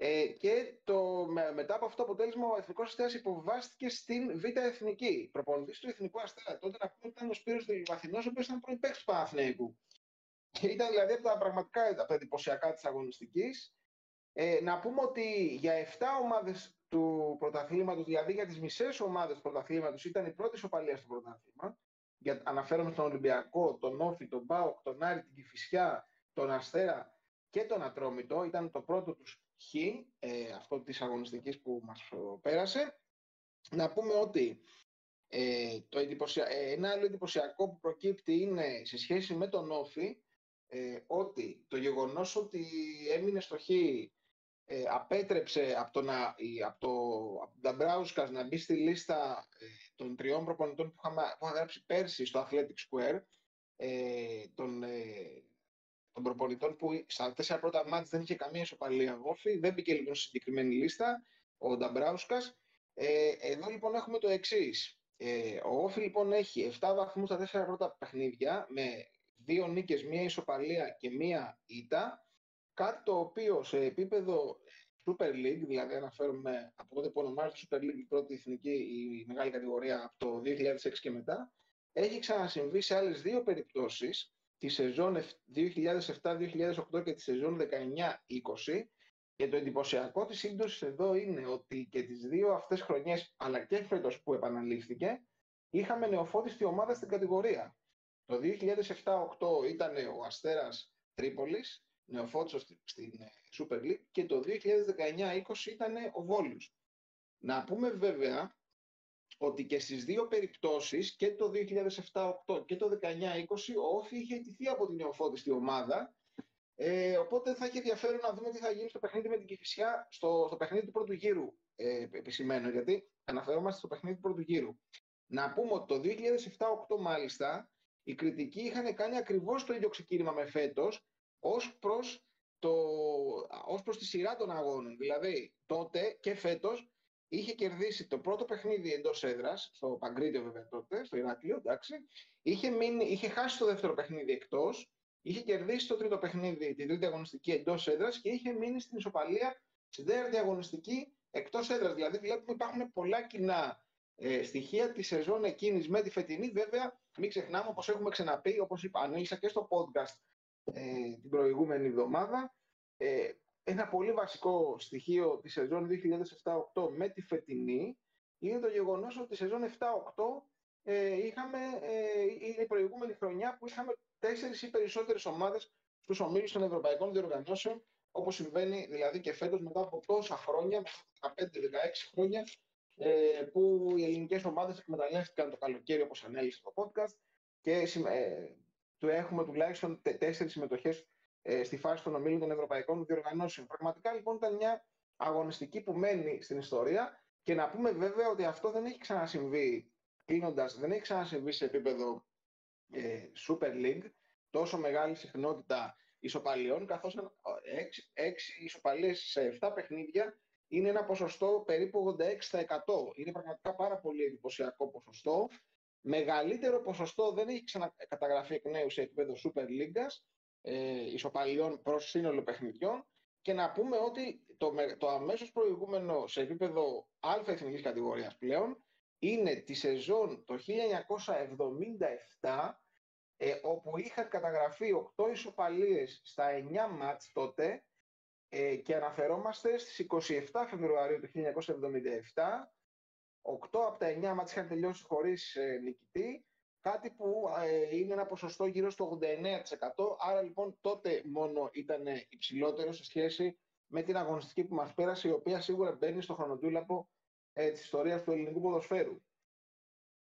ε, και το, μετά από αυτό το αποτέλεσμα ο Εθνικός Αστέρας υποβάστηκε στην Β' Εθνική. Προπονητής του Εθνικού Αστέρα τότε να πούμε ήταν ο Σπύρος Δηλυβαθινός, ο οποίος ήταν πρώην παίκτης του Παναθηναϊκού. Και ήταν δηλαδή από τα πραγματικά από τα εντυπωσιακά της αγωνιστικής. Ε, να πούμε ότι για 7 ομάδες του πρωταθλήματος, δηλαδή για τις μισές ομάδες του πρωταθλήματος, ήταν η πρώτη σοπαλία στο πρωτάθλημα. Για, αναφέρομαι στον Ολυμπιακό, τον Όφη, τον Μπάουκ, τον Άρη, την Κηφισιά, τον Αστέρα και τον Ατρόμητο. Ήταν το πρώτο τους χ, ε, αυτό της αγωνιστικής που μας πέρασε. Να πούμε ότι ε, το εντυπωσια... ε, ένα άλλο εντυπωσιακό που προκύπτει είναι σε σχέση με τον Όφη, ε, ότι το γεγονός ότι έμεινε στο χ ε, απέτρεψε από, το, από, το, από τον να μπει στη λίστα ε, των τριών προπονητών που είχαμε, που γράψει πέρσι στο Athletic Square, ε, των, ε, των προπονητών που στα τέσσερα πρώτα μάτια δεν είχε καμία ισοπαλία όφη, δεν μπήκε λοιπόν στη συγκεκριμένη λίστα ο Νταμπράουσκας. Ε, εδώ λοιπόν έχουμε το εξής. Ε, ο Όφη λοιπόν έχει 7 βαθμούς στα τέσσερα πρώτα παιχνίδια με δύο νίκες, μία ισοπαλία και μία ήττα Κάτι το οποίο σε επίπεδο Super League, δηλαδή αναφέρομαι από τότε που ονομάζεται Super League η πρώτη εθνική, η μεγάλη κατηγορία από το 2006 και μετά, έχει ξανασυμβεί σε άλλες δύο περιπτώσεις, τη σεζόν 2007-2008 και τη σεζόν 19-20, και το εντυπωσιακό της σύμπτωσης εδώ είναι ότι και τις δύο αυτές χρονιές, αλλά και φέτος που επαναλήφθηκε, είχαμε νεοφώτιστη ομάδα στην κατηγορία. Το 2007-8 ήταν ο Αστέρας Τρίπολης, νεοφώτισος στην ε, Super League και το 2019-20 ήταν ο Βόλους. Να πούμε βέβαια ότι και στις δύο περιπτώσεις, και το 2007-8 και το 19-20, ο Όφη είχε αιτηθεί από την νεοφώτιστη ομάδα, ε, οπότε θα έχει ενδιαφέρον να δούμε τι θα γίνει στο παιχνίδι με την Κηφισιά, στο, στο παιχνίδι του πρώτου γύρου, ε, επισημένω, γιατί αναφερόμαστε στο παιχνίδι του πρώτου γύρου. Να πούμε ότι το 2007-8 μάλιστα, οι κριτικοί είχαν κάνει ακριβώς το ίδιο ξεκίνημα με φέτος, ως προς, το, ως προς τη σειρά των αγώνων. Δηλαδή, τότε και φέτος είχε κερδίσει το πρώτο παιχνίδι εντός έδρας, στο Παγκρίτιο βέβαια τότε, στο Ηράκλειο, εντάξει. Είχε, μείνει, είχε χάσει το δεύτερο παιχνίδι εκτός, είχε κερδίσει το τρίτο παιχνίδι, την τρίτη αγωνιστική εντός έδρας και είχε μείνει στην ισοπαλία στην τέταρτη αγωνιστική εκτός έδρας. Δηλαδή, βλέπουμε υπάρχουν πολλά κοινά ε, στοιχεία της σεζόν εκείνης με τη φετινή. Βέβαια, μην ξεχνάμε, όπως έχουμε ξαναπεί, όπως είπα, ανέλησα και στο podcast ε, την προηγούμενη εβδομάδα. Ε, ένα πολύ βασικό στοιχείο της σεζόν 2007-2008 με τη φετινή είναι το γεγονός ότι τη σεζόν 7-8 ε, είχαμε, ε, είναι η προηγούμενη χρονιά που είχαμε τέσσερις ή περισσότερες ομάδες στους ομίλους των ευρωπαϊκών διοργανώσεων όπως συμβαίνει δηλαδή και φέτος μετά από τόσα χρόνια, 15-16 χρόνια ε, που οι ελληνικές ομάδες εκμεταλλεύτηκαν το καλοκαίρι όπως ανέλησε το podcast και ε, του έχουμε τουλάχιστον τέσσερις συμμετοχές ε, στη φάση των ομίλων των ευρωπαϊκών διοργανώσεων. Πραγματικά λοιπόν ήταν μια αγωνιστική που μένει στην ιστορία και να πούμε βέβαια ότι αυτό δεν έχει ξανασυμβεί, κλείνοντας, δεν έχει ξανασυμβεί σε επίπεδο ε, Super League, τόσο μεγάλη συχνότητα ισοπαλιών, καθώς έξι, έξι ισοπαλίες σε 7 παιχνίδια είναι ένα ποσοστό περίπου 86%. Είναι πραγματικά πάρα πολύ εντυπωσιακό ποσοστό Μεγαλύτερο ποσοστό δεν έχει ξανακαταγραφεί εκ νέου σε επίπεδο Super League, ε, ισοπαλιών προς σύνολο παιχνιδιών και να πούμε ότι το, το αμέσως προηγούμενο σε επίπεδο α εθνικής κατηγορίας πλέον είναι τη σεζόν το 1977 ε, όπου είχαν καταγραφεί 8 ισοπαλίες στα 9 μάτς τότε ε, και αναφερόμαστε στις 27 Φεβρουαρίου του 1977 8 από τα 9 μάτια είχαν τελειώσει χωρίς ε, νικητή, κάτι που ε, είναι ένα ποσοστό γύρω στο 89%. Άρα λοιπόν τότε μόνο ήταν υψηλότερο σε σχέση με την αγωνιστική που μας πέρασε, η οποία σίγουρα μπαίνει στο χρονοτούλαπο ε, της ιστορίας του ελληνικού ποδοσφαίρου.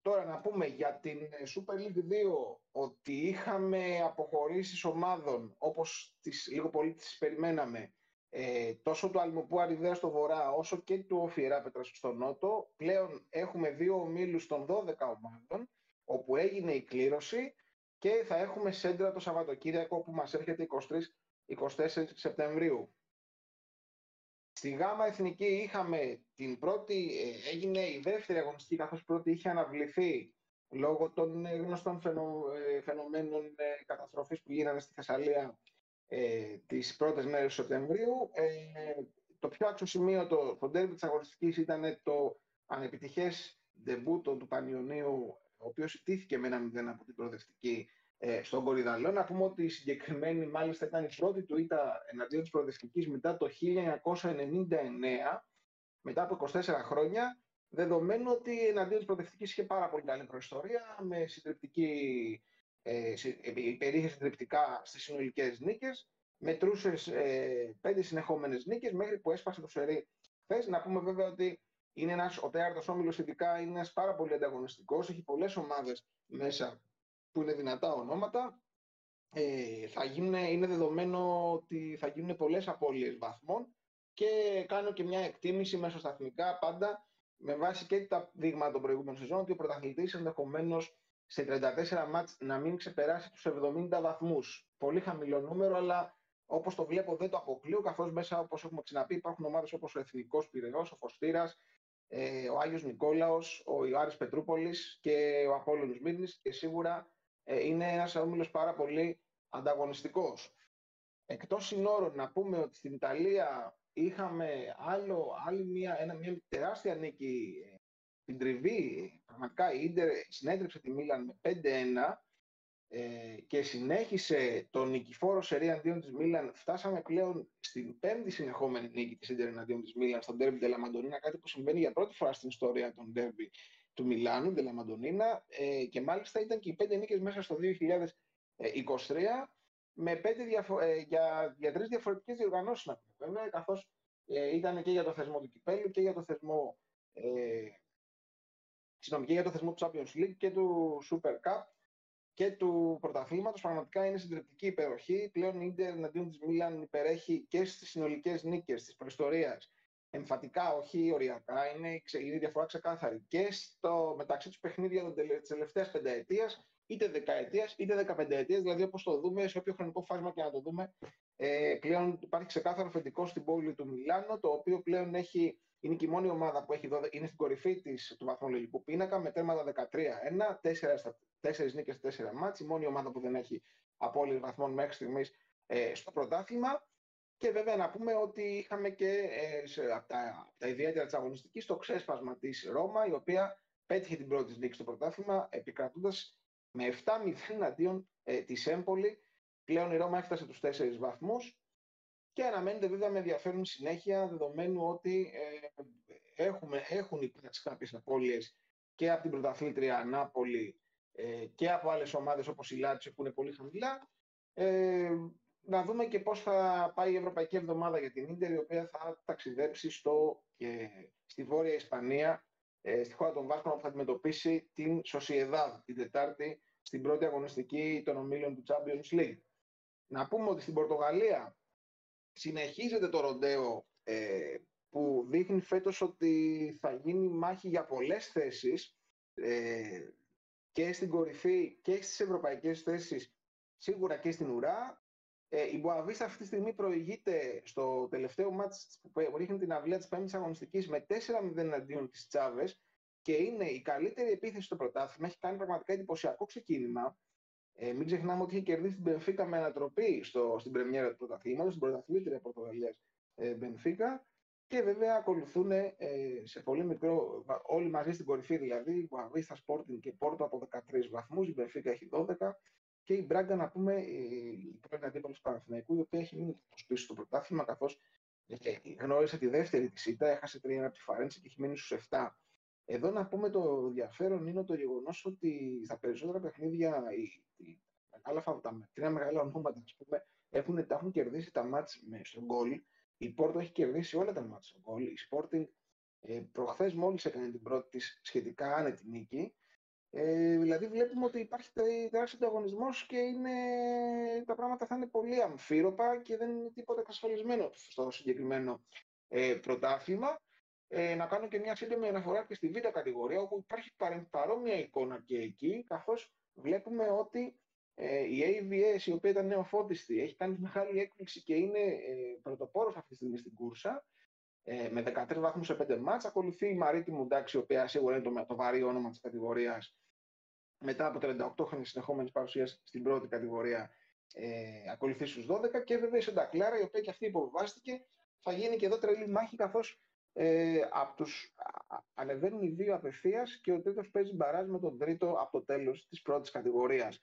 Τώρα να πούμε για την ε, Super League 2 ότι είχαμε αποχωρήσεις ομάδων όπως τις, λίγο πολύ τις περιμέναμε ε, τόσο του Αλμοπού Αριδέα στο βορρά, όσο και του Οφιερά Πέτρα στο νότο. Πλέον έχουμε δύο ομίλους των 12 ομάδων, όπου έγινε η κλήρωση και θα έχουμε σέντρα το Σαββατοκύριακο που μας έρχεται 23-24 Σεπτεμβρίου. Στη ΓΑΜΑ Εθνική είχαμε την πρώτη, ε, έγινε η δεύτερη αγωνιστική καθώς πρώτη είχε αναβληθεί λόγω των ε, γνωστών φαινο, ε, φαινομένων καταστροφής που γίνανε στη Θεσσαλία ε, τις πρώτες μέρες του Σεπτεμβρίου. Ε, το πιο αξιοσημείωτο στο τέρμι της αγωνιστικής ήταν το ανεπιτυχές ντεμπούτο του Πανιωνίου, ο οποίος ιτήθηκε με ένα μηδέν από την προοδευτική ε, στον Κορυδαλό. Να πούμε ότι η συγκεκριμένη μάλιστα ήταν η πρώτη του ήττα εναντίον της προοδευτικής μετά το 1999, μετά από 24 χρόνια, δεδομένου ότι εναντίον της προοδευτικής είχε πάρα πολύ καλή προϊστορία, με συντριπτική ε, υπερήχε συντριπτικά στις συνολικές νίκες, μετρούσες ε, πέντε συνεχόμενες νίκες μέχρι που έσπασε το σερί χθε. Να πούμε βέβαια ότι είναι ένας, ο τέταρτος όμιλος ειδικά είναι ένας πάρα πολύ ανταγωνιστικός, έχει πολλές ομάδες μέσα που είναι δυνατά ονόματα. Ε, θα γίνουν, είναι δεδομένο ότι θα γίνουν πολλές απώλειες βαθμών και κάνω και μια εκτίμηση μεσοσταθμικά πάντα με βάση και τα δείγματα των προηγούμενων σεζόν ότι ο πρωταθλητής ενδεχομένως σε 34 μάτς να μην ξεπεράσει τους 70 βαθμούς. Πολύ χαμηλό νούμερο, αλλά όπως το βλέπω δεν το αποκλείω, καθώς μέσα, όπως έχουμε ξαναπεί, υπάρχουν ομάδες όπως ο Εθνικός Πυραιός, ο Φωστήρας, ε, ο Άγιος Νικόλαος, ο Ιωάρης Πετρούπολης και ο Απόλλωνος Μύρνης και σίγουρα ε, είναι ένας όμιλος πάρα πολύ ανταγωνιστικός. Εκτός συνόρων, να πούμε ότι στην Ιταλία είχαμε άλλο, άλλη μια, ένα, μια τεράστια νίκη ε, την τριβή. Πραγματικά η Ίντερ συνέτρεψε τη Μίλαν με 5-1 ε, και συνέχισε τον νικηφόρο σερί αντίον της Μίλαν. Φτάσαμε πλέον στην πέμπτη συνεχόμενη νίκη της Ίντερ αντίον της Μίλαν στο Ντέρμπι Ντελαμαντονίνα, κάτι που συμβαίνει για πρώτη φορά στην ιστορία των Ντέρμπι του Μιλάνου, Ντελαμαντονίνα, ε, και μάλιστα ήταν και οι πέντε νίκες μέσα στο 2023 με πέντε διαφο- ε, για, για τρεις διαφορετικές διοργανώσεις να πούμε βέβαια, καθώς ε, ήταν και για το θεσμό του Κυπέλου και για το θεσμό ε, συγγνώμη, και για το θεσμό του Champions League και του Super Cup και του πρωταθλήματος. Πραγματικά είναι συντριπτική υπεροχή. Πλέον η Ίντερ εναντίον της Μίλαν υπερέχει και στις συνολικές νίκες της προϊστορίας. Εμφατικά, όχι οριακά, είναι, η διαφορά ξεκάθαρη. Και στο μεταξύ τους παιχνίδια της τελευταίας πενταετίας, είτε δεκαετίας είτε δεκαπενταετίας, δηλαδή όπως το δούμε, σε όποιο χρονικό φάσμα και να το δούμε, ε, πλέον υπάρχει ξεκάθαρο φετικό στην πόλη του Μιλάνο, το οποίο πλέον έχει είναι και η μόνη ομάδα που έχει 12, είναι στην κορυφή της, του βαθμολογικού πίνακα με τέρματα 13-1, 4, νίκες, 4 μάτς. Η μόνη ομάδα που δεν έχει απόλυτη βαθμών μέχρι στιγμής ε, στο πρωτάθλημα. Και βέβαια να πούμε ότι είχαμε και ε, σε, από, τα, τα ιδιαίτερα της αγωνιστικής το ξέσπασμα της Ρώμα, η οποία πέτυχε την πρώτη νίκη στο πρωτάθλημα, επικρατώντας με 7-0 αντίον ε, της Έμπολη. Πλέον η Ρώμα έφτασε τους 4 βαθμούς και αναμένεται βέβαια με ενδιαφέρον συνέχεια, δεδομένου ότι ε, έχουμε, έχουν υπάρξει κάποιες απώλειες και από την πρωταθλήτρια Νάπολη ε, και από άλλες ομάδες όπως η Λάτσιο που είναι πολύ χαμηλά. Ε, να δούμε και πώς θα πάει η Ευρωπαϊκή Εβδομάδα για την Ίντερ, η οποία θα ταξιδέψει στο, ε, στη Βόρεια Ισπανία, ε, στη χώρα των Βάσκων, που θα αντιμετωπίσει την Σοσιεδάδ την Τετάρτη, στην πρώτη αγωνιστική των ομίλων του Champions League. Να πούμε ότι στην Πορτογαλία συνεχίζεται το ροντέο ε, που δείχνει φέτος ότι θα γίνει μάχη για πολλές θέσεις ε, και στην κορυφή και στις ευρωπαϊκές θέσεις, σίγουρα και στην ουρά. Ε, η Μποαβίστα αυτή τη στιγμή προηγείται στο τελευταίο μάτς που ρίχνει την αυλία της πέμπτης αγωνιστικής με 4-0 εναντίον της Τσάβες και είναι η καλύτερη επίθεση στο πρωτάθλημα. Έχει κάνει πραγματικά εντυπωσιακό ξεκίνημα. Ε, μην ξεχνάμε ότι είχε κερδίσει την Μπενφίκα με ανατροπή στο, στην πρεμιέρα του πρωταθλήματος, στην πρωταθλήτρια Πορτογαλίας ε, Μπενφίκα. Και βέβαια ακολουθούν ε, σε πολύ μικρό, όλοι μαζί στην κορυφή δηλαδή, Βαβίστα, Sporting και Πόρτο από 13 βαθμούς, η Μπενφίκα έχει 12 και η Μπράγκα, να πούμε, η πρώην αντίπαλος του Παναθηναϊκού, η οποία έχει μείνει πίσω στο πρωτάθλημα, καθώς ε, γνώρισε τη δεύτερη της ΣΥΤΑ, έχασε 3 από τη Φαρέντση και έχει μείνει στους 7. Εδώ να πούμε το ενδιαφέρον είναι το γεγονός ότι στα περισσότερα παιχνίδια οι, μεγάλα, τα τρία μεγάλα ονόματα ας πούμε, έχουν, έχουν κερδίσει τα μάτς με στον γκολ. Η Πόρτο έχει κερδίσει όλα τα μάτς στον γκολ. Η Sporting ε, προχθές μόλις έκανε την πρώτη της σχετικά άνετη νίκη. Ε, δηλαδή βλέπουμε ότι υπάρχει τεράστιος ανταγωνισμός και είναι, τα πράγματα θα είναι πολύ αμφίροπα και δεν είναι τίποτα εξασφαλισμένο στο συγκεκριμένο ε, πρωτάθλημα. Ε, να κάνω και μια σύντομη αναφορά και στη β' κατηγορία, όπου υπάρχει παρόμοια εικόνα και εκεί, καθώς βλέπουμε ότι ε, η AVS, η οποία ήταν νεοφώτιστη, έχει κάνει μεγάλη έκπληξη και είναι ε, πρωτοπόρος αυτή τη στιγμή στην κούρσα, ε, με 13 βαθμούς σε 5 μάτς. Ακολουθεί η Μαρίτη Μουντάξη, η οποία σίγουρα είναι το, το βαρύ όνομα της κατηγορίας, μετά από 38 χρόνια συνεχόμενης παρουσίας στην πρώτη κατηγορία, ε, ακολουθεί στους 12 και βέβαια η Σεντακλάρα, η οποία και αυτή υποβιβάστηκε, θα γίνει και εδώ τρελή μάχη καθώς ε, από τους, ανεβαίνουν οι δύο απευθείας και ο τρίτος παίζει μπαράζ με τον τρίτο από το τέλος της πρώτης κατηγορίας.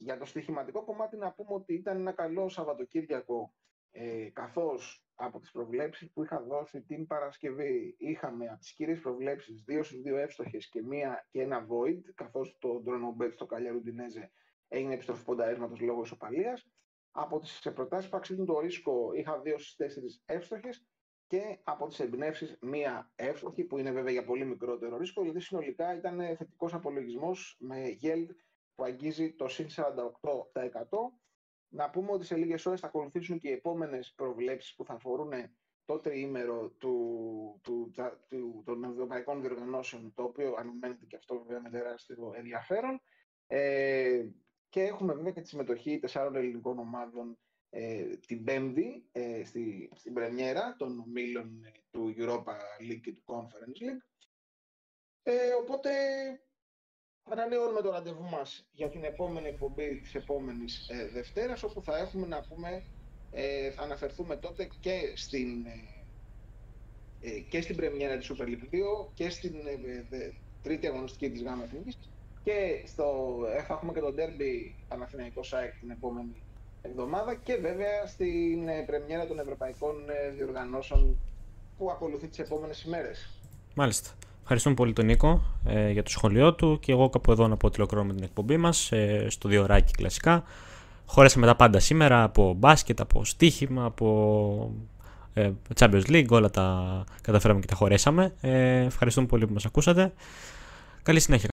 Για το στοιχηματικό κομμάτι να πούμε ότι ήταν ένα καλό Σαββατοκύριακο ε, καθώς από τις προβλέψεις που είχα δώσει την Παρασκευή είχαμε από τις κύριες προβλέψεις δύο στους δύο εύστοχες και, μία, και ένα void καθώς το Ντρονομπέτ στο Καλιαρουντινέζε έγινε επιστροφή πονταρίσματος λόγω ισοπαλίας. Από τις προτάσεις που αξίζουν το ρίσκο είχα δύο στις τέσσερις εύστοχες και από τις εμπνεύσεις μία εύστοχη που είναι βέβαια για πολύ μικρότερο ρίσκο δηλαδή συνολικά ήταν θετικός απολογισμός με yield που αγγίζει το συν 48%. Να πούμε ότι σε λίγες ώρες θα ακολουθήσουν και οι επόμενες προβλέψεις που θα αφορούν το τριήμερο του, του, του, των ευρωπαϊκών διοργανώσεων, το οποίο αναμένεται και αυτό βέβαια με τεράστιο ενδιαφέρον. Ε, και έχουμε βέβαια και τη συμμετοχή τεσσάρων ελληνικών ομάδων ε, την Πέμπτη ε, στη, στην πρεμιέρα των ομίλων ε, του Europa League και του Conference League. Ε, οπότε ανανεώνουμε το ραντεβού μας για την επόμενη εκπομπή της επόμενης ε, Δευτέρας, όπου θα έχουμε να πούμε, ε, θα αναφερθούμε τότε και στην, ε, και στην πρεμιέρα της Super League 2 και στην τρίτη αγωνιστική της ΓΑΜΑ Εθνικής και στο, θα έχουμε και το Derby Παναθηναϊκό ΣΑΕΚ την επόμενη εβδομάδα και βέβαια στην πρεμιέρα των ευρωπαϊκών διοργανώσεων που ακολουθεί τις επόμενες ημέρες. Μάλιστα. Ευχαριστούμε πολύ τον Νίκο ε, για το σχολείο του και εγώ κάπου εδώ να πω με την εκπομπή μας ε, στο διοράκι κλασικά. Χωρέσαμε τα πάντα σήμερα από μπάσκετ, από στοίχημα, από ε, Champions League, όλα τα καταφέραμε και τα χωρέσαμε. Ε, ευχαριστούμε πολύ που μας ακούσατε. Καλή συνέχεια.